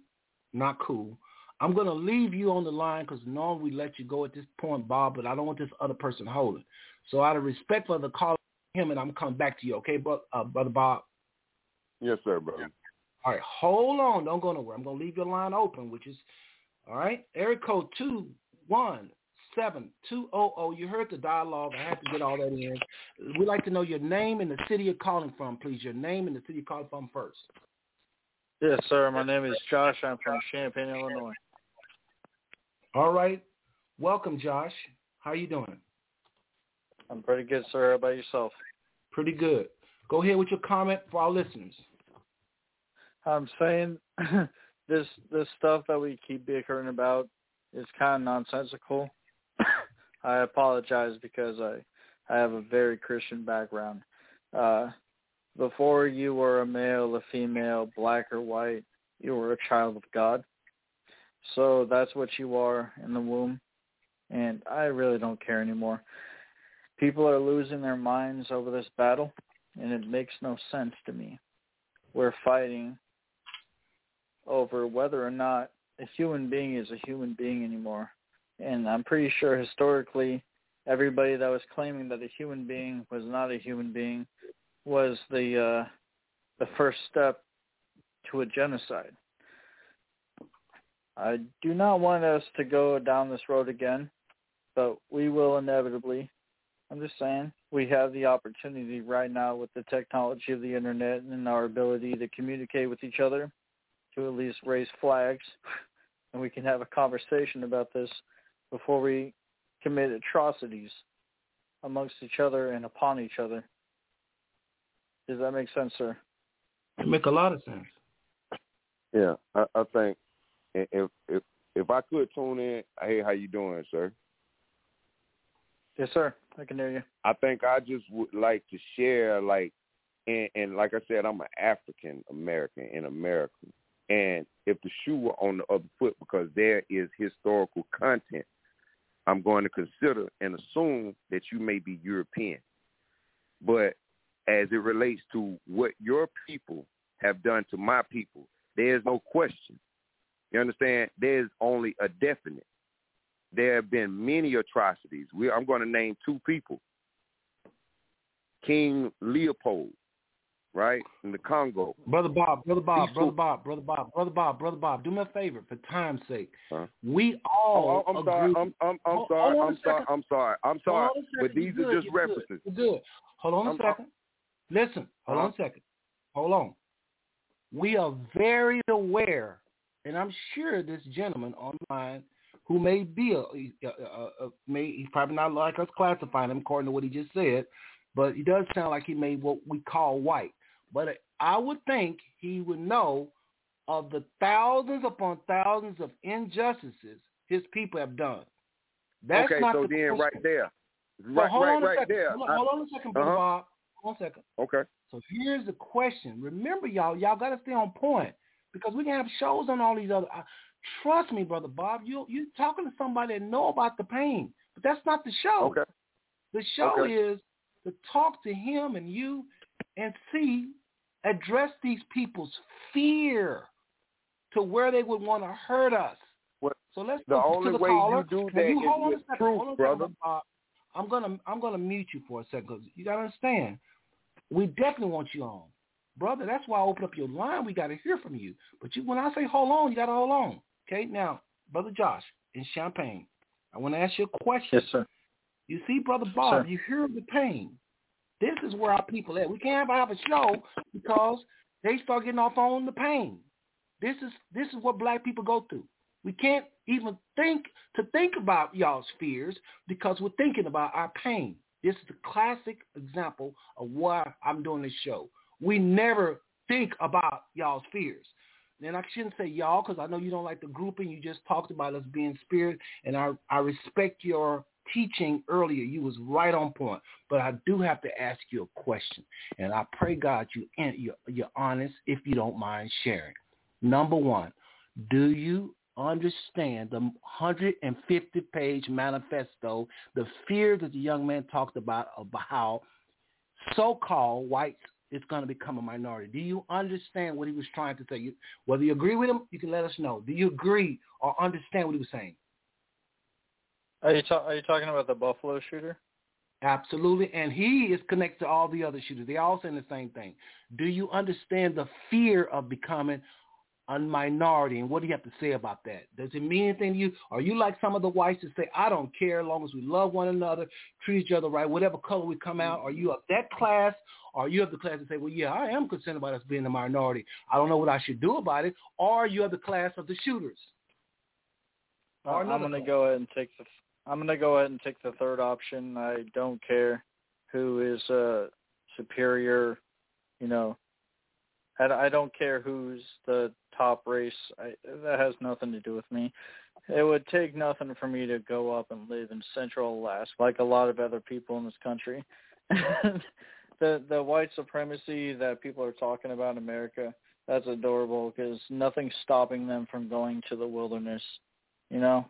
not cool. I'm gonna leave you on the line because normally we let you go at this point, Bob, but I don't want this other person holding. So out of respect for the call, him and I'm coming back to you, okay, bro, uh, brother Bob. Yes, sir, brother. All right, hold on, don't go nowhere. I'm gonna leave your line open, which is all right. Area code two one seven two zero zero. You heard the dialogue. I have to get all that in. We'd like to know your name and the city you're calling from, please. Your name and the city you're calling from first. Yes, sir. My name is Josh. I'm from Champaign, Illinois. All right, welcome, Josh. How are you doing? I'm pretty good, sir. How about yourself? Pretty good. Go ahead with your comment for our listeners. I'm saying this this stuff that we keep bickering about is kind of nonsensical. I apologize because I I have a very Christian background. Uh, before you were a male, a female, black or white, you were a child of God. So that's what you are in the womb, and I really don't care anymore. People are losing their minds over this battle, and it makes no sense to me. We're fighting over whether or not a human being is a human being anymore. And I'm pretty sure historically everybody that was claiming that a human being was not a human being was the uh the first step to a genocide. I do not want us to go down this road again, but we will inevitably. I'm just saying, we have the opportunity right now with the technology of the internet and our ability to communicate with each other to at least raise flags and we can have a conversation about this before we commit atrocities amongst each other and upon each other. Does that make sense, sir? It make a lot of sense. Yeah, I, I think if if if I could tune in, hey, how you doing, sir? Yes, sir. I can hear you. I think I just would like to share, like, and, and like I said, I'm an African American in America, and if the shoe were on the other foot, because there is historical content, I'm going to consider and assume that you may be European, but as it relates to what your people have done to my people, there's no question. You understand? There's only a definite. There have been many atrocities. We, I'm going to name two people. King Leopold, right, in the Congo. Brother Bob, brother Bob, brother Bob, brother Bob, brother Bob, brother Bob. Do me a favor, for time's sake. Huh? We Oh, all I'm agree. sorry. I'm I'm, I'm Hold- sorry. hold on I'm sorry. I'm sorry. I'm sorry. on a second. But these You're are good. just You're references. Good. You're good. Hold on a I'm- second. Listen. Hold on Uh-huh. a second. Hold on. We are very aware, and I'm sure this gentleman online who may be a, a, a, a may he's probably not like us classifying him according to what he just said, but he does sound like he may what we call white. But I would think he would know of the thousands upon thousands of injustices his people have done. That's okay, not so the then question. right there, So right, hold right, on a right second. there. Hold on, hold on a second, Uh-huh. Bob. Hold on a second. okay. So here's the question. Remember, y'all, y'all got to stay on point because we can have shows on all these other. Uh, trust me, brother Bob. You you talking to somebody that know about the pain, but that's not the show. Okay. The show Okay. is to talk to him and you and see address these people's fear to where they would want to hurt us. What- So let's the go only to the way you caller. do Now, that you is hold on with a second. truth, hold on a second, brother. I'm gonna I'm gonna mute you for a second because you gotta understand. We definitely want you on, brother. That's why I open up your line. We gotta hear from you. But you, when I say hold on, you gotta hold on. Okay, now, brother Josh in Champaign, I want to ask you a question. Yes, sir. You see, brother Bob, Sir. you hear the pain. This is where our people at. We can't have a show because they start getting off on the pain. This is this is what black people go through. We can't even think to think about y'all's fears because we're thinking about our pain. This is the classic example of why I'm doing this show. We never think about y'all's fears. and I shouldn't say y'all because I know you don't like the grouping. You just talked about us being spirit, and I I respect your teaching earlier. You was right on point, but I do have to ask you a question, and I pray God you you're, you're honest if you don't mind sharing. Number one, do you understand the 150 page manifesto, the fear that the young man talked about about how so-called whites is going to become a minority. Do you understand what he was trying to say? You, whether you agree with him, you can let us know. Do you agree or understand what he was saying? Are you, ta- are you talking about the Buffalo shooter? Absolutely, and he is connected to all the other shooters. They all saying the same thing. Do you understand the fear of becoming a minority, and what do you have to say about that? Does it mean anything to you? Are you like some of the whites that say, I don't care as long as we love one another, treat each other right, whatever color we come out? Are you of that class, or are you of the class that say, well, yeah, I am concerned about us being a minority. I don't know what I should do about it. Or are you of the class of the shooters? Uh, I'm going to go ahead and take the I'm going to go ahead and take the third option. I don't care who is uh, superior, you know. I, I don't care who's the top race. I, that has nothing to do with me. It would take nothing for me to go up and live in Central Alaska, like a lot of other people in this country. the the white supremacy that people are talking about in America, that's adorable because nothing's stopping them from going to the wilderness. You know,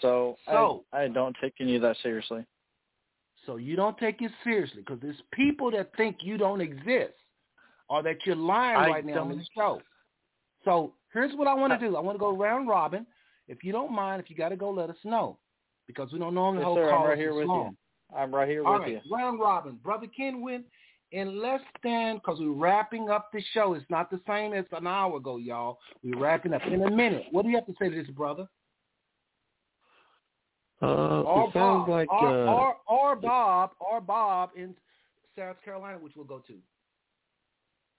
so, so I, I don't take any of that seriously. So you don't take it seriously because there's people that think you don't exist or that you're lying I right now on the show. So here's what I want to do. I want to go round robin. If you don't mind, if you got to go, let us know because we don't normally Yes, hold sir. I'm right here with long. you. I'm right here All with right, you. round robin. Brother Kenwin in less than, because we're wrapping up the show. It's not the same as an hour ago, y'all. We're wrapping up in a minute. What do you have to say to this, brother? Uh, Or it sounds Bob, like or, uh, or, or Bob, or Bob in South Carolina, which we'll go to.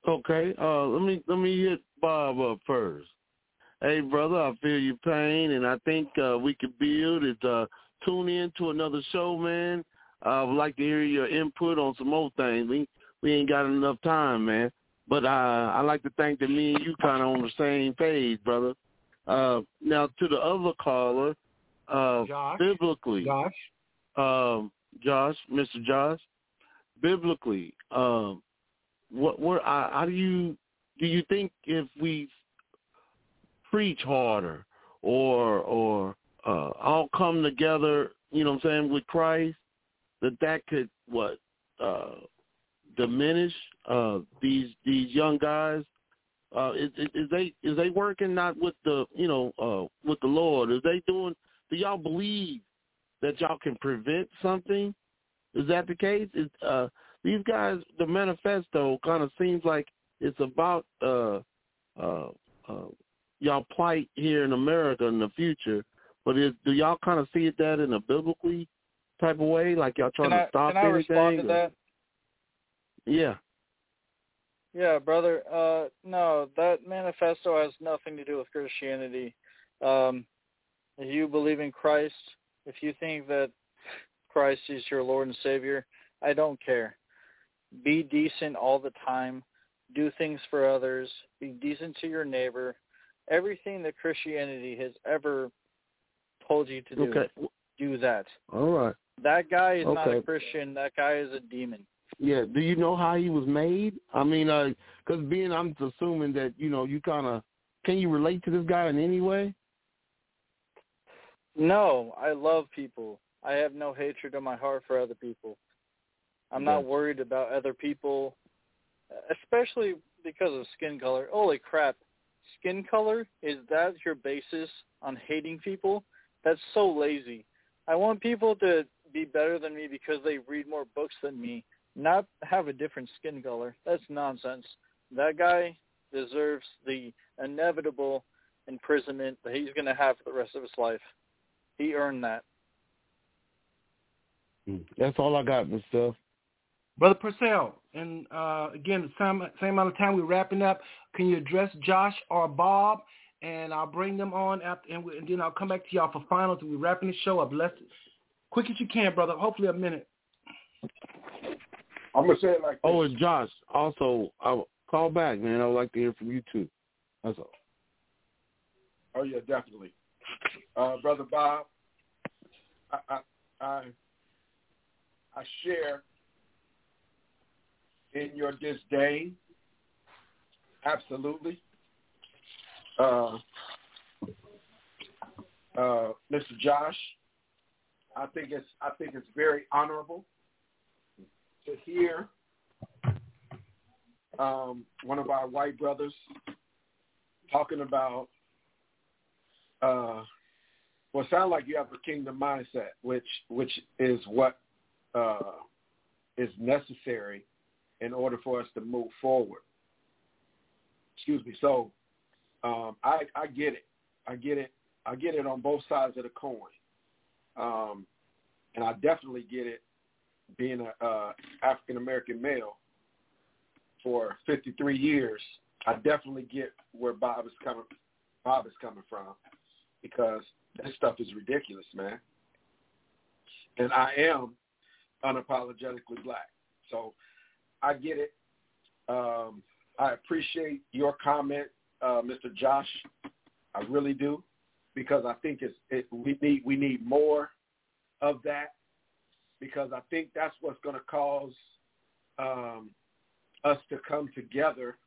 Okay, uh, let me let me hit Bob up first. Hey, brother, I feel your pain, and I think uh, we could build it. Uh, tune in to another show, man. I would like to hear your input on some more things. We we ain't got enough time, man. But uh, I like to think that me and you kind of on the same page, brother. Uh, now to the other caller, uh, Josh. biblically, Josh. um, Josh, Mr. Josh, biblically, um, what what how do you do you think if we preach harder or or uh, all come together, you know what I'm saying, with Christ, that that could what uh, diminish uh, these these young guys? Uh, is, is is they is they working not with the you know uh, with the Lord? Is they doing? Do y'all believe that y'all can prevent something? Is that the case? Is, uh, these guys, the manifesto kind of seems like it's about uh, uh, uh, y'all plight here in America in the future. But is, do y'all kind of see it that in a biblically type of way, like y'all trying Can I, to stop can I anything? respond to or- that? Yeah. Yeah, brother. Uh, no, that manifesto has nothing to do with Christianity. Um, if you believe in Christ, if you think that Christ is your Lord and Savior, I don't care. Be decent all the time. Do things for others. Be decent to your neighbor. Everything that Christianity has ever told you to do, Okay. do that. All right. That guy is not a Christian. That guy is a demon. Yeah. Do you know how he was made? I mean, uh, because being, I'm assuming that you know, you kind of can you relate to this guy in any way? No, I love people. I have no hatred in my heart for other people. I'm not worried about other people, especially because of skin color. Holy crap. Skin color? Is that your basis on hating people? That's so lazy. I want people to be better than me because they read more books than me, not have a different skin color. That's nonsense. That guy deserves the inevitable imprisonment that he's going to have for the rest of his life. He earned that. That's all I got, Mr. Brother Purcell, and uh, again, same, same amount of time we're wrapping up. Can you address Josh or Bob? And I'll bring them on after, and, we, and then I'll come back to y'all for finals. We're wrapping the show up. Less quick as you can, brother. Hopefully a minute. I'm gonna say it like this. Oh, and Josh, also, I'll call back, man. I would like to hear from you too. That's all. Oh yeah, definitely. Uh, Brother Bob, I, I I I share in your disdain. Absolutely. Uh, uh, Mr. Josh, I think it's I think it's very honorable to hear um, one of our white brothers talking about uh, well, it sounds like you have a kingdom mindset, which which is what uh, is necessary in order for us to move forward. Excuse me. So um, I I get it. I get it. I get it on both sides of the coin, um, and I definitely get it being a uh, African American male for 53 years. I definitely get where Bob is coming. Bob is coming from because this stuff is ridiculous, man. And I am unapologetically black. So I get it. Um, I appreciate your comment, uh, Mr. Josh. I really do, because I think it's it, we need we need more of that, because I think that's what's going to cause um, us to come together,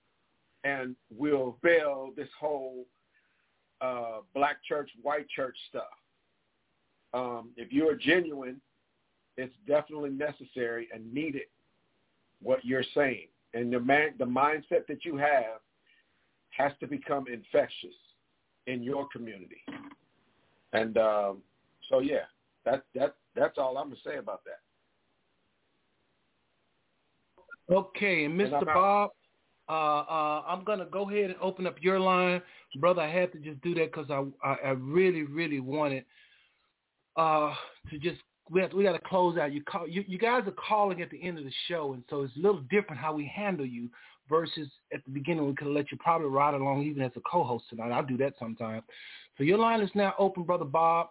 and we'll fail this whole uh, black church, white church stuff. Um, if you are genuine, it's definitely necessary and needed what you're saying. And the man, the mindset that you have has to become infectious in your community. And um, so, yeah, that that that's all I'm gonna say about that. Okay, and Mr. Bob, uh, uh, I'm gonna go ahead and open up your line, brother. I had to just do that because I, I, I really really wanted uh, to just we have, we got to close out. You call you, you guys are calling at the end of the show, and so it's a little different how we handle you versus at the beginning. We could let you probably ride along even as a co-host tonight. I'll do that sometime. So your line is now open, brother Bob.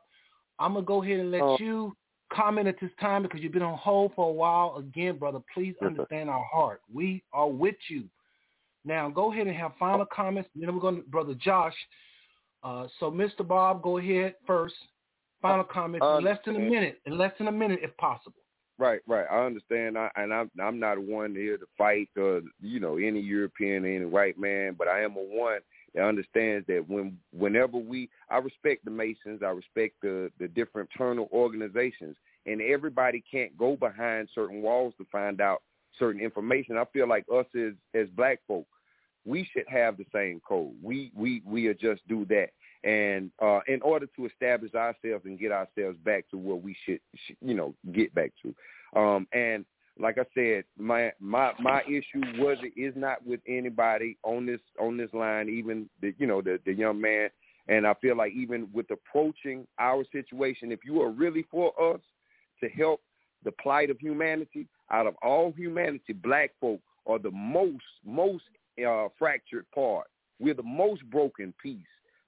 I'm gonna go ahead and let Oh. you comment at this time because you've been on hold for a while. Again, brother, please understand our heart. We are with you. Now go ahead and have final comments. Then we're going to brother Josh. Uh, so Mr. Bob, go ahead first. Final comments in less than a minute. In less than a minute, if possible. Right, right. I understand, I, and I'm I'm not one here to fight or you know any European, any white man, but I am a one that understands that when whenever we, I respect the Masons, I respect the the different fraternal organizations, and everybody can't go behind certain walls to find out certain information. I feel like us as as black folk, we should have the same code. We we we just do that. And uh, in order to establish ourselves and get ourselves back to where we should, you know, get back to. Um, and like I said, my my my issue was it is not with anybody on this on this line, even the you know the the young man. And I feel like even with approaching our situation, if you are really for us to help the plight of humanity, out of all humanity, black folk are the most most uh, fractured part. We're the most broken piece.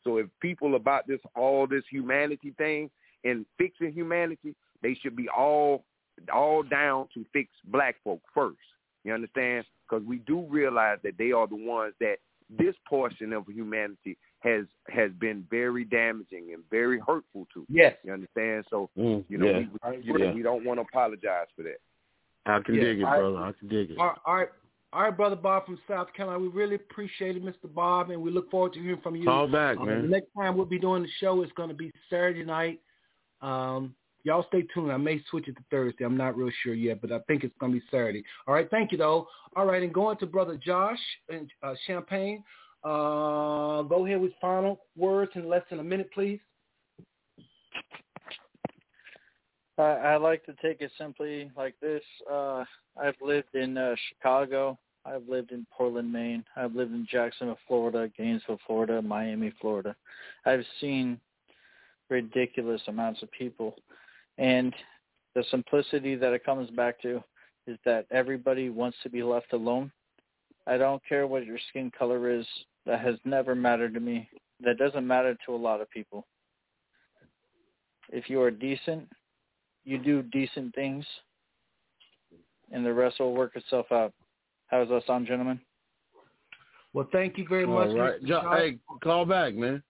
So if people about this all this humanity thing and fixing humanity, they should be all all down to fix black folk first. You understand? Because we do realize that they are the ones that this portion of humanity has has been very damaging and very hurtful to. Yes. You understand? So Mm, you know yeah. we, you know, Yeah. we don't want to apologize for that. I can Yeah, dig it, I- brother. I can dig it. All right, all right, all right, brother Bob from South Carolina. We really appreciate it, Mr. Bob, and we look forward to hearing from you. Call back, Um, man. The next time we'll be doing the show is going to be Saturday night. Um, y'all stay tuned. I may switch it to Thursday. I'm not real sure yet, but I think it's going to be Saturday. All right, thank you, though. All right, and going to Brother Josh in uh, Champaign. Uh, go ahead with final words in less than a minute, please. I, I like to take it simply like this. Uh, I've lived in uh, Chicago. I've lived in Portland, Maine. I've lived in Jacksonville, Florida, Gainesville, Florida, Miami, Florida. I've seen ridiculous amounts of people. And the simplicity that it comes back to is that everybody wants to be left alone. I don't care what your skin color is. That has never mattered to me. That doesn't matter to a lot of people. If you are decent, you do decent things, and the rest will work itself out. How does that sound, gentlemen? Well, thank you very much. right. Jo- hey, call back, man.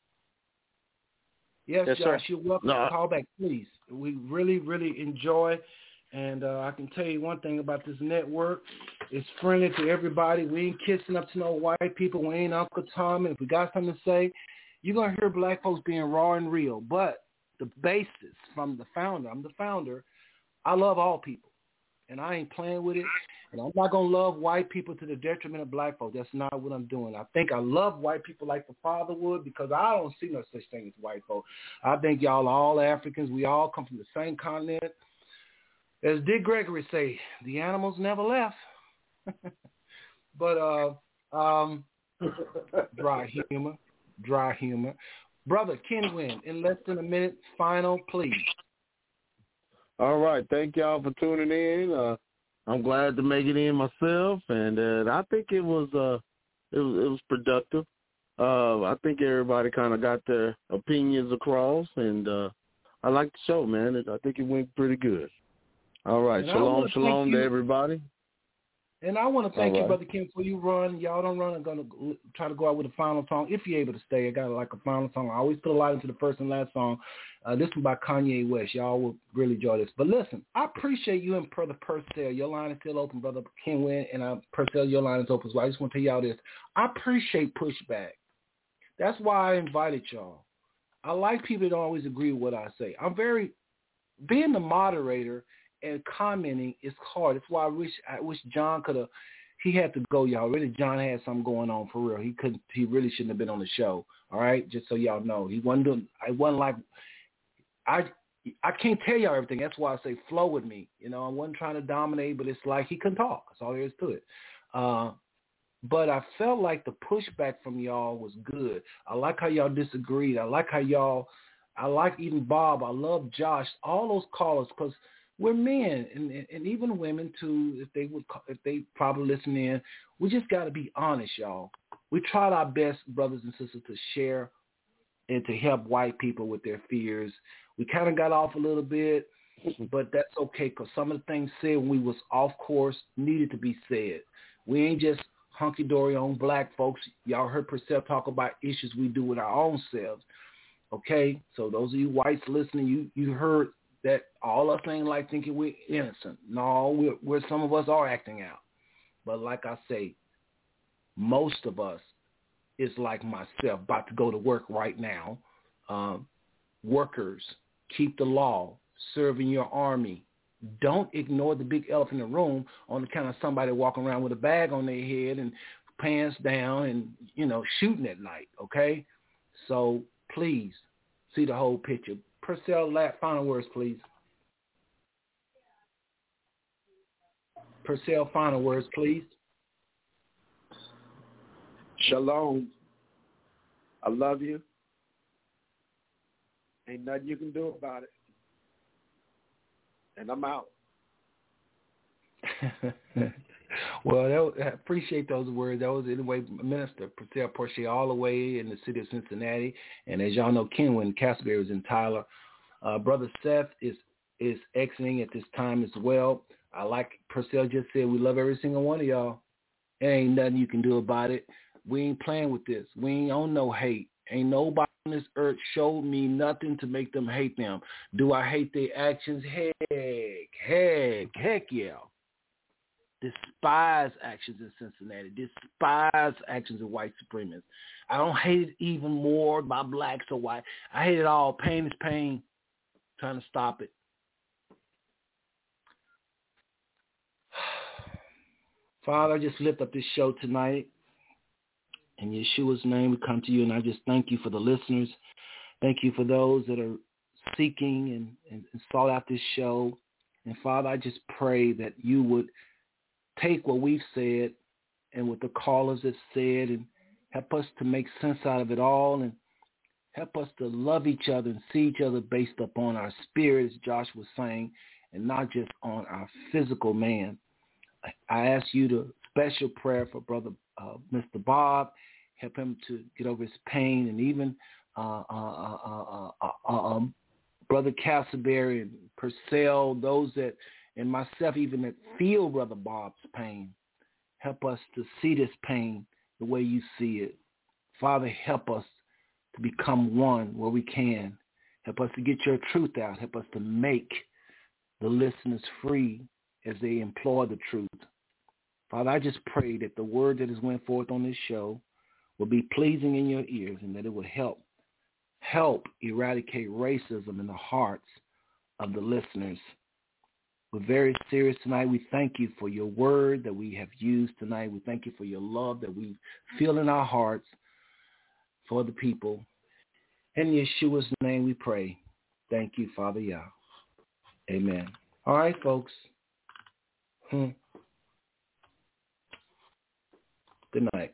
Yes, Yes, Josh, sir. you're welcome No, to call back, please. We really, really enjoy, and uh, I can tell you one thing about this network. It's friendly to everybody. We ain't kissing up to no white people. We ain't Uncle Tom. And if we got something to say, you're going to hear black folks being raw and real. But the basis from the founder, I'm the founder, I love all people. And I ain't playing with it. And I'm not to love white people to the detriment of black folks. That's not what I'm doing. I think I love white people like the father would because I don't see no such thing as white folks. I think y'all are all Africans. We all come from the same continent. As Dick Gregory say, the animals never left. but uh, um, dry humor, dry humor. Brother Ken in less than a minute, final, please. All right. Thank y'all for tuning in. Uh, I'm glad to make it in myself, and uh, I think it was uh, it was it was productive. Uh, I think everybody kind of got their opinions across, and uh, I like the show, man. It, I think it went pretty good. All right. And Shalom, shalom you. to everybody. And I want to thank All you. Brother Ken, for you run. Y'all don't run. I'm going to try to go out with a final song. If you're able to stay, I got like a final song. I always put a lot into the first and last song. Uh, this one by Kanye West. Y'all will really enjoy this. But listen, I appreciate you and Brother Purcell. Your line is still open, Brother Kenwin, and uh, Purcell, your line is open. So I just want to tell y'all this. I appreciate pushback. That's why I invited y'all. I like people that don't always agree with what I say. I'm very being the moderator and commenting is hard. That's why I wish I wish John could have. He had to go, y'all. Really, John had something going on for real. He couldn't. He really shouldn't have been on the show. All right, just so y'all know, he wasn't doing. I wasn't like. I I can't tell y'all everything. That's why I say flow with me. You know, I wasn't trying to dominate, but it's like he couldn't talk. That's all there is to it. Uh, but I felt like the pushback from y'all was good. I like how y'all disagreed. I like how y'all. I like even Bob. I love Josh. All those callers because we're men and, and even women too. If they would, if they probably listen in, we just got to be honest, y'all. We tried our best, brothers and sisters, to share and to help white people with their fears. We kind of got off a little bit, mm-hmm. but that's okay because some of the things said when we was off course needed to be said. We ain't just hunky-dory on black folks. Y'all heard Purcell talk about issues we do with our own selves. Okay, so those of you whites listening, you you heard that all of us ain't like thinking we're innocent. No, we're, we're some of us are acting out. But like I say, most of us is like myself, about to go to work right now. Um, workers, keep the law, serve in your army. Don't ignore the big elephant in the room on the kind of somebody walking around with a bag on their head and pants down and, you know, shooting at night, okay? So please see the whole picture. Purcell, la- final words, please. Purcell, final words, please. Shalom. I love you. Ain't nothing you can do about it. And I'm out. well, that, I appreciate those words. That was anyway, Minister Purcell Porche all the way in the city of Cincinnati, and as y'all know, Kenwin Casper is in Tyler. Uh, Brother Seth is is exiting at this time as well. I like Purcell just said, we love every single one of y'all. There ain't nothing you can do about it. We ain't playing with this. We ain't on no hate. Ain't nobody on this earth showed me nothing to make them hate them. Do I hate their actions? Heck, heck, heck yeah. Despise actions in Cincinnati. Despise actions of white supremacists. I don't hate it even more by blacks or white. I hate it all. Pain is pain. trying to stop it. Father, I just lift up this show tonight. In Yeshua's name, we come to you, and I just thank you for the listeners. Thank you for those that are seeking and, and, and sought out this show. And Father, I just pray that you would take what we've said and what the callers have said and help us to make sense out of it all and help us to love each other and see each other based upon our spirit, as Josh was saying, and not just on our physical man. I ask you to special prayer for Brother uh, Mr. Bob, help him to get over his pain, and even uh, uh, uh, uh, um, Brother Castleberry and Purcell, those that, and myself even that feel Brother Bob's pain. Help us to see this pain the way you see it. Father, help us to become one where we can. Help us to get your truth out. Help us to make the listeners free as they implore the truth. Father, I just pray that the word that is went forth on this show will be pleasing in your ears and that it will help help eradicate racism in the hearts of the listeners. We're very serious tonight. We thank you for your word that we have used tonight. We thank you for your love that we feel in our hearts for the people. In Yeshua's name we pray. Thank you, Father Yah. Amen. All right, folks. Hmm. Good night.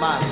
With